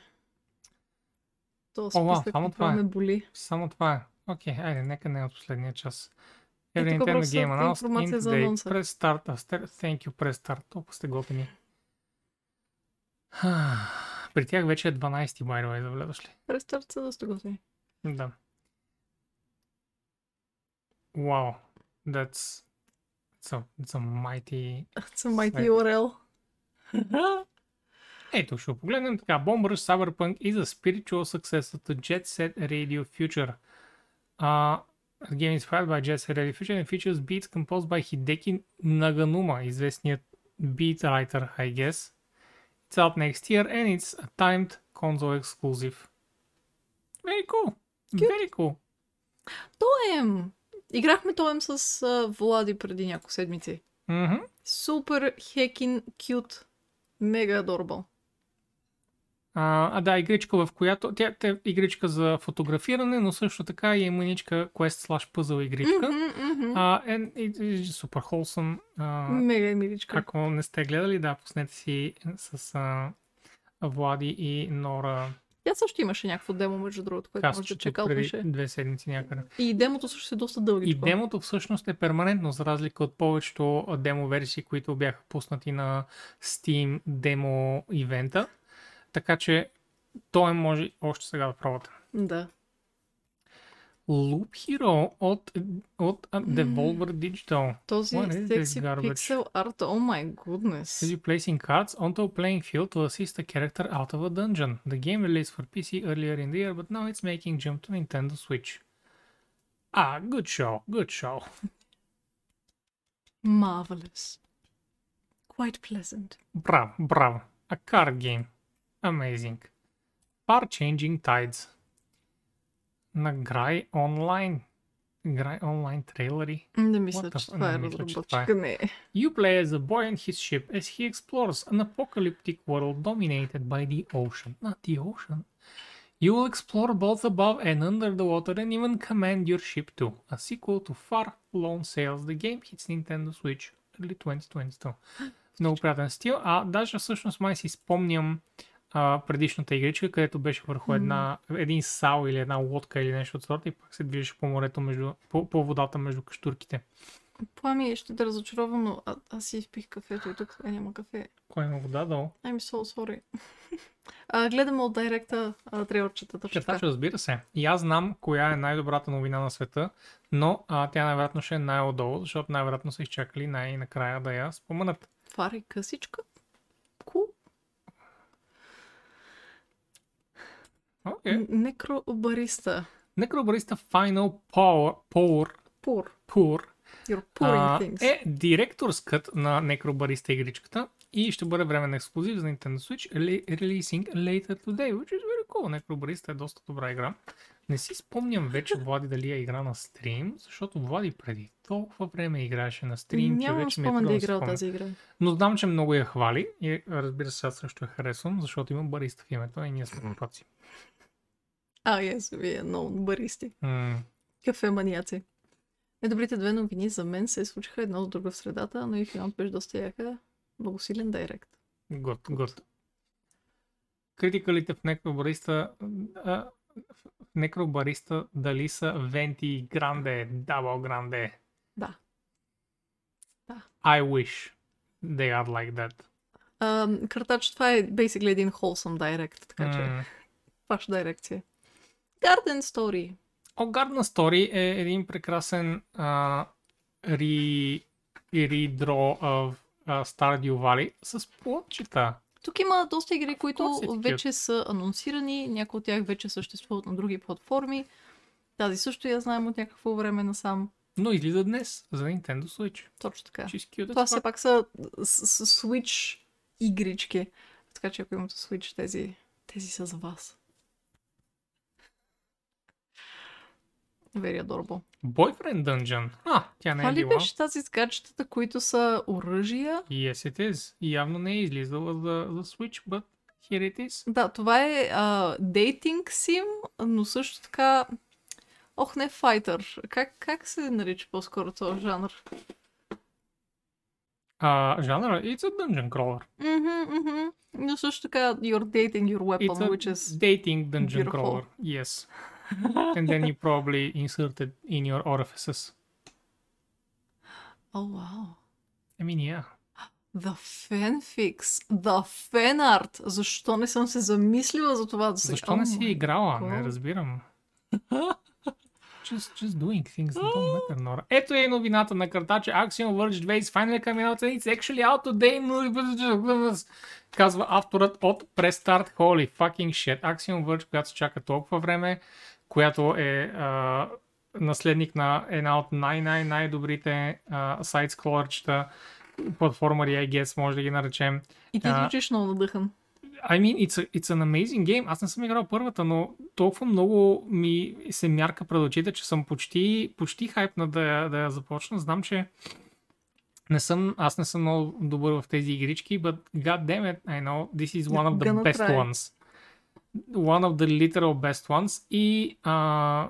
То списък само това е. ме боли. Само това е. Окей, айде, нека не е от последния час. Е, Every Nintendo Game announced in today. Press start. Thank you, press start. Толкова сте готини. При тях вече е 12 by the way, завлядаш ли? Рестарт са доста готини. Да. Wow. That's... It's a, it's a mighty... It's a mighty. URL. Ето, ще погледнем така. Bomber Cyberpunk is a spiritual successor to Jet Set Radio Future. Uh, the game inspired by Jet Set Radio Future and features beats composed by Hideki Naganuma, известният beat writer, I guess. It's out next year and it's a timed console exclusive. Very cool. Very cool. Тоем! Играхме Тоем с а, Влади преди няколко седмици. Супер хекин кют. Мега адорбал. А, а да, игричка, в която... Тя, тя е игричка за фотографиране, но също така и е маничка quest slash puzzle игричка. А, е, е, е, супер холсъм. Мега миличка. ако не сте гледали, да, пуснете си с а, Влади и Нора. Тя също имаше някакво демо, между другото, което може да чекал преди пише. две седмици някъде. И демото също е доста дълги. И демото всъщност е перманентно, за разлика от повечето демо версии, които бяха пуснати на Steam демо ивента. Така че той може още сега да пробвате. Да. Loop Hero от, от а, Devolver Digital. Този What is this секси garbage? пиксел арт, о май гуднес. Is you placing cards onto a playing field to assist a character out of a dungeon. The game released for PC earlier in the year, but now it's making jump to Nintendo Switch. Ah, good show, good show. Marvelous. Quite pleasant. Браво, браво. A card game. Amazing. Far Changing Tides. На Грай онлайн. Грай онлайн трейлери. Не мисля, What the че f- това не е мисля, че това е. разработчика. Не. You play as a boy and his ship as he explores an apocalyptic world dominated by the ocean. Not the ocean. You will explore both above and under the water and even command your ship too. A sequel to Far Lone Sails. The game hits Nintendo Switch early 2022. В много приятен стил. А даже всъщност май си спомням а, предишната игричка, където беше върху една, един сал или една лодка или нещо от сорта и пак се движеше по морето между, по, по водата между каштурките. Плами, ще те разочаровам, но а, аз си изпих кафето и тук е, няма кафе. Кой има вода долу? I'm so sorry. а, гледаме от директа а, трейлърчета, точно така. разбира се. И аз знам коя е най-добрата новина на света, но а, тя най-вероятно ще е най-отдолу, защото най-вероятно са изчакали най-накрая да я споменат. Това е късичка. Cool. Н- Некробариста. Некробариста Final Power, Power. Poor You're pouring а, things. е директорскът на Некробариста игричката и ще бъде временен ексклюзив за Nintendo Switch, rele- releasing later today, which is very cool. Некробариста е доста добра игра. Не си спомням вече, Влади, дали я игра на стрим, защото Влади преди толкова време играеше на стрим, че Нямам вече ми е да трудно е да играл спомня. тази игра. Но знам, че много я хвали и разбира се, аз също я харесвам, защото има бариста в името и ние сме паци. А, yes, вие много баристи. М, Кафе маниаци. Най-добрите две новини за мен се случиха една от друга в средата, но и финалът беше доста яка. Много силен директ. Гуд, гуд. Критикалите в Некробариста а, в Некробариста дали са Венти Гранде, Дабл Гранде. Да. Да. I wish they are like that. А, картач, това е basically един wholesome direct, така че ваша дирекция. Garden Story. О, Garden Story е един прекрасен а, ри, редро в Stardew Valley с плотчета. Тук има доста игри, които вече са анонсирани, някои от тях вече съществуват на други платформи. Тази също я знаем от някакво време насам. Но излиза днес за Nintendo Switch. Точно така. Това все пак са с, с Switch игрички. Така че ако имате Switch, тези, тези са за вас. Very adorable. Boyfriend Dungeon. А, тя не е Това ли била. беше тази с гаджетата, които са оръжия? Yes, it is. Явно не е излизала за, за Switch, but here it is. Да, това е а, дейтинг сим, но също така... Ох, не файтър. Как, как се нарича по-скоро този жанр? А, жанра, it's a dungeon crawler. Мгм, мгм. Но също така, you're dating your weapon, It's a which is... dating dungeon beautiful. crawler. Yes. And then you probably insert it in your orifices. Oh, wow. I mean, yeah. The fanfics, the fan art. Защо не съм се замислила за това до сега? Защо не Oh си my играла? Не God. разбирам. Just, just doing things that don't matter, Nora. Ето е новината на картача Axiom Verge 2 is finally coming out and it's actually out today. Казва авторът от Press Start. Holy fucking shit. Axiom Verge, която се чака толкова време, която е а, наследник на една от най-най-най-добрите сайт склорчета платформари, I guess, може да ги наречем. И ти звучиш много надъхан. I mean, it's, a, it's an amazing game. Аз не съм играл първата, но толкова много ми се мярка пред очите, че съм почти, почти хайпна да, да я започна. Знам, че не съм, аз не съм много добър в тези игрички, but god damn it, I know this is one of the best try. ones. One of the literal best ones. И а,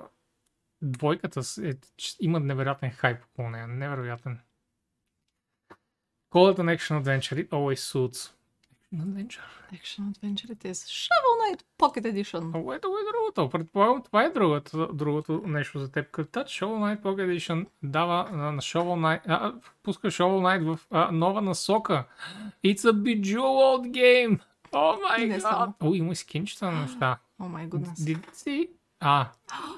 двойката е, има невероятен хайп по нея. Невероятен. Call it an action adventure. It always suits. Action adventure. Action Adventure it is. Shovel Knight Pocket Edition. О, ето е другото. Предполагам, това е другото, другото нещо за теб. Touch Shovel Knight Pocket Edition дава на, на Shovel Knight, а, пуска Shovel Knight в а, нова насока. It's a bejeweled game! О май гад! О, има и скинчета на неща. О май гуднес. Did see? А,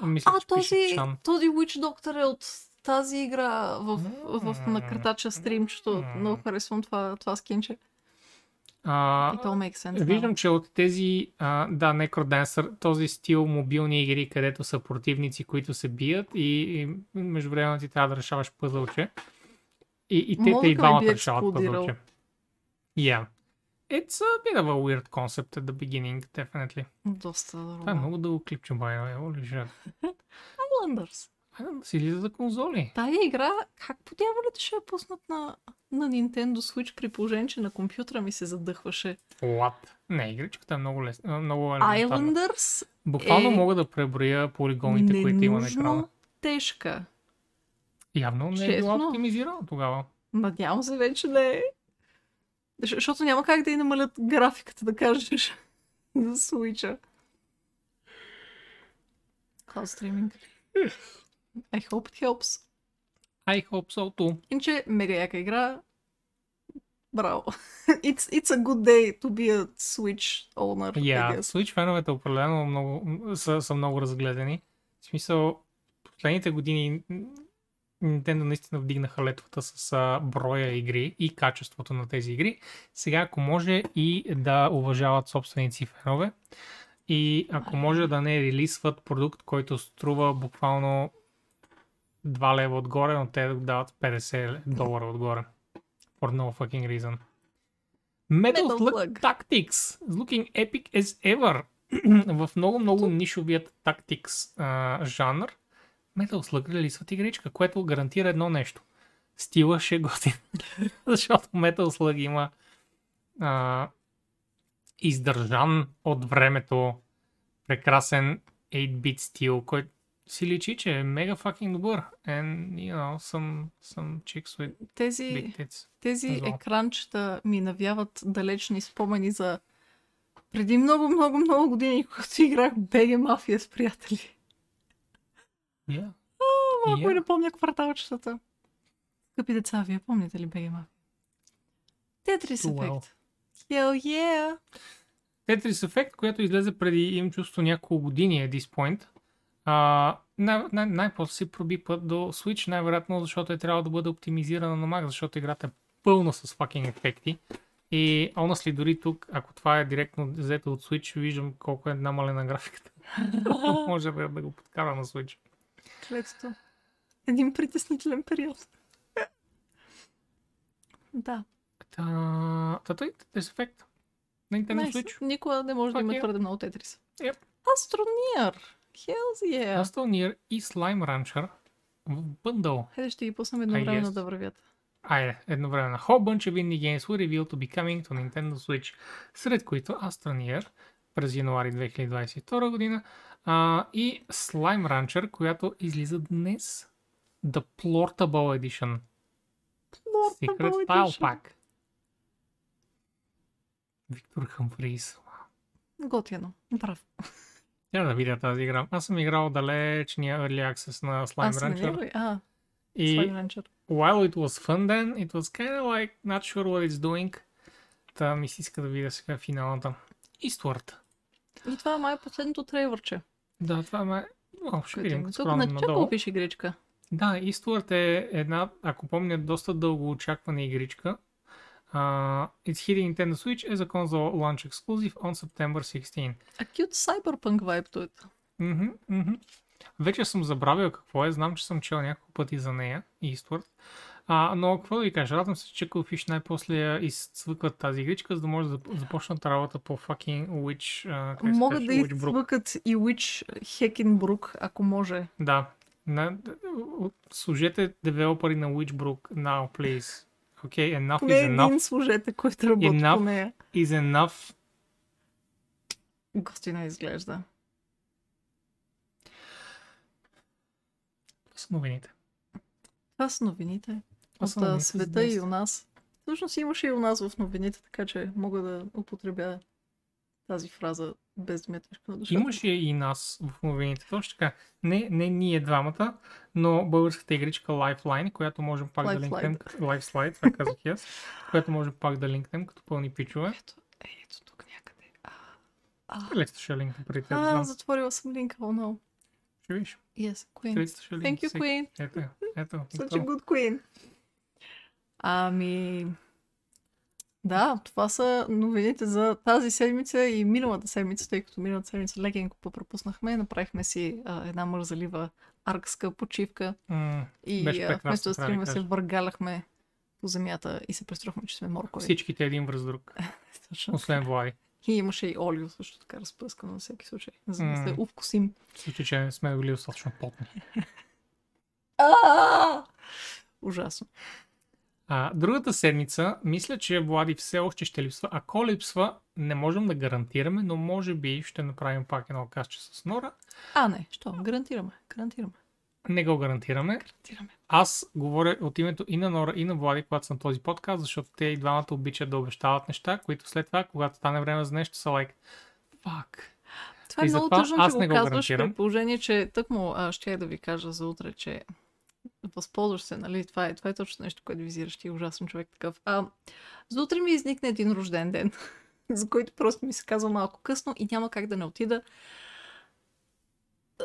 мисля, А, че този, този Witch Doctor е от тази игра в, в, на картача стримчето. Много харесвам това, това скинче. А, И то makes sense. Виждам, че от тези, а, да, Necrodancer, този стил мобилни игри, където са противници, които се бият и, и между време ти трябва да решаваш пъзълче. И, и те, те и двамата решават пъзълче. Yeah. It's a bit of a weird concept at the beginning, definitely. Доста Това е много дълго клипче, бай, shit. Highlanders. Айде да си излиза за конзоли. Тая игра, как по дяволите ще я пуснат на, на Nintendo Switch при положение, че на компютъра ми се задъхваше? What? Не, игричката е много лесна. Много елементарна. Islanders Буквално е мога да преброя полигоните, които има на екрана. тежка. Явно не е била Честно. оптимизирана тогава. Надявам се вече да е. Защо- Защото няма как да й намалят графиката, да кажеш, за Switch-а. Cloud streaming. I hope it helps. I hope so too. Иначе, мега яка игра. Браво. It's, it's a good day to be a Switch owner, I Yeah, guess. Switch феновете определено много, са, са много разгледани. В смисъл, последните години Nintendo наистина вдигнаха летвата с а, броя игри и качеството на тези игри. Сега, ако може и да уважават собственици и фенове, и ако може да не релисват продукт, който струва буквално 2 лева отгоре, но те да дават 50 долара отгоре. For no fucking reason. Metal, Metal Slug. Tactics is looking epic as ever. в много, много нишовият Tactics а, жанр Metal Slug релизват игричка, което гарантира едно нещо. Стила ще готин. Защото Metal Slug има а, издържан от времето прекрасен 8-bit стил, който си личи, че е мега fucking добър. And, you know, some, some chicks with Тези, big tits. тези Зло. екранчета ми навяват далечни спомени за преди много, много, много години, когато играх BG Мафия с приятели. Yeah. Малко Yeah. и не помня кварталчетата. Скъпи деца, вие помните ли BG Мафия? Тетрис ефект. Hell yeah! Tetris Effect, което излезе преди им чувство няколко години at this point. А, най- най- най-после си проби път до Switch, най-вероятно защото е трябвало да бъде оптимизирана на Mac, защото играта е пълна с fucking ефекти. И honestly, дори тук, ако това е директно взето от Switch, виждам колко е намалена графиката. Може да го подкара на Switch. Клетото. Един притеснителен период. да. Та, та той на Nintendo Nice. Switch. Никога не може да Fuck има yeah. твърде много тетрис. Yep. Astroneer! Hells yeah! Astal Near и Slime Rancher в бъндъл. Хайде ще ги пуснем едновременно да вървят. Айде, едновременно. Whole bunch of indie games were revealed to be coming to Nintendo Switch, сред които Astroneer през януари 2022 година а, и Slime Rancher, която излиза днес. The Portable Edition. Secret Portable Style Edition. Pack. Виктор Хамфрис. Готино. Браво. Трябва да видя тази игра. Аз съм играл далечния Early Access на Slime Аз Rancher. А, И Slime Rancher. while it was fun then, it was kind of like not sure what it's doing. Та ми се иска да видя сега финалната. Eastward. И това е май последното трейлърче. Да, това е... май- О, ще видим. Тук скромно на чакал надолу. пише игричка. Да, Eastward е една, ако помня, доста дълго очаквана игричка. Uh, it's hitting Nintendo Switch as a console launch exclusive on September 16. А cute cyberpunk vibe е. Мгм, мгм. Вече съм забравил какво е, знам, че съм чел няколко пъти за нея, Eastward. А, но какво да ви кажа, радвам се, че Coolfish най-после изцвъкват тази игричка, за да може да зап- започнат работа по fucking Witch, Могат да Witchbrook. изцвъкат и Witch Хекенбрук, ако може. Да. На, служете девелопери на Witchbrook now, please. Okay, enough Поне is един enough служете, който работи Enough. по нея. is enough. Гостина изглежда. Това са новините. Това са новините. От света и у нас. Всъщност имаше и у нас в новините, така че мога да употребя тази фраза без да ми е тежко на душата. Имаше и нас в новините. Точно така. Не, не ние двамата, но българската игричка Lifeline, която можем пак да Lifeline. линкнем. Lifeslide, това казах и аз. Която можем пак да линкнем като пълни пичове. Ето, е, ето тук някъде. А, а, Лесно ще линкнем преди теб. а затворила съм линка, oh no. Ще виж. Yes, Queen. Thank you, Queen. Ето, ето. Such a good queen. Ами... Да, това са новините за тази седмица и миналата седмица, тъй като миналата седмица лекенко попропуснахме. Направихме си а, една мързалива аркска почивка М, и а, вместо да стрима се въргаляхме по земята и се преструхме, че сме моркови. Всичките един връз друг. Освен Влади. И имаше и олио също така разпръскано на всеки случай, за да се М. увкусим. Случай, че не сме били достатъчно потни. Ужасно. А, другата седмица, мисля, че Влади все още ще липсва. Ако липсва, не можем да гарантираме, но може би ще направим пак едно кастче с Нора. А, не, що? Гарантираме. Гарантираме. Не го гарантираме. Гарантираме. Аз говоря от името и на Нора, и на Влади, когато съм този подкаст, защото те и двамата обичат да обещават неща, които след това, когато стане време за нещо, са like, fuck. Това е много тъжно, че не го го казваш, при положение, че тък му ще да ви кажа за утре, че възползваш се, нали? Това е, това е точно нещо, което визираш ти, ужасен човек такъв. А, за утре ми изникне един рожден ден, за който просто ми се казва малко късно и няма как да не отида.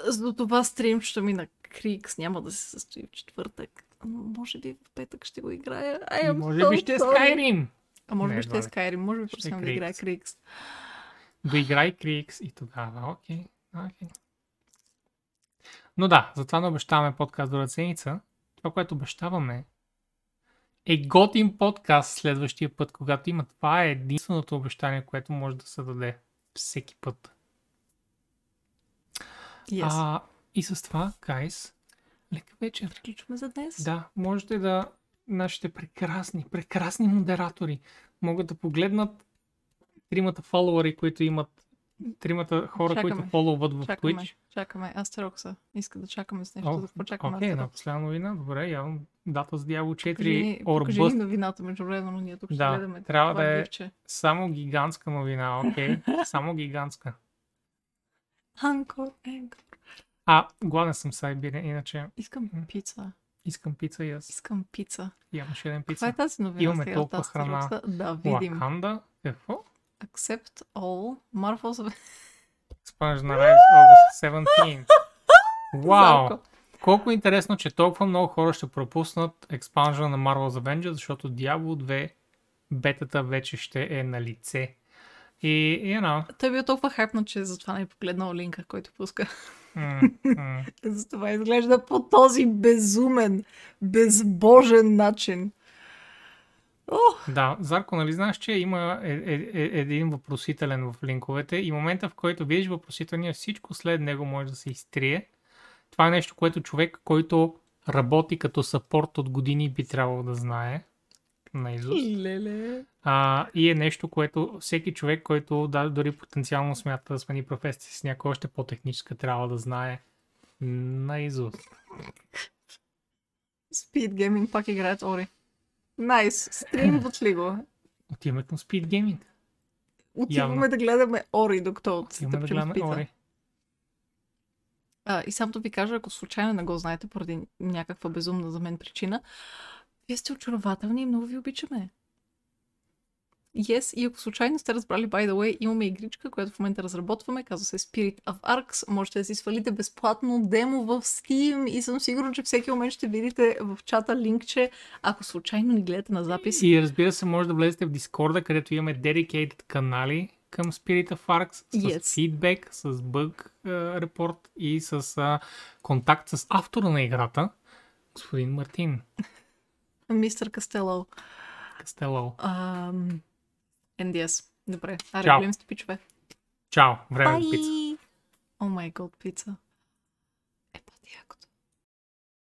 За това стримчето ми на Крикс няма да се състои в четвъртък. Но може би в петък ще го играя. I am Може so би ще е. Skyrim. А може би ще е. Skyrim, може би Ще просто е да играя Крикс. Доиграй Крикс и тогава, окей. окей. Но да, затова не обещаваме подкаст до ръценица. Това, което обещаваме е готин подкаст следващия път, когато има. Това е единственото обещание, което може да се даде всеки път. Yes. А, и с това, гайс, лека вечер. Приключваме за днес. Да, можете да нашите прекрасни, прекрасни модератори могат да погледнат тримата фолуари, които имат тримата хора, Чакаме. които фоловат в Чакаме, Twitch. чакаме. Астерокса. Иска да чакаме с нещо. О, да какво чакаме Окей, една Астерокс? последна новина. Добре, явно дата с Дявол 4 Покажи ни- or Покажи ни новината между време, но ние тук ще Да, гледаме трябва това да е- гифче. Само гигантска новина, окей. Само гигантска. Анкор, Анкор. А, гладен съм Сайбирен, иначе Искам пица. искам пица и аз. Искам пица. Имам ще един Каква е пица. тази новина? Имаме толкова храна. Да, видим. Лаканда? Какво? Accept all Marvel's Спомняш на Rise August 17. Вау! Зарко. Колко интересно, че толкова много хора ще пропуснат експанжа на Marvel's Avengers, защото Diablo 2 бетата вече ще е на лице. И, you know, Той е бил толкова хайпнат, че затова не е погледнал линка, който пуска. м, м, Затова изглежда по този безумен, безбожен начин. О, Да, Зарко, нали знаеш, че има е, е, е, един въпросителен в линковете и момента, в който видиш въпросителния, всичко след него може да се изтрие. Това е нещо, което човек, който работи като сапорт от години би трябвало да знае наизуст. леле. А, и е нещо, което всеки човек, който да, дори потенциално смята да смени професията си с някой още по-техническа, трябва да знае наизуст. Speed Gaming пак играят Ори. Найс. Стримват ли го? Отиваме към Speed Gaming. Отиваме Явно. да гледаме Ори, докато Отиваме да в гледаме пица. Ори. А, и само да ви кажа, ако случайно не го знаете поради някаква безумна за мен причина, вие сте очарователни и много ви обичаме. Yes, и ако случайно сте разбрали, by the way, имаме игричка, която в момента разработваме, казва се Spirit of Arcs. Можете да си свалите безплатно демо в Steam и съм сигурна, че всеки момент ще видите в чата линкче, ако случайно ни гледате на запис. И разбира се, може да влезете в Дискорда, където имаме dedicated канали към Spirit of Arcs с Yes. фидбек, с бъг репорт и с а, контакт с автора на играта, господин Мартин Мистер Кастело. Кастело. Ам... NDS. Добре. Аре, Чао. голем сте пичове. Чао, време за пица. О май год, пица.